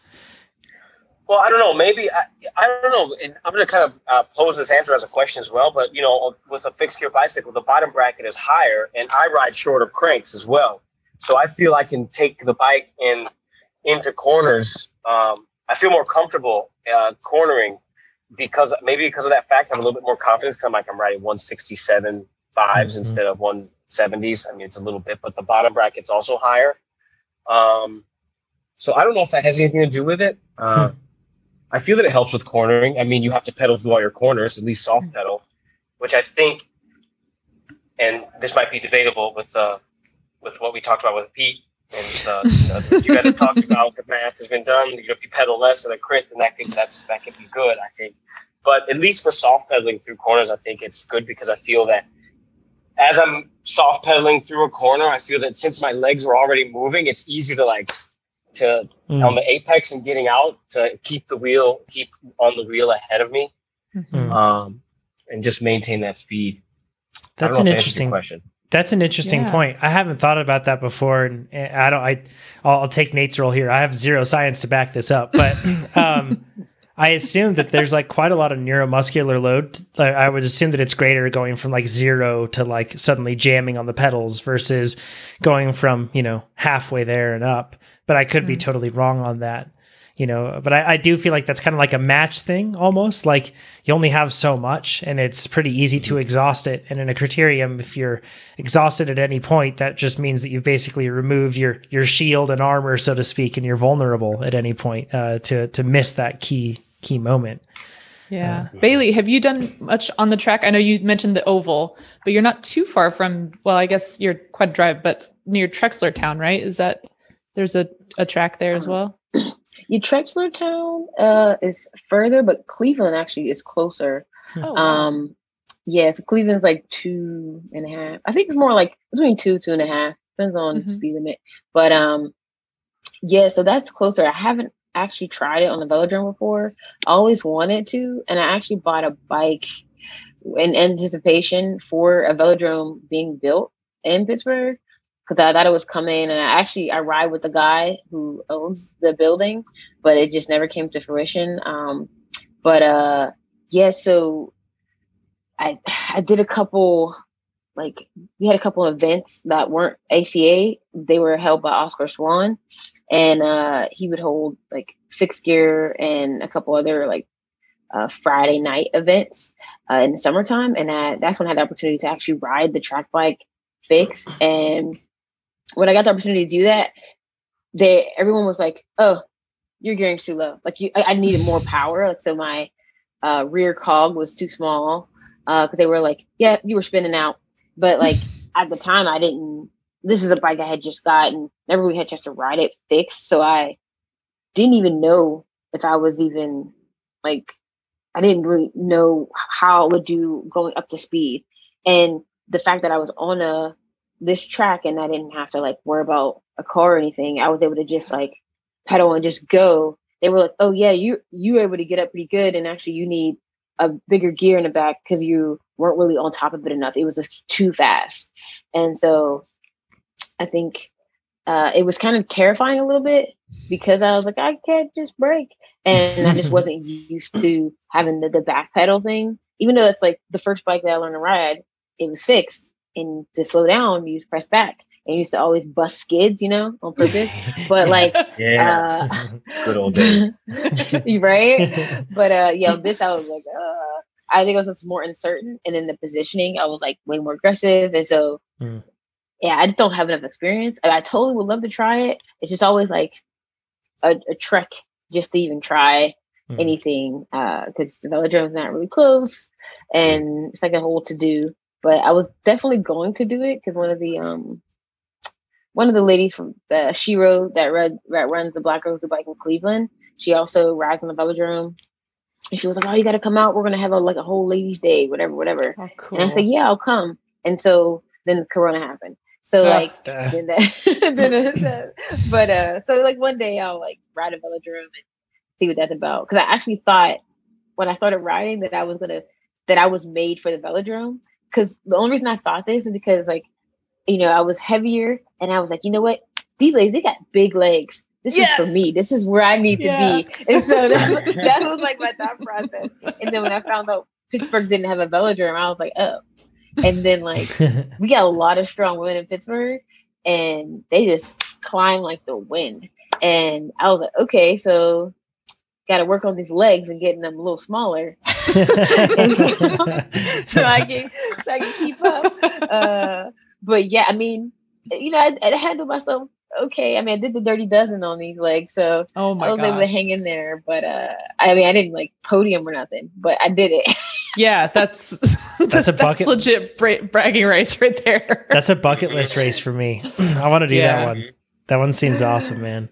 Well, I don't know. Maybe I, I don't know. And I'm going to kind of uh, pose this answer as a question as well. But you know, with a fixed gear bicycle, the bottom bracket is higher, and I ride shorter cranks as well. So I feel I can take the bike in into corners. Um, I feel more comfortable uh, cornering because maybe because of that fact, I have a little bit more confidence because I'm like I'm riding 167 5s mm-hmm. instead of 170s. I mean, it's a little bit, but the bottom bracket's also higher. Um, so I don't know if that has anything to do with it. Uh, hmm. I feel that it helps with cornering. I mean, you have to pedal through all your corners, at least soft pedal, which I think, and this might be debatable with uh, with what we talked about with Pete And uh, you, know, you guys have talked about the math has been done. You know, if you pedal less than a crit, then that could that's that could be good, I think. But at least for soft pedaling through corners, I think it's good because I feel that as I'm soft pedaling through a corner, I feel that since my legs are already moving, it's easy to like to Mm. on the apex and getting out to keep the wheel keep on the wheel ahead of me, Mm. um, and just maintain that speed. That's an know if that answers your interesting question. That's an interesting Yeah. point. I haven't thought about that before, and I don't. I I'll, I'll take Nate's role here. I have zero science to back this up, but um, I assume that there's like quite a lot of neuromuscular load. I would assume that it's greater going from like zero to like suddenly jamming on the pedals versus going from you know halfway there and up. But I could be Mm. totally wrong on that. You know, but I, I do feel like that's kind of like a match thing almost. Like you only have so much and it's pretty easy to mm-hmm. exhaust it. And in a criterium, if you're exhausted at any point, that just means that you've basically removed your your shield and armor, so to speak, and you're vulnerable at any point uh, to to miss that key key moment. Yeah. Uh, Bailey, have you done much on the track? I know you mentioned the oval, but you're not too far from, well, I guess you're quad drive, but near Trexlertown, right? Is that there's a, a track there as uh-huh. well? Your Trexlertown uh, is further, but Cleveland actually is closer. Oh, wow. Um, yeah, so Cleveland's like two and a half. I think it's more like between two, two and a half. Depends on Mhm. speed limit. But um, yeah, so that's closer. I haven't actually tried it on the velodrome before. I always wanted to, and I actually bought a bike in anticipation for a velodrome being built in Pittsburgh because I thought it was coming. And I actually I ride with the guy who owns the building, but it just never came to fruition. Um, but uh, yeah, so I I did a couple like we had a couple events that weren't ACA. They were held by Oscar Swan, and uh, he would hold like fixed gear and a couple other like uh, Friday night events uh, in the summertime. And I, that's when I had the opportunity to actually ride the track bike fix. And when I got the opportunity to do that, they everyone was like, "Oh, you're gearing too low. Like you, I, I needed more power. Like so, my uh, rear cog was too small because they were like, "Yeah, you were spinning out." But like at the time, I didn't. This is a bike I had just gotten. Never really had a chance to ride it fixed, so I didn't even know if I was even like I didn't really know how I would do going up to speed. And the fact that I was on a this track and I didn't have to like worry about a car or anything, I was able to just like pedal and just go. They were like, "Oh yeah, you you were able to get up pretty good, and actually you need a bigger gear in the back because you weren't really on top of it enough. It was just too fast." And so, I think uh, it was kind of terrifying a little bit because I was like, I can't just brake, and I just wasn't used to having the, the back pedal thing. Even though it's like the first bike that I learned to ride, it was fixed, and to slow down, you press back. And you used to always bust skids, you know, on purpose. But like, Yeah, uh, good old days. right? But uh, yeah, this I was like, uh, I think it was just more uncertain, and then the positioning, I was like way more aggressive, and so Mm. yeah, I just don't have enough experience. I, I totally would love to try it. It's just always like a, a trek just to even try Mm. anything because the velodrome's not really close, and it's like a whole to do. But I was definitely going to do it because one of the um one of the ladies from the Shiro that read that runs the Black Rose Bike in Cleveland, she also rides on the velodrome. And she was like, "Oh, you got to come out. We're gonna have a like a whole ladies' day, whatever, whatever." Oh, cool. And I said, "Yeah, I'll come." And so then Corona happened. So Ah. like, Uh, then that, then that, but uh, so like one day I'll like ride a velodrome and see what that's about. Because I actually thought when I started riding that I was gonna that I was made for the velodrome. Because the only reason I thought this is because like, you know, I was heavier and I was like, you know what, these ladies they got big legs. This is for me. This is where I need Yeah. to be. And so that, that was like my thought process. And then when I found out Pittsburgh didn't have a velodrome, I was like, oh. And then like we got a lot of strong women in Pittsburgh and they just climb like the wind. And I was like, okay, so got to work on these legs and getting them a little smaller so I can so I can keep up. Uh, but yeah, I mean, you know, I, I handled myself okay. I mean, I did the dirty dozen on these legs, so oh I my was able to hang in there. But uh, I mean, I didn't like podium or nothing, but I did it. Yeah, that's That's a bucket- legit bra- bragging rights right there. That's a bucket list race for me. I want to do Yeah. that one. That one seems awesome, man.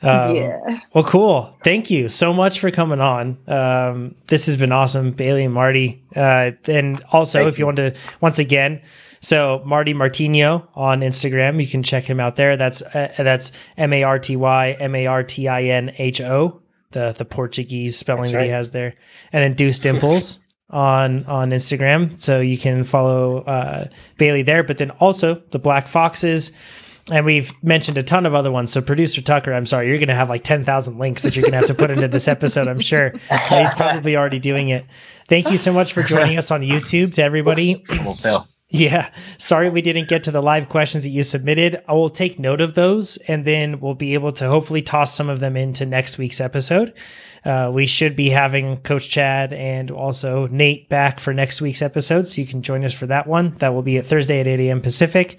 Um, yeah. Well, cool. Thank you so much for coming on. Um, this has been awesome, Bailey and Marty. Uh, and also, Thank if you you. want to, once again, so Marty Martino on Instagram, you can check him out there. That's uh, that's M A R T Y M A R T I N H O, the the Portuguese spelling That's that he has there, and then Deuce Dimples on on Instagram. So you can follow uh, Bailey there, but then also the Black Foxes. And we've mentioned a ton of other ones. So, producer Tucker, I'm sorry, you're going to have like 10,000 links that you're going to have to put into this episode, I'm sure. And he's probably already doing it. Thank you so much for joining us on YouTube to everybody. Yeah. Sorry we didn't get to the live questions that you submitted. I will take note of those and then we'll be able to hopefully toss some of them into next week's episode. Uh, we should be having Coach Chad and also Nate back for next week's episode. So you can join us for that one. That will be at Thursday at 8 a.m. Pacific.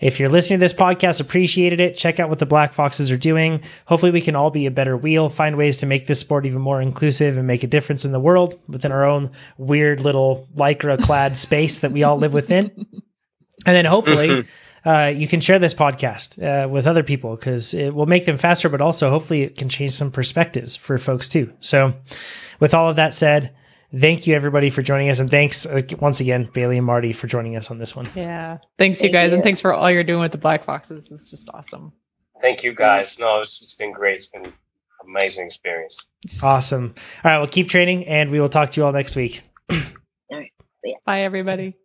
If you're listening to this podcast, appreciated it. Check out what the Black Foxes are doing. Hopefully, we can all be a better wheel, find ways to make this sport even more inclusive and make a difference in the world within our own weird little lycra clad space that we all live within. And then hopefully, uh, you can share this podcast uh, with other people because it will make them faster, but also hopefully it can change some perspectives for folks too. So, with all of that said, thank you everybody for joining us. And thanks uh, once again, Bailey and Marty, for joining us on this one. Yeah. Thanks, you Thank guys. And thanks for all you're doing with the Black Foxes. It's just awesome. Thank you guys. No, it's, it's been great. It's been an amazing experience. Awesome. All right, well, keep training and we will talk to you all next week. All right. Bye, everybody.